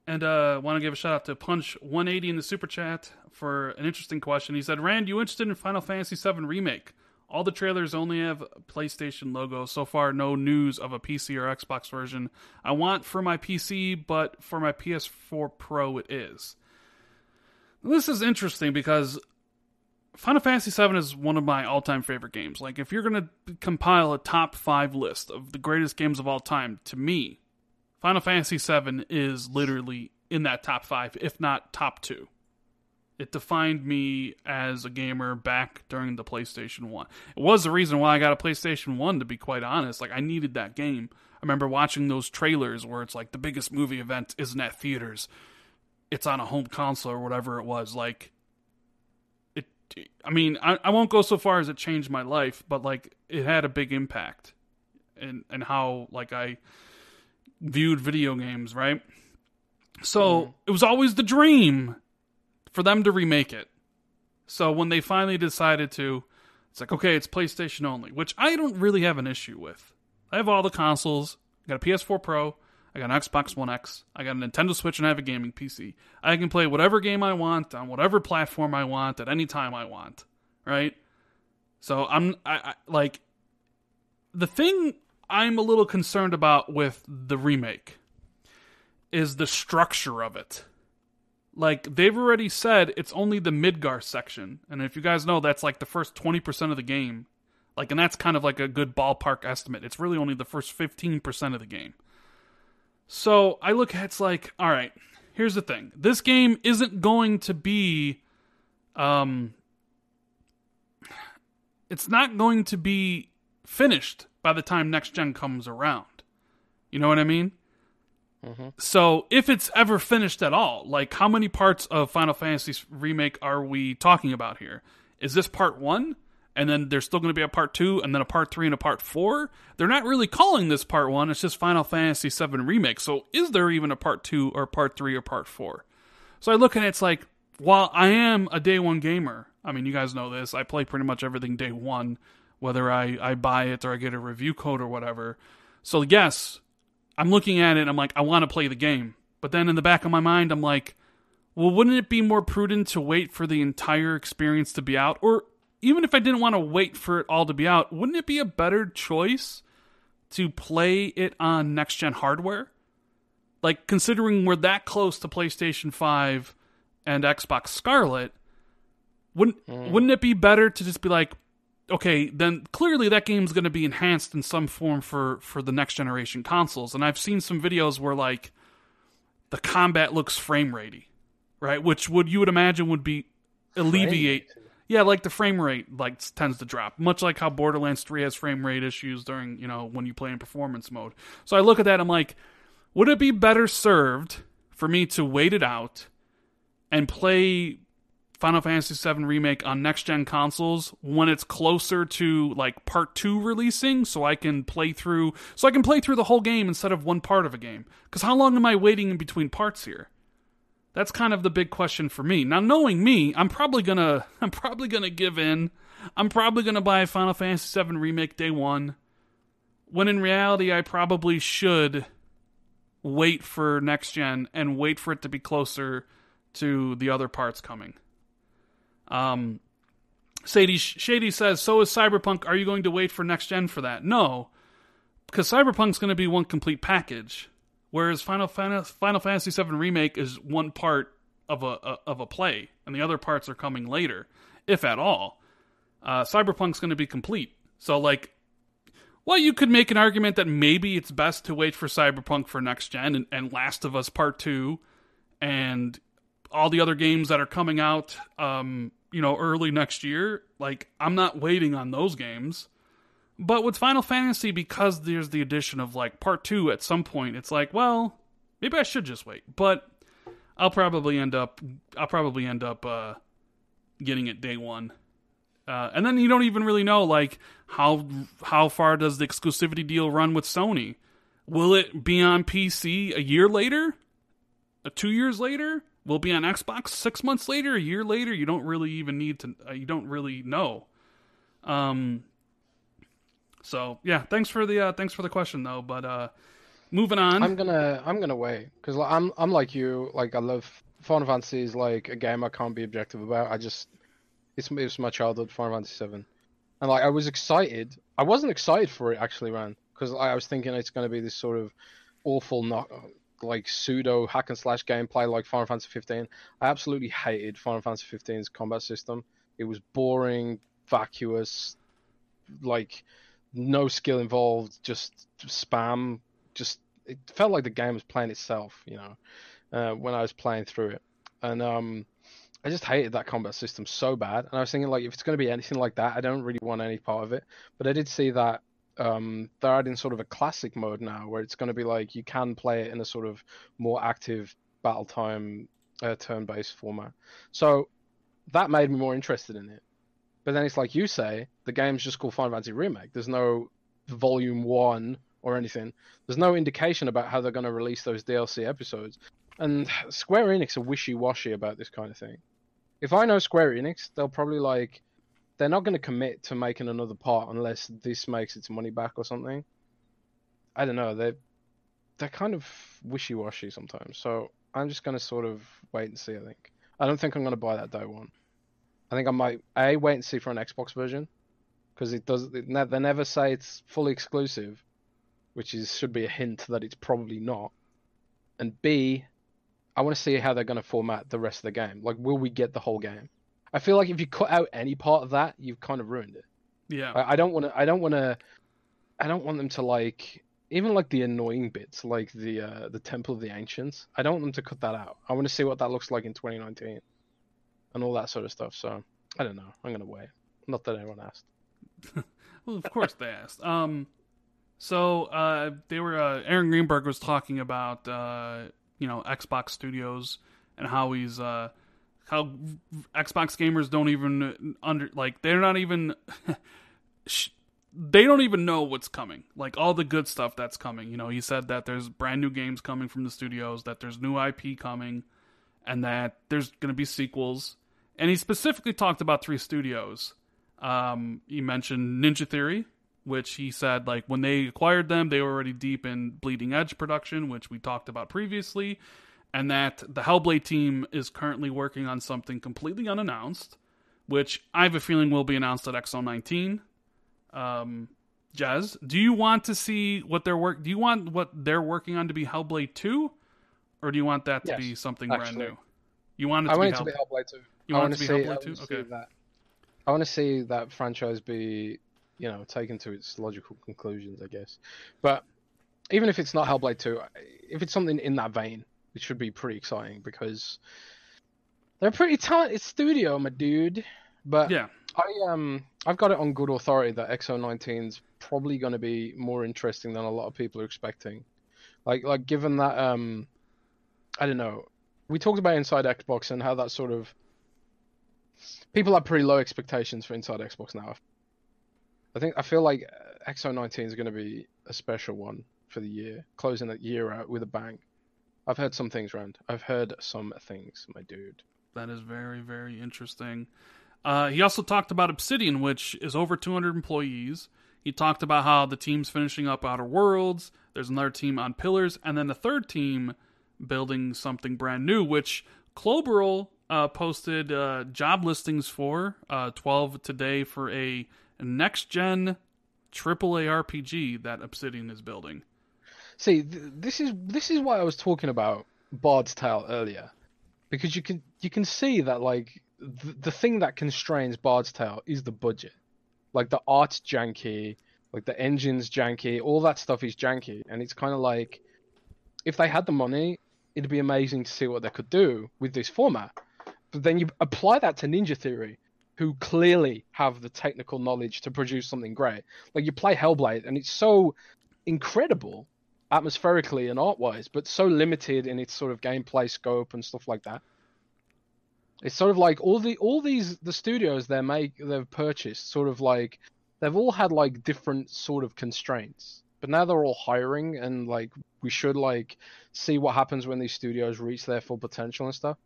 And uh, want to give a shout out to Punch 180 in the super chat for an interesting question. He said, "Rand, you interested in Final Fantasy VII remake? All the trailers only have PlayStation logo. So far, no news of a PC or Xbox version. I want for my PC, but for my PS4 Pro, it is. This is interesting because Final Fantasy VII is one of my all-time favorite games. Like, if you're gonna compile a top five list of the greatest games of all time, to me, Final Fantasy VII is literally in that top five, if not top two it defined me as a gamer back during the PlayStation 1. It was the reason why I got a PlayStation 1 to be quite honest. Like I needed that game. I remember watching those trailers where it's like the biggest movie event isn't at theaters. It's on a home console or whatever it was. Like I mean, I, I won't go so far as it changed my life, but like it had a big impact and and how like I viewed video games, right? So mm. it was always the dream for them to remake it. So when they finally decided to, it's like, okay, it's PlayStation only, which I don't really have an issue with. I have all the consoles. I got a PS4 Pro. I got an Xbox One X. I got a Nintendo Switch and I have a gaming PC. I can play whatever game I want on whatever platform I want at any time I want. Right? So I'm I, I like the thing I'm a little concerned about with the remake is the structure of it like they've already said it's only the Midgar section. And if you guys know that's like the first 20% of the game. Like and that's kind of like a good ballpark estimate. It's really only the first 15% of the game. So I look at it's like, all right, here's the thing. This game isn't going to be um it's not going to be finished by the time next gen comes around. You know what I mean? Mm-hmm. So, if it's ever finished at all, like how many parts of Final Fantasy remake are we talking about here? Is this part one, and then there's still going to be a part two, and then a part three and a part four? They're not really calling this part one. It's just Final Fantasy VII remake. So, is there even a part two or part three or part four? So I look at it, it's like, while I am a day one gamer, I mean, you guys know this. I play pretty much everything day one, whether I, I buy it or I get a review code or whatever. So, yes, I'm looking at it I'm like, I want to play the game. But then in the back of my mind, I'm like, well, wouldn't it be more prudent to wait for the entire experience to be out? Or even if I didn't want to wait for it all to be out, wouldn't it be a better choice to play it on next gen hardware? Like, considering we're that close to PlayStation 5 and Xbox Scarlett, wouldn't, mm. wouldn't it be better to just be like, okay, then clearly that game's going to be enhanced in some form for for the next generation consoles. And I've seen some videos where like the combat looks frame ratey, right? Which would you would imagine would be alleviate. Yeah, like the frame rate like tends to drop, much like how Borderlands 3 has frame rate issues during, you know, when you play in performance mode. So I look at that I'm like, would it be better served for me to wait it out and play Final Fantasy VII Remake on next gen consoles when it's closer to like part two releasing, so I can play through, so I can play through the whole game instead of one part of a game. Because how long am I waiting in between parts here? That's kind of the big question for me. Now, knowing me, I'm probably gonna, I'm probably gonna give in. I'm probably gonna buy Final Fantasy VII Remake day one. When in reality, I probably should wait for next gen and wait for it to be closer to the other parts coming. Um, Sadie Shady says, "So is Cyberpunk. Are you going to wait for next gen for that?" No, because Cyberpunk's going to be one complete package, whereas Final Fantasy, Final Fantasy VII Remake is one part of a, a, of a play, and the other parts are coming later, if at all. Uh, Cyberpunk's going to be complete. So, like, well, you could make an argument that maybe it's best to wait for Cyberpunk for next gen and, and Last of Us Part Two, and all the other games that are coming out, um, you know, early next year. Like, I'm not waiting on those games. But with Final Fantasy, because there's the addition of like Part Two at some point, it's like, well, maybe I should just wait. But I'll probably end up, I'll probably end up uh, getting it day one uh, and then you don't even really know like how how far does the exclusivity deal run with Sony? Will it be on PC a year later? Uh, two years later? Will be on Xbox six months later? A year later? You don't really even need to. Uh, you don't really know. Um. So yeah, thanks for the uh, thanks for the question though. But uh, moving on. I'm gonna I'm gonna wait because I'm I'm like you. Like I love Final Fantasy is like a game I can't be objective about. I just it's, it's my childhood, Final Fantasy Seven, and like I was excited. I wasn't excited for it actually, Rand, because I was thinking it's to be this sort of awful, not like pseudo hack and slash gameplay like Final Fantasy 15. I absolutely hated Final Fantasy 15's combat system. It was boring, vacuous, like no skill involved, just spam. Just it felt like the game was playing itself, you know, uh, when I was playing through it, and um, I just hated that combat system so bad. And I was thinking, like, if it's going to be anything like that, I don't really want any part of it. But I did see that um, they're adding sort of a classic mode now, where it's going to be like you can play it in a sort of more active battle time uh, turn-based format. So that made me more interested in it. But then it's like you say, the game's just called Final Fantasy Remake. There's no Volume One or anything. There's no indication about how they're going to release those DLC episodes. And Square Enix are wishy-washy about this kind of thing if I know Square Enix, they'll probably like they're not going to commit to making another part unless this makes its money back or something. I don't know. They they're kind of wishy washy sometimes. So I'm just going to sort of wait and see. I think I don't think I'm going to buy that day one. I think I might a wait and see for an Xbox version because it does. It ne- they never say it's fully exclusive, which is should be a hint that it's probably not. And B, I want to see how they're going to format the rest of the game. Like, will we get the whole game? I feel like if you cut out any part of that, you've kind of ruined it. Yeah. I, I don't want to. I don't want to. I don't want them to like even like the annoying bits, like the uh, the Temple of the Ancients. I don't want them to cut that out. I want to see what that looks like in 2019, and all that sort of stuff. So I don't know. I'm gonna wait. Not that anyone asked. well, of course they asked. Um, so uh, they were. Uh, Aaron Greenberg was talking about uh, you know Xbox Studios and how he's uh, how Xbox gamers don't even under like they're not even they don't even know what's coming. Like all the good stuff that's coming. You know, he said that there's brand new games coming from the studios, that there's new IP coming, and that there's going to be sequels. And he specifically talked about three studios. Um, he mentioned Ninja Theory, which he said like when they acquired them, they were already deep in Bleeding Edge production, which we talked about previously, and that the Hellblade team is currently working on something completely unannounced, which I have a feeling will be announced at XO19. Um, Jez, do you want to see what they're work? Do you want what they're working on to be Hellblade two, or do you want that to yes, be something actually. brand new? You want it to I be it to be Hellblade two. You I want want to see, Hellblade I see Okay. that. I want to see that franchise be, you know, taken to its logical conclusions, I guess. But even if it's not Hellblade 2, if it's something in that vein, it should be pretty exciting because they're a pretty talented studio, my dude. But Yeah, I um I've got it on good authority that XO19 is probably going to be more interesting than a lot of people are expecting. Like like given that um I don't know, we talked about Inside Xbox and how that sort of people have pretty low expectations for Inside Xbox now. I think I feel like uh, XO19 is going to be a special one for the year, closing that year out with a bang. I've heard some things, Rand. I've heard some things, my dude. that is very very interesting. Uh, he also talked about Obsidian, which is over 200 employees. He talked about how the team's finishing up Outer Worlds. There's another team on Pillars, and then the third team building something brand new, which Klobrille uh, posted uh, job listings for uh, 12 today for a next gen AAA RPG that Obsidian is building. See, th- this is this is why I was talking about Bard's Tale earlier, because you can you can see that like th- the thing that constrains Bard's Tale is the budget, like the art's janky, like the engine's janky, all that stuff is janky, and it's kind of like if they had the money, it'd be amazing to see what they could do with this format. But then you apply that to Ninja Theory, who clearly have the technical knowledge to produce something great. Like you play Hellblade, and it's so incredible atmospherically and art wise, but so limited in its sort of gameplay scope and stuff like that. It's sort of like all the all these the studios they make they've purchased sort of like they've all had like different sort of constraints. But now they're all hiring and like we should like see what happens when these studios reach their full potential and stuff.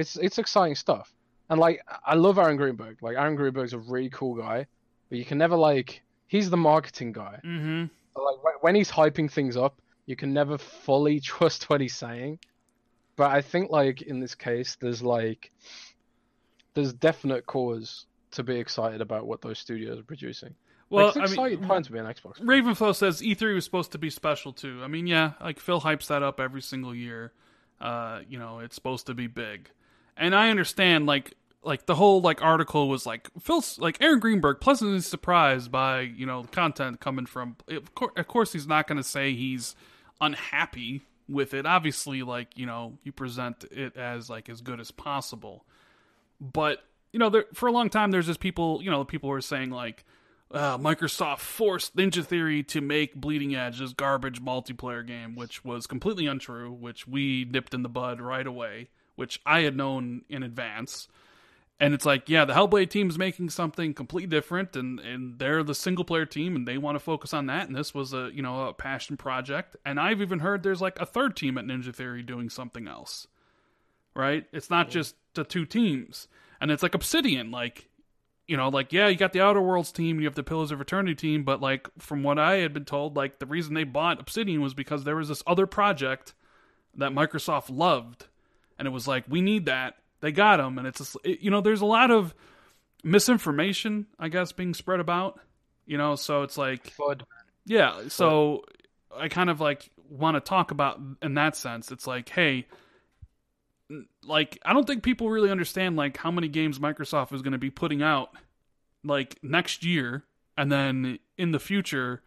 It's it's exciting stuff. And like I love Aaron Greenberg. Like Aaron Greenberg's a really cool guy, but you can never like he's the marketing guy. Mm-hmm. Like when he's hyping things up, you can never fully trust what he's saying. But I think like in this case, there's like there's definite cause to be excited about what those studios are producing. Well, like, it's I mean, exciting time to be an Xbox. Ravenflow says E3 was supposed to be special too. I mean, yeah, like Phil hypes that up every single year. Uh, you know, it's supposed to be big, and I understand. Like, like the whole like article was like Phil's like Aaron Greenberg pleasantly surprised by you know content coming from. Of course, of course he's not going to say he's unhappy with it. Obviously, like you know, you present it as like as good as possible, but you know, there, for a long time, there's just people. You know, people were saying like uh, Microsoft forced Ninja Theory to make Bleeding Edge this garbage multiplayer game, which was completely untrue, which we nipped in the bud right away, which I had known in advance. And it's like, yeah, the Hellblade team is making something completely different, and, and they're the single player team, and they want to focus on that. And this was a you know a passion project. And I've even heard there's like a third team at Ninja Theory doing something else, right? It's not yeah. just the two teams, and it's like Obsidian, like you know, like yeah, you got the Outer Worlds team, you have the Pillars of Eternity team, but like from what I had been told, like the reason they bought Obsidian was because there was this other project that Microsoft loved, and it was like we need that. They got them, and it's just, it, you know, there's a lot of misinformation, I guess, being spread about. You know, so it's like, Fud. yeah. So I kind of like want to talk about in that sense. It's like, hey, like I don't think people really understand like how many games Microsoft is going to be putting out like next year and then in the future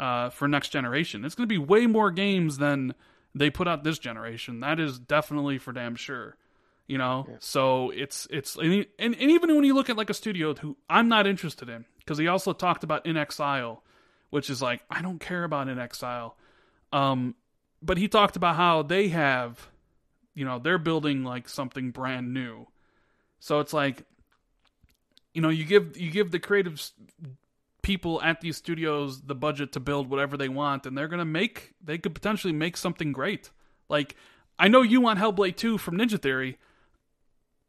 uh, for next generation. It's going to be way more games than they put out this generation. That is definitely for damn sure. You know, yeah. so it's it's and, and even when you look at like a studio who I'm not interested in because he also talked about inXile, which is like I don't care about inXile. Um, but he talked about how they have you know they're building like something brand new so it's like you know you give you give the creative people at these studios the budget to build whatever they want and they're going to make they could potentially make something great like i know you want hellblade 2 from ninja theory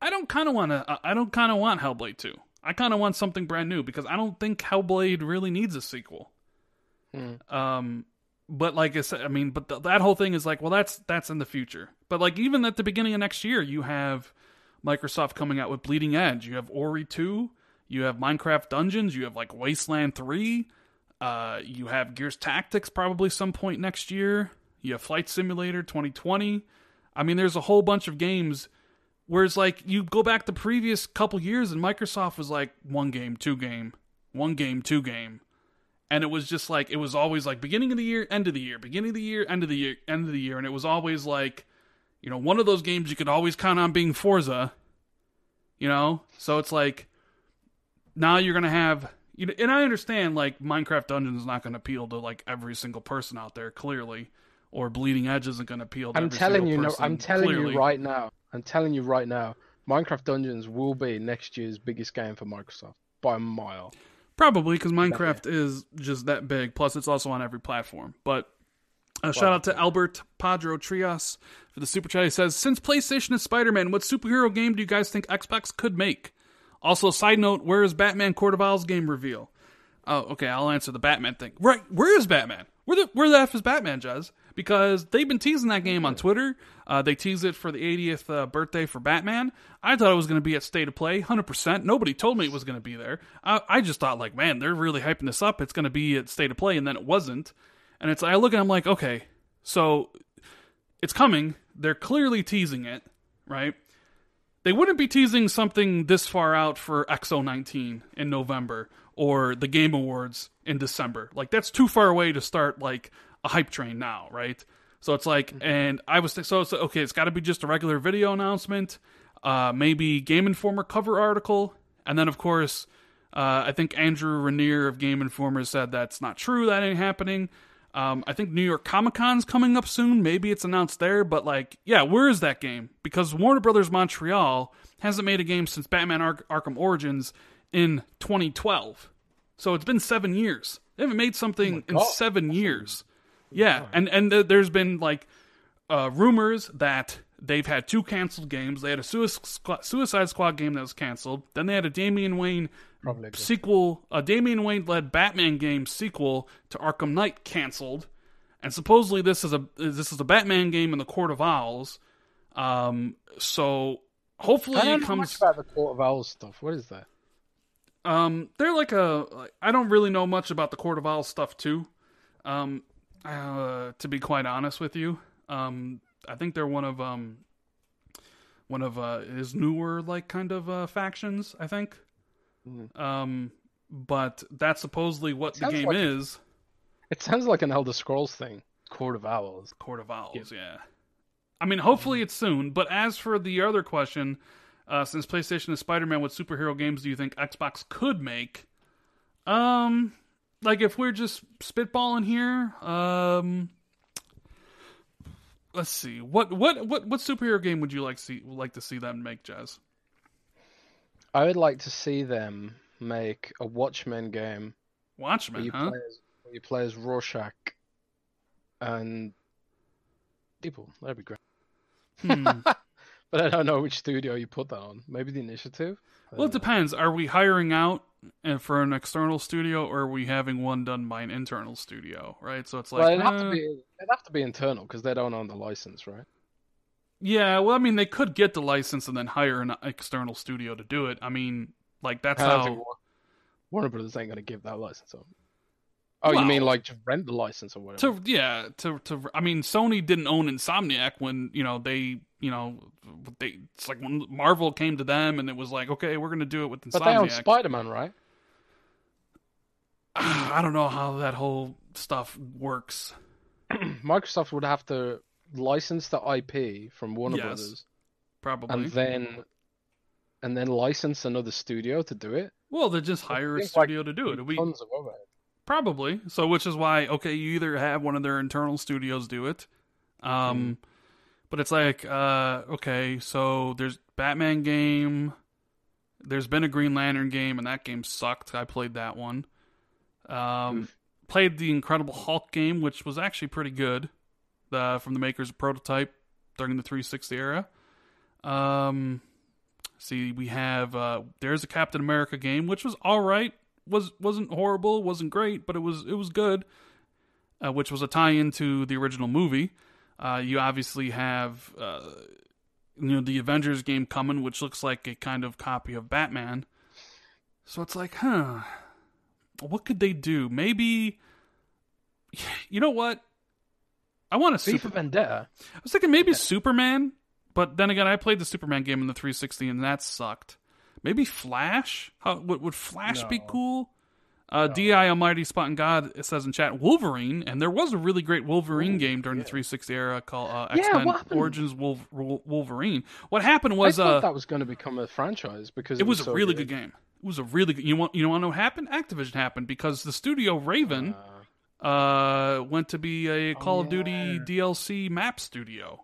i don't kind of want to i don't kind of want hellblade 2 i kind of want something brand new because i don't think hellblade really needs a sequel hmm. um but like I said, I mean, but th- that whole thing is like, well, that's that's in the future. But like even at the beginning of next year, you have Microsoft coming out with Bleeding Edge. You have Ori two. You have Minecraft Dungeons. You have like Wasteland three. Uh, you have Gears Tactics probably some point next year. You have Flight Simulator 2020. I mean, there's a whole bunch of games. Whereas like you go back the previous couple years, and Microsoft was like one game, two game, one game, two game and it was just like it was always like beginning of the year, end of the year, beginning of the year, end of the year, end of the year, and it was always like, you know, one of those games you could always count on being Forza, you know. So it's like now you're gonna have, you know, and I understand like Minecraft Dungeons is not gonna appeal to like every single person out there, clearly, or Bleeding Edge isn't gonna appeal. to I'm telling you, no, I'm telling clearly. you right now, I'm telling you right now, Minecraft Dungeons will be next year's biggest game for Microsoft by a mile. Probably because Minecraft is just that big. Plus, it's also on every platform. But uh, shout out to Albert Padro Trias for the super chat. He says, "Since PlayStation is Spider-Man, what superhero game do you guys think Xbox could make?" Also, side note: Where is Batman Court of Owls game reveal? Oh, okay. I'll answer the Batman thing. Right, where is Batman? Where the where the f is Batman, Jez? Because they've been teasing that game on Twitter. Uh, they teased it for the 80th uh, birthday for Batman. I thought it was going to be at State of Play, 100%. Nobody told me it was going to be there. I, I just thought, like, man, they're really hyping this up. It's going to be at State of Play, and then it wasn't. And it's I look at, I'm like, okay, so it's coming. They're clearly teasing it, right? They wouldn't be teasing something this far out for XO19 in November or the Game Awards in December. Like that's too far away to start like a hype train now, right? So it's like, and I was so so okay. It's got to be just a regular video announcement, uh, maybe Game Informer cover article, and then of course, uh, I think Andrew Reiner of Game Informer said that's not true. That ain't happening. Um, I think New York Comic Con's coming up soon. Maybe it's announced there, but like, yeah, where is that game? Because Warner Brothers Montreal hasn't made a game since Batman Ar- Arkham Origins in 2012. So it's been seven years. They haven't made something in seven years. Yeah, and and th- there's been like uh, rumors that they've had two canceled games. They had a Suicide Squad, game that was canceled. Then they had a Damian Wayne Probably sequel, a Damian Wayne led Batman game sequel to Arkham Knight canceled, and supposedly this is a this is a Batman game in the Court of Owls. Um, so hopefully I don't it know much about the Court of Owls stuff. What is that? Um, they're like a. I don't really know much about the Court of Owls stuff too. Um, uh, to be quite honest with you, um, I think they're one of um, one of uh, his newer like kind of uh, factions. I think. Mhm. Um, but that's supposedly what the game like- is. It sounds like an Elder Scrolls thing. Court of Owls. Court of Owls, yeah. I mean, hopefully Mm-hmm. it's soon. But as for the other question, uh, since PlayStation is Spider-Man, what superhero games do you think Xbox could make? Um, like if we're just spitballing here, um, let's see. What what what what superhero game would you like see like to see them make, Jez? I would like to see them make a Watchmen game where Watchmen, you huh? play as where you play as Rorschach and people. That'd be great. Hmm. But I don't know which studio you put that on. Maybe the initiative. Well, it depends. Are we hiring out uh, for an external studio, or are we having one done by an internal studio? Right. So it's like, well, it'd have to eh, be it'd have to be internal because they don't own the license, right? yeah. Well, I mean, they could get the license and then hire an external studio to do it. I mean, like that's I how. Warner Brothers ain't gonna give that license up. Oh, you mean like to rent the license or whatever? To yeah, to to I mean, Sony didn't own Insomniac when you know they you know they it's like when Marvel came to them and it was like okay we're gonna do it with Insomniac. but they own Spider Man, right? I don't know how that whole stuff works. Microsoft would have to license the IP from Warner Yes, Brothers Probably. and then and then license another studio to do it. well, they just hire a Seems like studio to do it. It'd Tons of overhead. Probably. So, which is why, okay, you either have one of their internal studios do it, um, but it's like, uh, okay, so there's Batman game, there's been a Green Lantern game, and that game sucked. I played that one. Um, played the Incredible Hulk game, which was actually pretty good, uh, from the makers of Prototype during the 360 era. Um, see, we have uh, there's a Captain America game, which was all right was wasn't horrible, wasn't great, but it was it was good. Uh, which was a tie-in to the original movie. Uh, you obviously have uh, you know the Avengers game coming, which looks like a kind of copy of Batman. So it's like, huh, what could they do? Maybe, you know what? I want a super. Vendetta. I was thinking maybe Superman, but then again, I played the Superman game in the 360 and that sucked. Maybe Flash? How would, would Flash be cool? Uh, Di Almighty Spot and God it says in chat Wolverine, and there was a really great Wolverine Ooh, game during the 360 era called uh, X Men what happened? Origins Wolf, Wolverine. What happened was I was thought uh, that was going to become a franchise because it was a so really good game. It was a really good. You want you want to know what happened? Activision happened because the studio Raven Uh, uh, went to be a Call of yeah. Duty DLC map studio.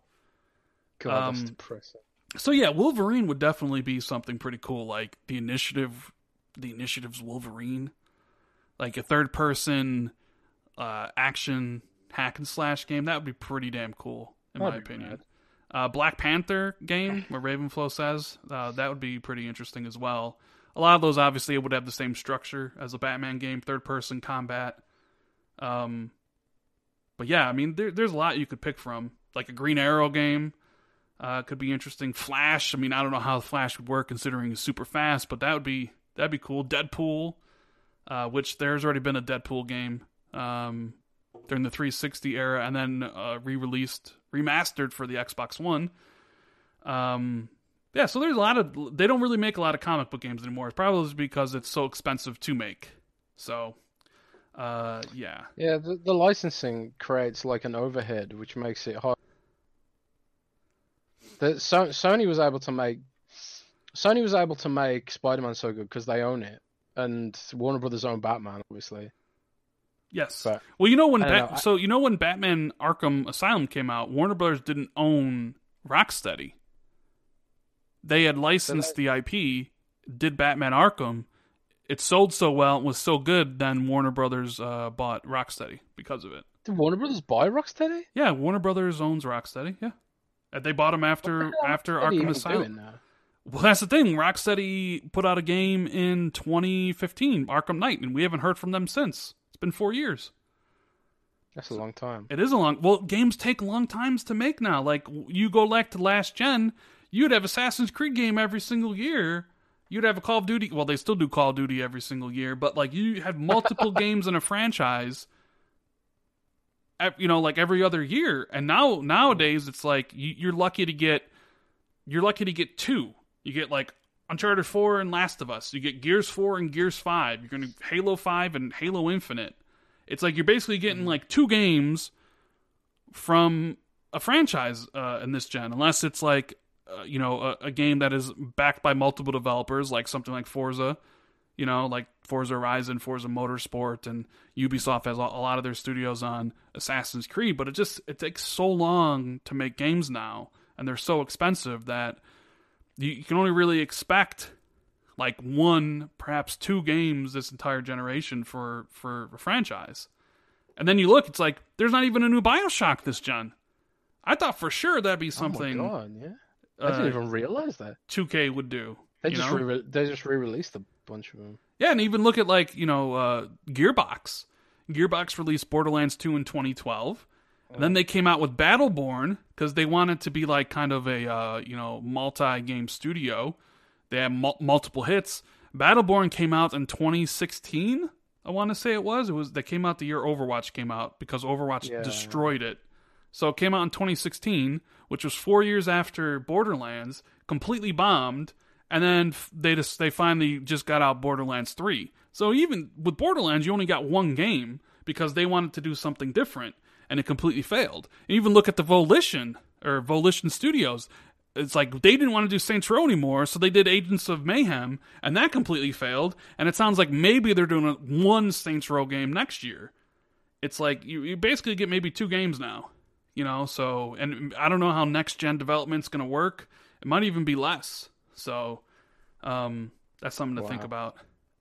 God, that's um, depressing. So yeah, Wolverine would definitely be something pretty cool, like the initiative, the initiative's Wolverine, like a third person uh, action hack and slash game. That would be pretty damn cool, in my That'd be opinion. Uh, Black Panther game, where Ravenflow says uh, that would be pretty interesting as well. a lot of those obviously would have the same structure as a Batman game, third person combat. Um, but yeah, I mean, there, there's a lot you could pick from, like a Green Arrow game. Uh, could be interesting. Flash. I mean, I don't know how Flash would work considering he's super fast, but that would be that'd be cool. Deadpool, uh, which there's already been a Deadpool game um, during the 360 era, and then uh, re-released, remastered for the Xbox One. Um, yeah, so there's a lot of they don't really make a lot of comic book games anymore. It's probably because it's so expensive to make. So, uh, yeah, Yeah, the, the licensing creates like an overhead, which makes it hard. The, so, Sony was able to make Sony was able to make Spider-Man so good because they own it, and Warner Brothers own Batman, obviously. yes. But Well, you know when Bat- know, so you know when Batman Arkham Asylum came out, Warner Brothers didn't own Rocksteady. They had licensed the IP, did Batman Arkham. It sold so well, it was so good. Then Warner Brothers uh, bought Rocksteady because of it. did Warner Brothers buy Rocksteady? Yeah, Warner Brothers owns Rocksteady. Yeah, And they bought them after the after are they Arkham Asylum. Well, that's the thing. Rocksteady put out a game in 2015, Arkham Knight, and we haven't heard from them since. It's been four years. That's a long time. It is a long. Well, games take long times to make now. Like you go back to last gen, you'd have Assassin's Creed game every single year. You'd have a Call of Duty. Well, they still do Call of Duty every single year, but like you had multiple games in a franchise. You know, like every other year, and now nowadays it's like you, you're lucky to get, you're lucky to get two. You get like Uncharted Four and Last of Us. You get Gears Four and Gears Five. You're gonna Halo Five and Halo Infinite. It's like you're basically getting like two games from a franchise uh, in this gen, unless it's like uh, you know a, a game that is backed by multiple developers, like something like Forza, you know, like Forza Horizon, Forza Motorsport, and Ubisoft has a, lot of their studios on Assassin's Creed. But it just it takes so long to make games now, and they're so expensive that you, can only really expect like one, perhaps two games this entire generation for for a franchise. And then you look, it's like there's not even a new BioShock this gen. I thought for sure that'd be something Oh my god, yeah. I didn't uh, even realize that. 2K would do. They you just re- they just re-released a bunch of them. Yeah, and even look at like you know uh, Gearbox. Gearbox released Borderlands 2 in 2012, and then they came out with Battleborn because they wanted to be like kind of a uh, you know multi-game studio. They had mul- multiple hits. Battleborn came out in 2016. I want to say it was. It was. They came out the year Overwatch came out because Overwatch Yeah. destroyed it. So it came out in 2016, which was four years after Borderlands, completely bombed, and then they just they finally just got out Borderlands 3. So even with Borderlands, you only got one game because they wanted to do something different, and it completely failed. And even look at the Volition or Volition Studios. It's like they didn't want to do Saints Row anymore, so they did Agents of Mayhem, and that completely failed. And it sounds like maybe they're doing one Saints Row game next year it's like you, you basically get maybe two games now you know so and i don't know how next gen development's going to work it might even be less so um that's something to think about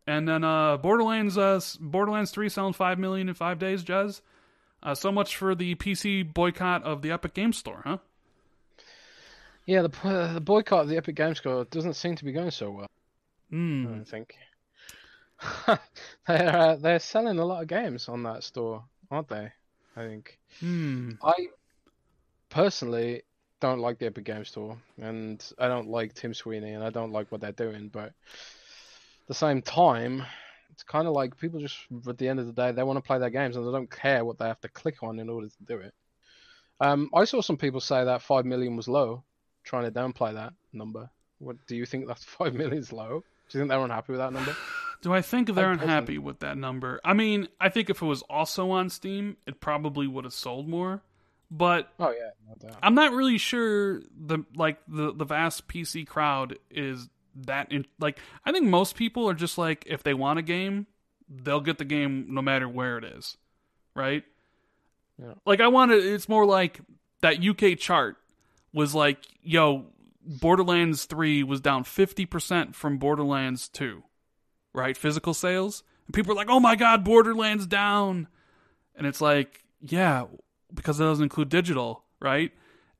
and then uh borderlands uh borderlands 3 selling 5 million in 5 days jez uh, so much for the pc boycott of the epic game store huh Yeah, the uh, the boycott of the Epic Games Store doesn't seem to be going so well. I Hmm. think. they're uh, they're selling a lot of games on that store, aren't they? I think. Hmm. I personally don't like the Epic Games Store, and I don't like Tim Sweeney, and I don't like what they're doing. But at the same time, it's kind of like people just at the end of the day they want to play their games and they don't care what they have to click on in order to do it. Um, I saw some people say that five million was low, trying to downplay that number. What do you think that five million is low? Do you think they're unhappy with that number? Do I think they're unhappy with that number? I mean, I think if it was also on Steam, it probably would have sold more. But Oh yeah, no. I'm not really sure the like the the vast PC crowd is that in, like I think most people are just like if they want a game, they'll get the game no matter where it is. Right? Yeah. Like I want wanted it's more like that UK chart was like, yo, Borderlands 3 was down 50% from Borderlands 2. Right? Physical sales. And people are like, "Oh my god, Borderlands down." And it's like, yeah, because it doesn't include digital, right?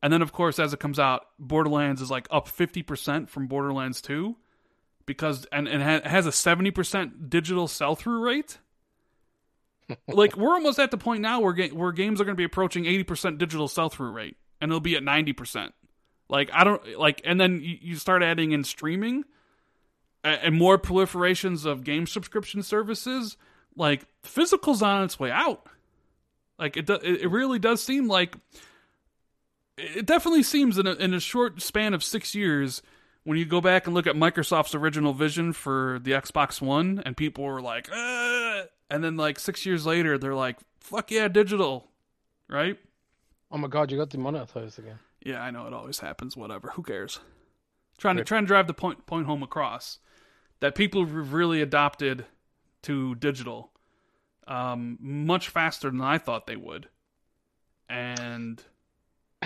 And then of course as it comes out, Borderlands is like up 50% from Borderlands 2. because and, and it has a 70% digital sell-through rate. like we're almost at the point now where ga- where games are going to be approaching 80% digital sell-through rate and it'll be at 90%. Like I don't like and then you, you start adding in streaming and, and more proliferations of game subscription services, like physical's on its way out. Like it do, it really does seem like it definitely seems in a, in a short span of 6 years when you go back and look at Microsoft's original vision for the Xbox One, and people were like, Ugh! and then like six years later, they're like, "Fuck yeah, digital," right? Oh my god, you got demonetized again. Yeah, I know it always happens. Whatever, who cares? Trying to trying to drive the point point home across that people have really adopted to digital um, much faster than I thought they would, and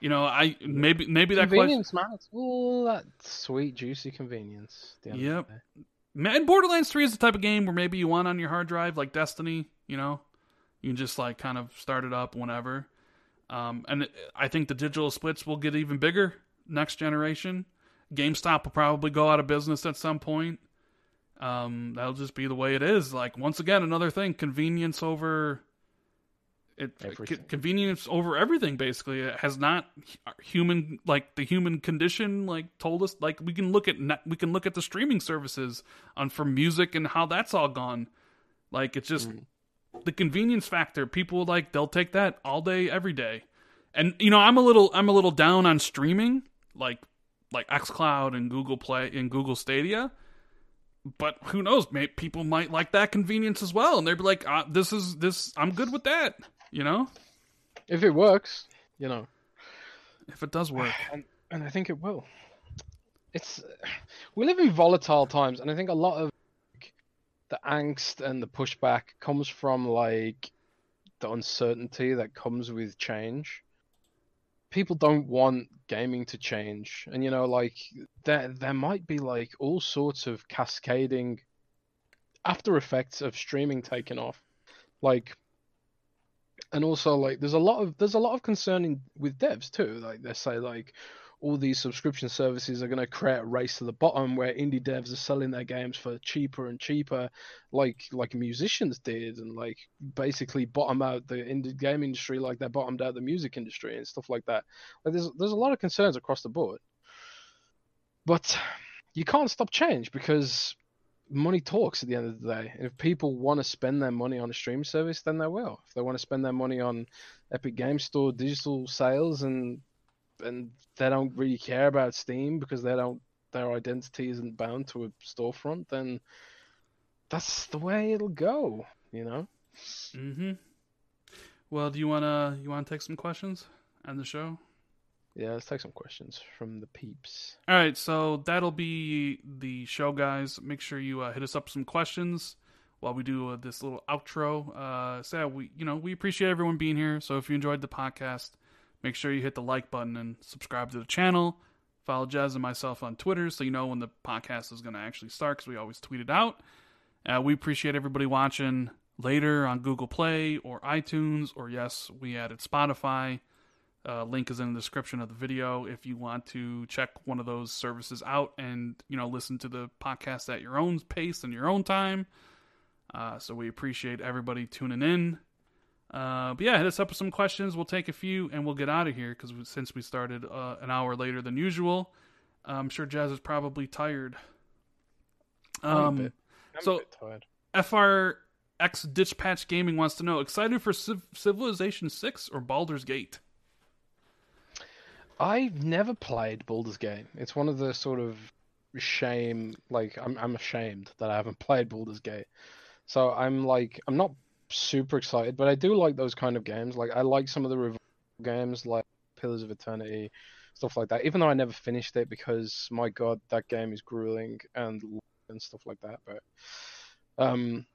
you know, I maybe maybe that question. Convenience, man. It's all that sweet, juicy convenience. at the end Yep. the day. Ma- And Borderlands 3 is the type of game where maybe you want on your hard drive, like Destiny, you know? You can just like kind of start it up whenever. Um, and I think the digital splits will get even bigger next generation. GameStop will probably go out of business at some point. Um, that'll just be the way it is. Like once again, another thing: convenience over it. Convenience over everything. Basically, it has not human like the human condition like told us. Like we can look at net, we can look at the streaming services on for music and how that's all gone. Like it's just the convenience factor. People like they'll take that all day, every day. And you know, I'm a little I'm a little down on streaming, like like XCloud and Google Play and Google Stadia. But who knows? Maybe people might like that convenience as well, and they'd be like, uh, "This is this. I'm good with that." You know, If it works, you know, if it does work. and and I think it will. It's we live in volatile times, and I think a lot of like, the angst and the pushback comes from like the uncertainty that comes with change. People don't want gaming to change, and you know, like there there might be like all sorts of cascading after effects of streaming taking off, like and also like there's a lot of there's a lot of concern in, with devs too. Like they say like all these subscription services are going to create a race to the bottom where indie devs are selling their games for cheaper and cheaper like like musicians did and like basically bottom out the indie game industry like they bottomed out the music industry and stuff like that like there's there's a lot of concerns across the board but you can't stop change because money talks at the end of the day. If people want to spend their money on a stream service, then they will. If they want to spend their money on Epic Game Store digital sales and and they don't really care about Steam because they don't their identity isn't bound to a storefront, then that's the way it'll go, you know? Mm-hmm. Well, do you wanna you wanna take some questions on the show? Yeah, let's take some questions from the peeps. All right, so that'll be the show, guys. Make sure you uh, hit us up some questions while we do uh, this little outro. Uh, so yeah, we, you know, we appreciate everyone being here. So if you enjoyed the podcast, make sure you hit the like button and subscribe to the channel. Follow Jez and myself on Twitter so you know when the podcast is going to actually start because we always tweet it out. Uh, we appreciate everybody watching later on Google Play or iTunes, or yes, we added Spotify. Uh, link is in the description of the video if you want to check one of those services out and you know listen to the podcast at your own pace and your own time. Uh, so we appreciate everybody tuning in. Uh, but yeah, hit us up with some questions. We'll take a few and we'll get out of here because since we started uh, an hour later than usual, I'm sure Jez is probably tired. I'm a Um, bit- I'm so- a bit tired. FRX Ditch Patch Gaming wants to know: excited for Civ- Civilization Six or Baldur's Gate? I've never played Baldur's Gate. It's one of the sort of shame, like I'm I'm ashamed that I haven't played Baldur's Gate. So I'm like I'm not super excited, but I do like those kind of games. Like I like some of the revival games like Pillars of Eternity, stuff like that. Even though I never finished it because my god, that game is grueling and and stuff like that. But um,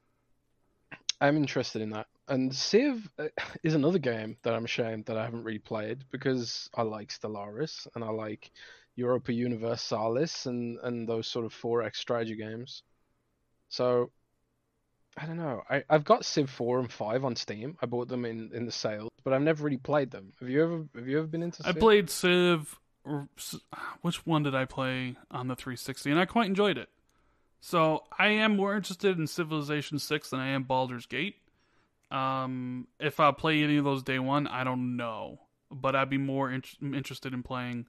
I'm interested in that. And Civ uh, is another game that I'm ashamed that I haven't really played because I like Stellaris and I like Europa Universalis and, and those sort of 4X strategy games. So, I don't know. I, I've got Civ 4 and 5 on Steam. I bought them in, in the sale, but I've never really played them. Have you ever have you ever been into Civ? I played Civ which one did I play on the 360? And I quite enjoyed it. So I am more interested in Civilization 6 than I am Baldur's Gate. Um, if I play any of those day one, I don't know, but I'd be more in- interested in playing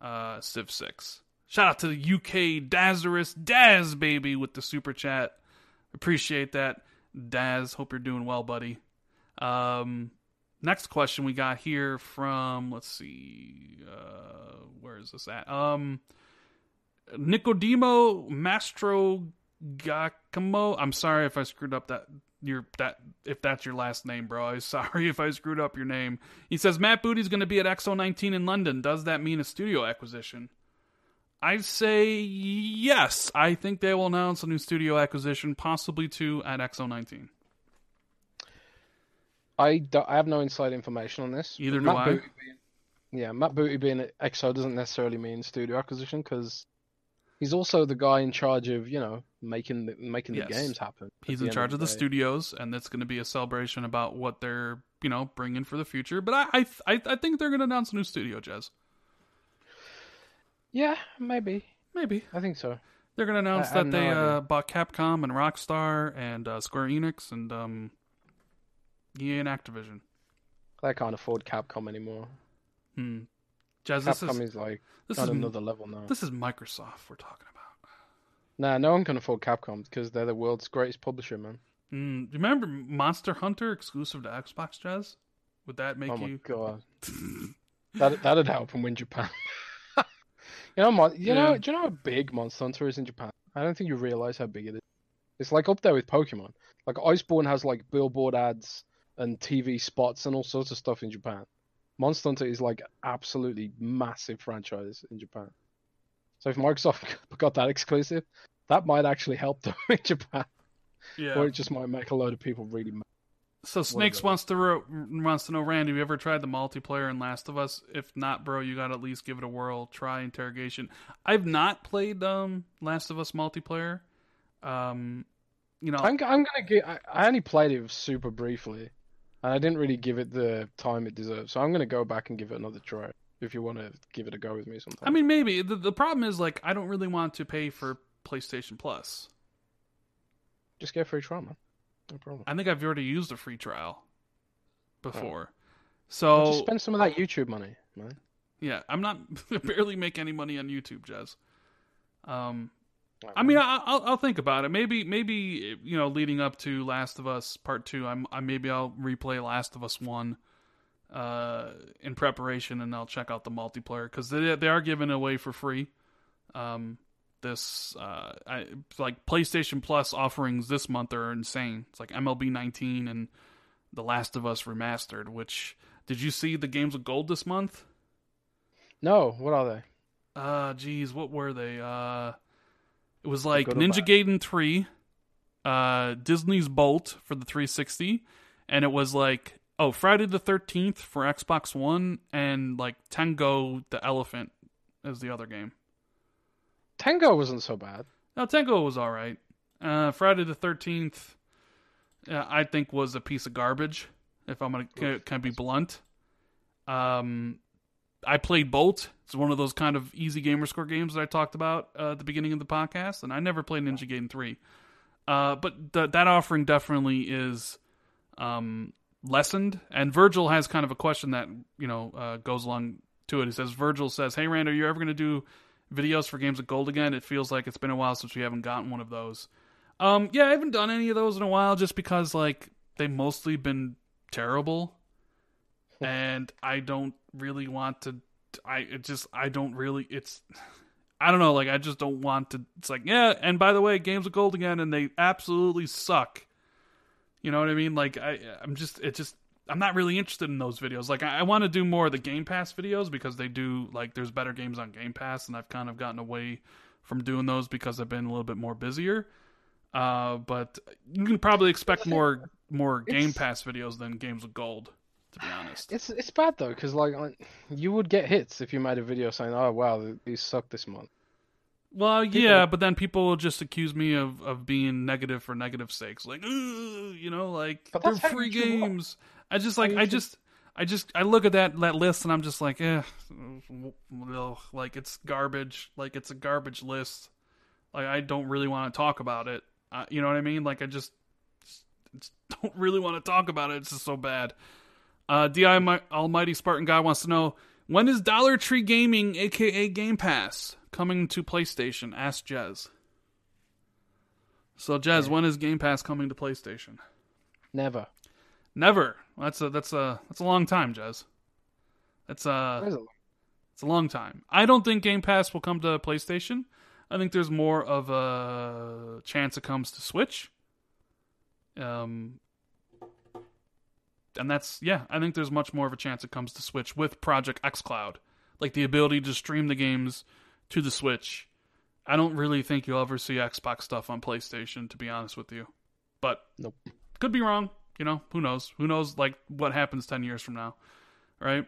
uh, Civ 6. Shout out to the UK Dazarus Daz baby with the super chat. Appreciate that, Daz. Hope you're doing well, buddy. Um, next question we got here from let's see, uh, where is this at? Um, Nicodemo Mastro Giacomo. I'm sorry if I screwed up that your that if that's your last name, bro. I'm sorry if I screwed up your name. He says Matt Booty's going to be at XO19 in London. Does that mean a studio acquisition? I'd say yes. I think they will announce a new studio acquisition, possibly two at XO19. I I have no inside information on this. Either do Matt I. Booty being, yeah, Matt Booty being at XO doesn't necessarily mean studio acquisition because he's also the guy in charge of you know making the, making Yes. the games happen. He's in charge of the day. studios, and that's going to be a celebration about what they're you know bringing for the future. But I I I, I think they're going to announce a new studio, Jez. Yeah, maybe. Maybe I think so. they're going to announce I have that no they idea. uh, bought Capcom and Rockstar and uh, Square Enix and um, EA and Activision. They can't afford Capcom anymore. Hmm. This Capcom is is like this is another level now. this is Microsoft we're talking about. Nah, no one can afford Capcom because they're the world's greatest publisher, man. Mm, do you remember Monster Hunter exclusive to Xbox, Jez? Would that make oh my you? god, that that'd help and win Japan. you know, Mon- you know, do you know how big Monster Hunter is in Japan? I don't think you realize how big it is. It's like up there with Pokemon. Like Iceborne has like billboard ads and TV spots and all sorts of stuff in Japan. Monster Hunter is like absolutely massive franchise in Japan. So if Microsoft got that exclusive, that might actually help them in Japan, yeah. or it just might make a load of people really mad. So Snakes wants to ro- wants to know, Rand, have you ever tried the multiplayer in Last of Us? If not, bro, you got to at least give it a whirl. Try interrogation. I've not played um Last of Us multiplayer. Um, you know, I'm, I'm gonna get. I, I only played it super briefly, and I didn't really give it the time it deserves. So I'm gonna go back and give it another try. If you want to give it a go with me sometime. I mean, maybe the the problem is like I don't really want to pay for PlayStation Plus. just get a free trial, man. No problem. I think I've already used a free trial before. Well, So just spend some of that YouTube money, man. yeah, I'm not barely make any money on YouTube, Jez. Um, I mean, I, I'll I'll think about it. Maybe maybe you know, leading up to Last of Us Part Two, I'm I maybe I'll replay Last of Us One, uh, in preparation, and I'll check out the multiplayer because they they are giving away for free. Um, this uh, I like PlayStation Plus offerings this month are insane. It's like MLB 19 and The Last of Us Remastered. Which did you see the games of gold this month? no, what are they? Uh, geez, what were they? Uh, it was like Ninja? Gaiden 3, uh, Disney's Bolt for the 360, and it was like, oh, Friday the 13th for Xbox One, and like Tango the Elephant is the other game. Tango wasn't so bad. Now, Tango was alright. Uh, Friday the 13th, uh, I think, was a piece of garbage, if I'm to can, can be blunt. Um, I played Bolt. It's one of those kind of easy gamer score games that I talked about uh, at the beginning of the podcast, and I never played Ninja Gaiden 3. Uh, but th- that offering definitely is um, lessened. And Virgil has kind of a question that you know uh, goes along to it. He says, "Virgil says, hey Rand, are you ever going to do videos for Games of Gold again? It feels like it's been a while since we haven't gotten one of those." Um, yeah, I haven't done any of those in a while, just because like they've mostly been terrible, and I don't really want to. I it just I don't really. It's I don't know. Like I just don't want to. It's like yeah. And by the way, Games of Gold again, and they absolutely suck. You know what I mean? Like I, I'm just, it just, I'm not really interested in those videos. Like I, I want to do more of the Game Pass videos because they do like there's better games on Game Pass, and I've kind of gotten away from doing those because I've been a little bit more busier. Uh, but you can probably expect more more Game It's- Pass videos than Games of Gold, to be honest. It's it's bad though, because like you would get hits if you made a video saying, "Oh wow, these suck this month." Well, People- yeah, but then people will just accuse me of, of being negative for negative sakes, like, you know, like they're free games. I just like, I YouTube- just, I just I look at that that list and I'm just like, eh, ugh, like it's garbage. Like it's a garbage list. Like I don't really want to talk about it. Uh, you know what I mean? Like I just, just don't really want to talk about it. It's just so bad. Uh, Di Almighty Spartan guy wants to know when is Dollar Tree Gaming, aka Game Pass, coming to PlayStation? Ask Jez. So Jez, when is Game Pass coming to PlayStation? Never. Never. That's a that's a that's a long time, Jez. That's a Where's it? it's a long time. I don't think Game Pass will come to PlayStation. I think there's more of a chance it comes to Switch. Um, and that's yeah. I think there's much more of a chance it comes to Switch with Project xCloud, like the ability to stream the games to the Switch. I don't really think you'll ever see Xbox stuff on PlayStation, to be honest with you. But Nope. could be wrong. You know, who knows? Who knows? Like what happens ten years from now, right?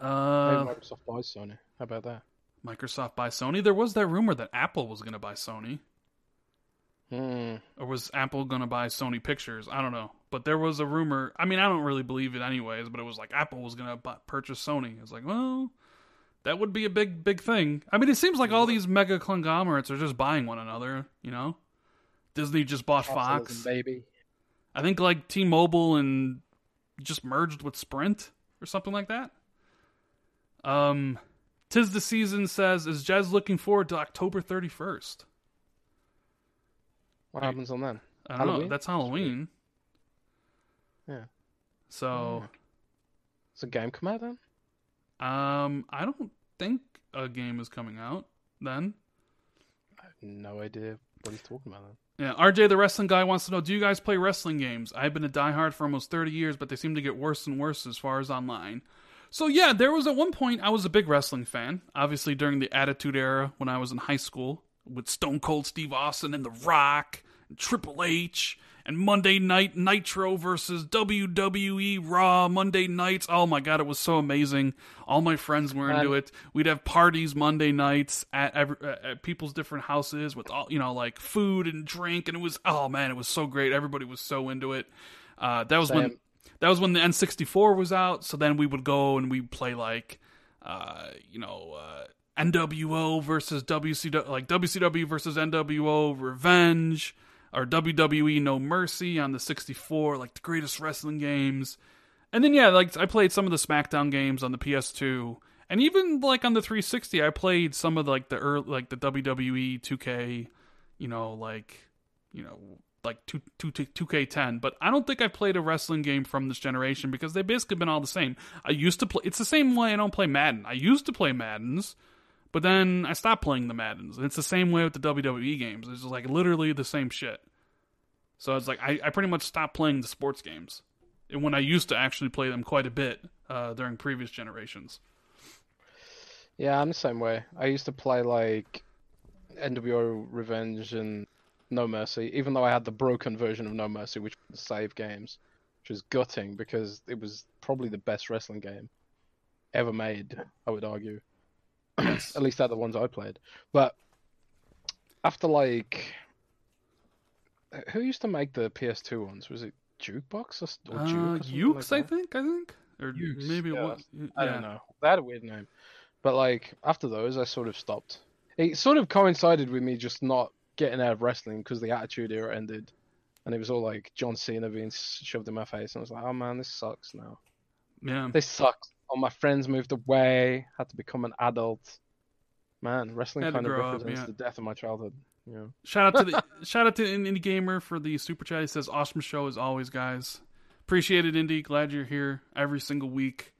Uh, Maybe Microsoft buys Sony. How about that? Microsoft buy Sony. There was that rumor that Apple was going to buy Sony, Hmm. or was Apple going to buy Sony Pictures? I don't know, but there was a rumor. I mean, I don't really believe it anyways, but it was like Apple was going to purchase Sony. It's like, well, that would be a big, big thing. I mean, it seems like all these mega conglomerates are just buying one another. You know, Disney just bought Fox. Baby. I think like T-Mobile and just merged with Sprint or something like that. Um, tis the season says is Jez looking forward to October thirty first. What happens on then? I don't know. That's Halloween. Yeah. So, Does a game come out then? um, I don't think a game is coming out then. I have no idea what he's talking about then. Yeah, RJ the wrestling guy wants to know: Do you guys play wrestling games? I've been a diehard for almost thirty years, but they seem to get worse and worse as far as online. So yeah, there was at one point I was a big wrestling fan. Obviously during the Attitude Era when I was in high school with Stone Cold Steve Austin and The Rock and Triple H and Monday Night Nitro versus WWE Raw Monday nights. Oh my god, it was so amazing. All my friends were into it. We'd have parties Monday nights at, every, at people's different houses with all you know like food and drink, and it was oh man, it was so great. Everybody was so into it. Uh, that was when that was when the N64 was out. So then we would go and we'd play like, uh, you know, uh, NWO versus WCW, like WCW versus NWO Revenge, or WWE No Mercy on the 64, like the greatest wrestling games. And then yeah, like I played some of the SmackDown games on the PS2, and even like on the 360, I played some of like the early, like the WWE 2K, you know, like you know, like 2, 2, 2K10. But I don't think I've played a wrestling game from this generation because they've basically been all the same. I used to play. It's the same way I don't play Madden. I used to play Maddens. But then I stopped playing the Maddens. And it's the same way with the WWE games. It's like literally the same shit. So it's like I, I pretty much stopped playing the sports games. And when I used to actually play them quite a bit uh, during previous generations. Yeah, I'm the same way. I used to play like NWO Revenge and No Mercy, even though I had the broken version of No Mercy, which save games, which was gutting because it was probably the best wrestling game ever made. I would argue. Yes. At least out of the ones I played. But after like, who used to make the PS2 ones? Was it Jukebox or, s- or Uh, Juke? Or something Yuke's, like I think. I think, or Yuke's, maybe it yeah. was. I don't know. They had a weird name. But like after those, I sort of stopped. It sort of coincided with me just not getting out of wrestling because the Attitude Era ended, and it was all like John Cena being shoved in my face, and I was like, oh man, this sucks now. Yeah. This sucks. All my friends moved away. Had to become an adult. Man, wrestling Had to kind of grow up, represents yeah. the death of my childhood. Yeah. Shout out to the shout out to Indie Gamer for the super chat. He says, "Awesome show as always, guys. Appreciate it, Indy. Glad you're here every single week.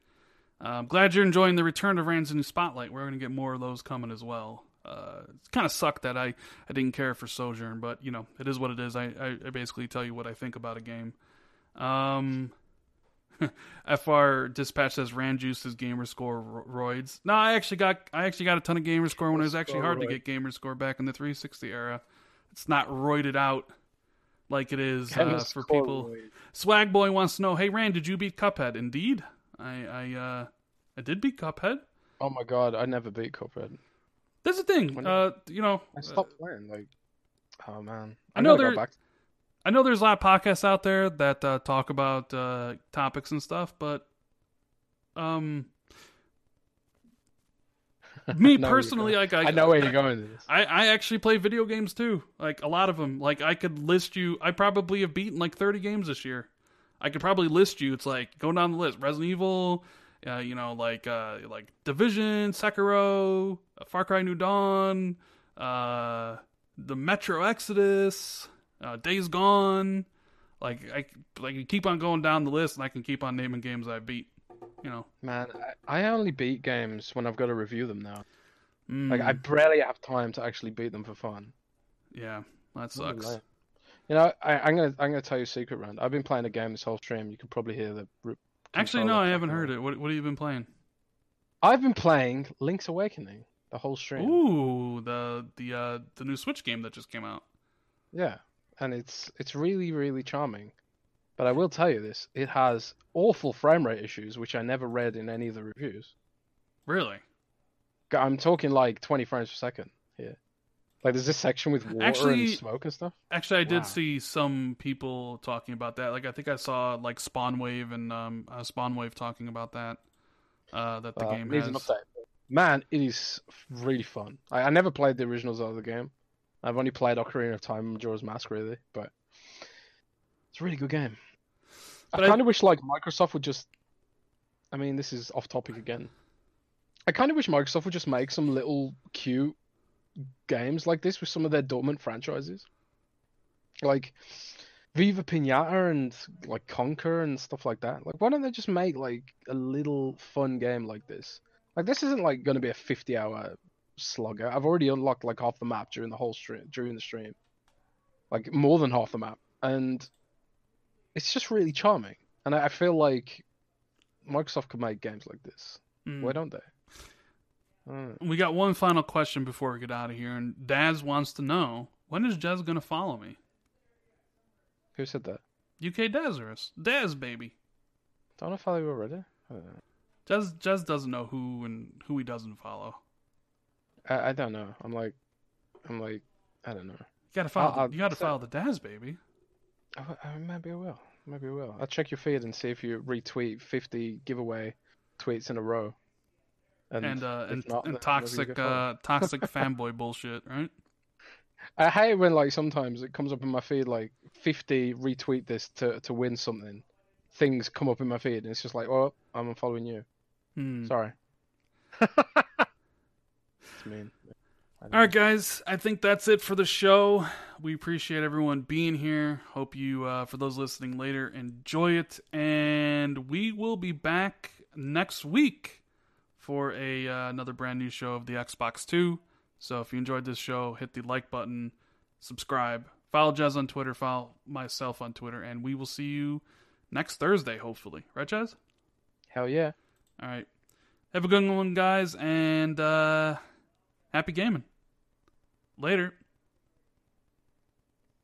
Um, glad you're enjoying the return of Rand's new Spotlight. We're going to get more of those coming as well. Uh, it kind of sucked that I, I didn't care for Sojourn, but you know it is what it is. I, I, I basically tell you what I think about a game. Um, FR dispatch says Rand juices gamer score ro- roids. No, I actually got I actually got a ton of gamer score when it was actually hard to get gamer score back in the 360 era. It's not roided out like it is uh, for people. roid. Swag boy wants to know, hey Rand, did you beat Cuphead? Indeed, I I uh I did beat Cuphead. Oh my god, I never beat Cuphead. That's the thing. When- Uh, you know, I stopped playing. Like, oh man, I know gotta go there- back. I know there's a lot of podcasts out there that uh, talk about uh, topics and stuff, but um, me personally, like I, I know where you're going with this. I, I actually play video games too. Like a lot of them. Like I could list you. I probably have beaten like 30 games this year. I could probably list you. It's like going down the list: Resident Evil, uh, you know, like uh, like Division, Sekiro, uh, Far Cry New Dawn, uh, the Metro Exodus, uh, Days Gone. Like I like you keep on going down the list, and I can keep on naming games I beat. You know, Man, I, I only beat games when I've got to review them now. Like Mm, I barely have time to actually beat them for fun. yeah, that sucks. You know, I, I'm gonna I'm gonna tell you a secret, Rand. I've been playing a game this whole stream. You can probably hear the. Actually, no, I haven't heard it. What what have you been playing? I've been playing Link's Awakening the whole stream. Ooh, the the uh the new Switch game that just came out. Yeah, and it's it's really really charming. But I will tell you this: it has awful frame rate issues, which I never read in any of the reviews. Really? I'm talking like 20 frames per second here. Like there's this section with water Actually- and smoke and stuff. Actually, I did Wow. see some people talking about that. Like I think I saw like Spawn Wave and um uh, Spawn Wave talking about that. Uh, that the Uh, game needs has. an update. Man, it is really fun. I, I never played the originals of the game. I've only played Ocarina of Time and Majora's Mask really, but it's a really good game. But I kind of wish like Microsoft would just. I mean, this is off topic again. I kind of wish Microsoft would just make some little cute games like this with some of their dormant franchises, like Viva Pinata and like Conker and stuff like that. Like, why don't they just make like a little fun game like this? Like, this isn't like going to be a fifty-hour slugger. I've already unlocked like half the map during the whole stream during the stream, like more than half the map, and it's just really charming. And I, I feel like Microsoft could make games like this. Mm. Why don't they? I. We got one final question before we get out of here, and Daz wants to know when is Jez gonna follow me? Who said that? UK Dazarus, Daz baby. Don't I follow you already? I don't know. Jez Jez doesn't know who and who he doesn't follow. I, I don't know. I'm like, I'm like, I don't know. You gotta follow. I'll- the, you gotta so- follow the Daz baby. I, I, maybe I will. Maybe I will. I'll check your feed and see if you retweet 50 giveaway tweets in a row. And uh and, not, and then maybe you toxic uh toxic fanboy bullshit, right? I hate when like sometimes it comes up in my feed like 50 retweet this to to win something. Things come up in my feed and it's just like, well, I'm following you. Hmm. Sorry. mean. All right, guys. I think that's it for the show. We appreciate everyone being here. Hope you, uh, for those listening later, enjoy it. And we will be back next week for a uh, another brand new show of the Xbox Two. So if you enjoyed this show, hit the like button, subscribe, follow Jez on Twitter, follow myself on Twitter, and we will see you next Thursday, hopefully. Right, Jez? Hell yeah. All right. Have a good one, guys, and uh, happy gaming. Later.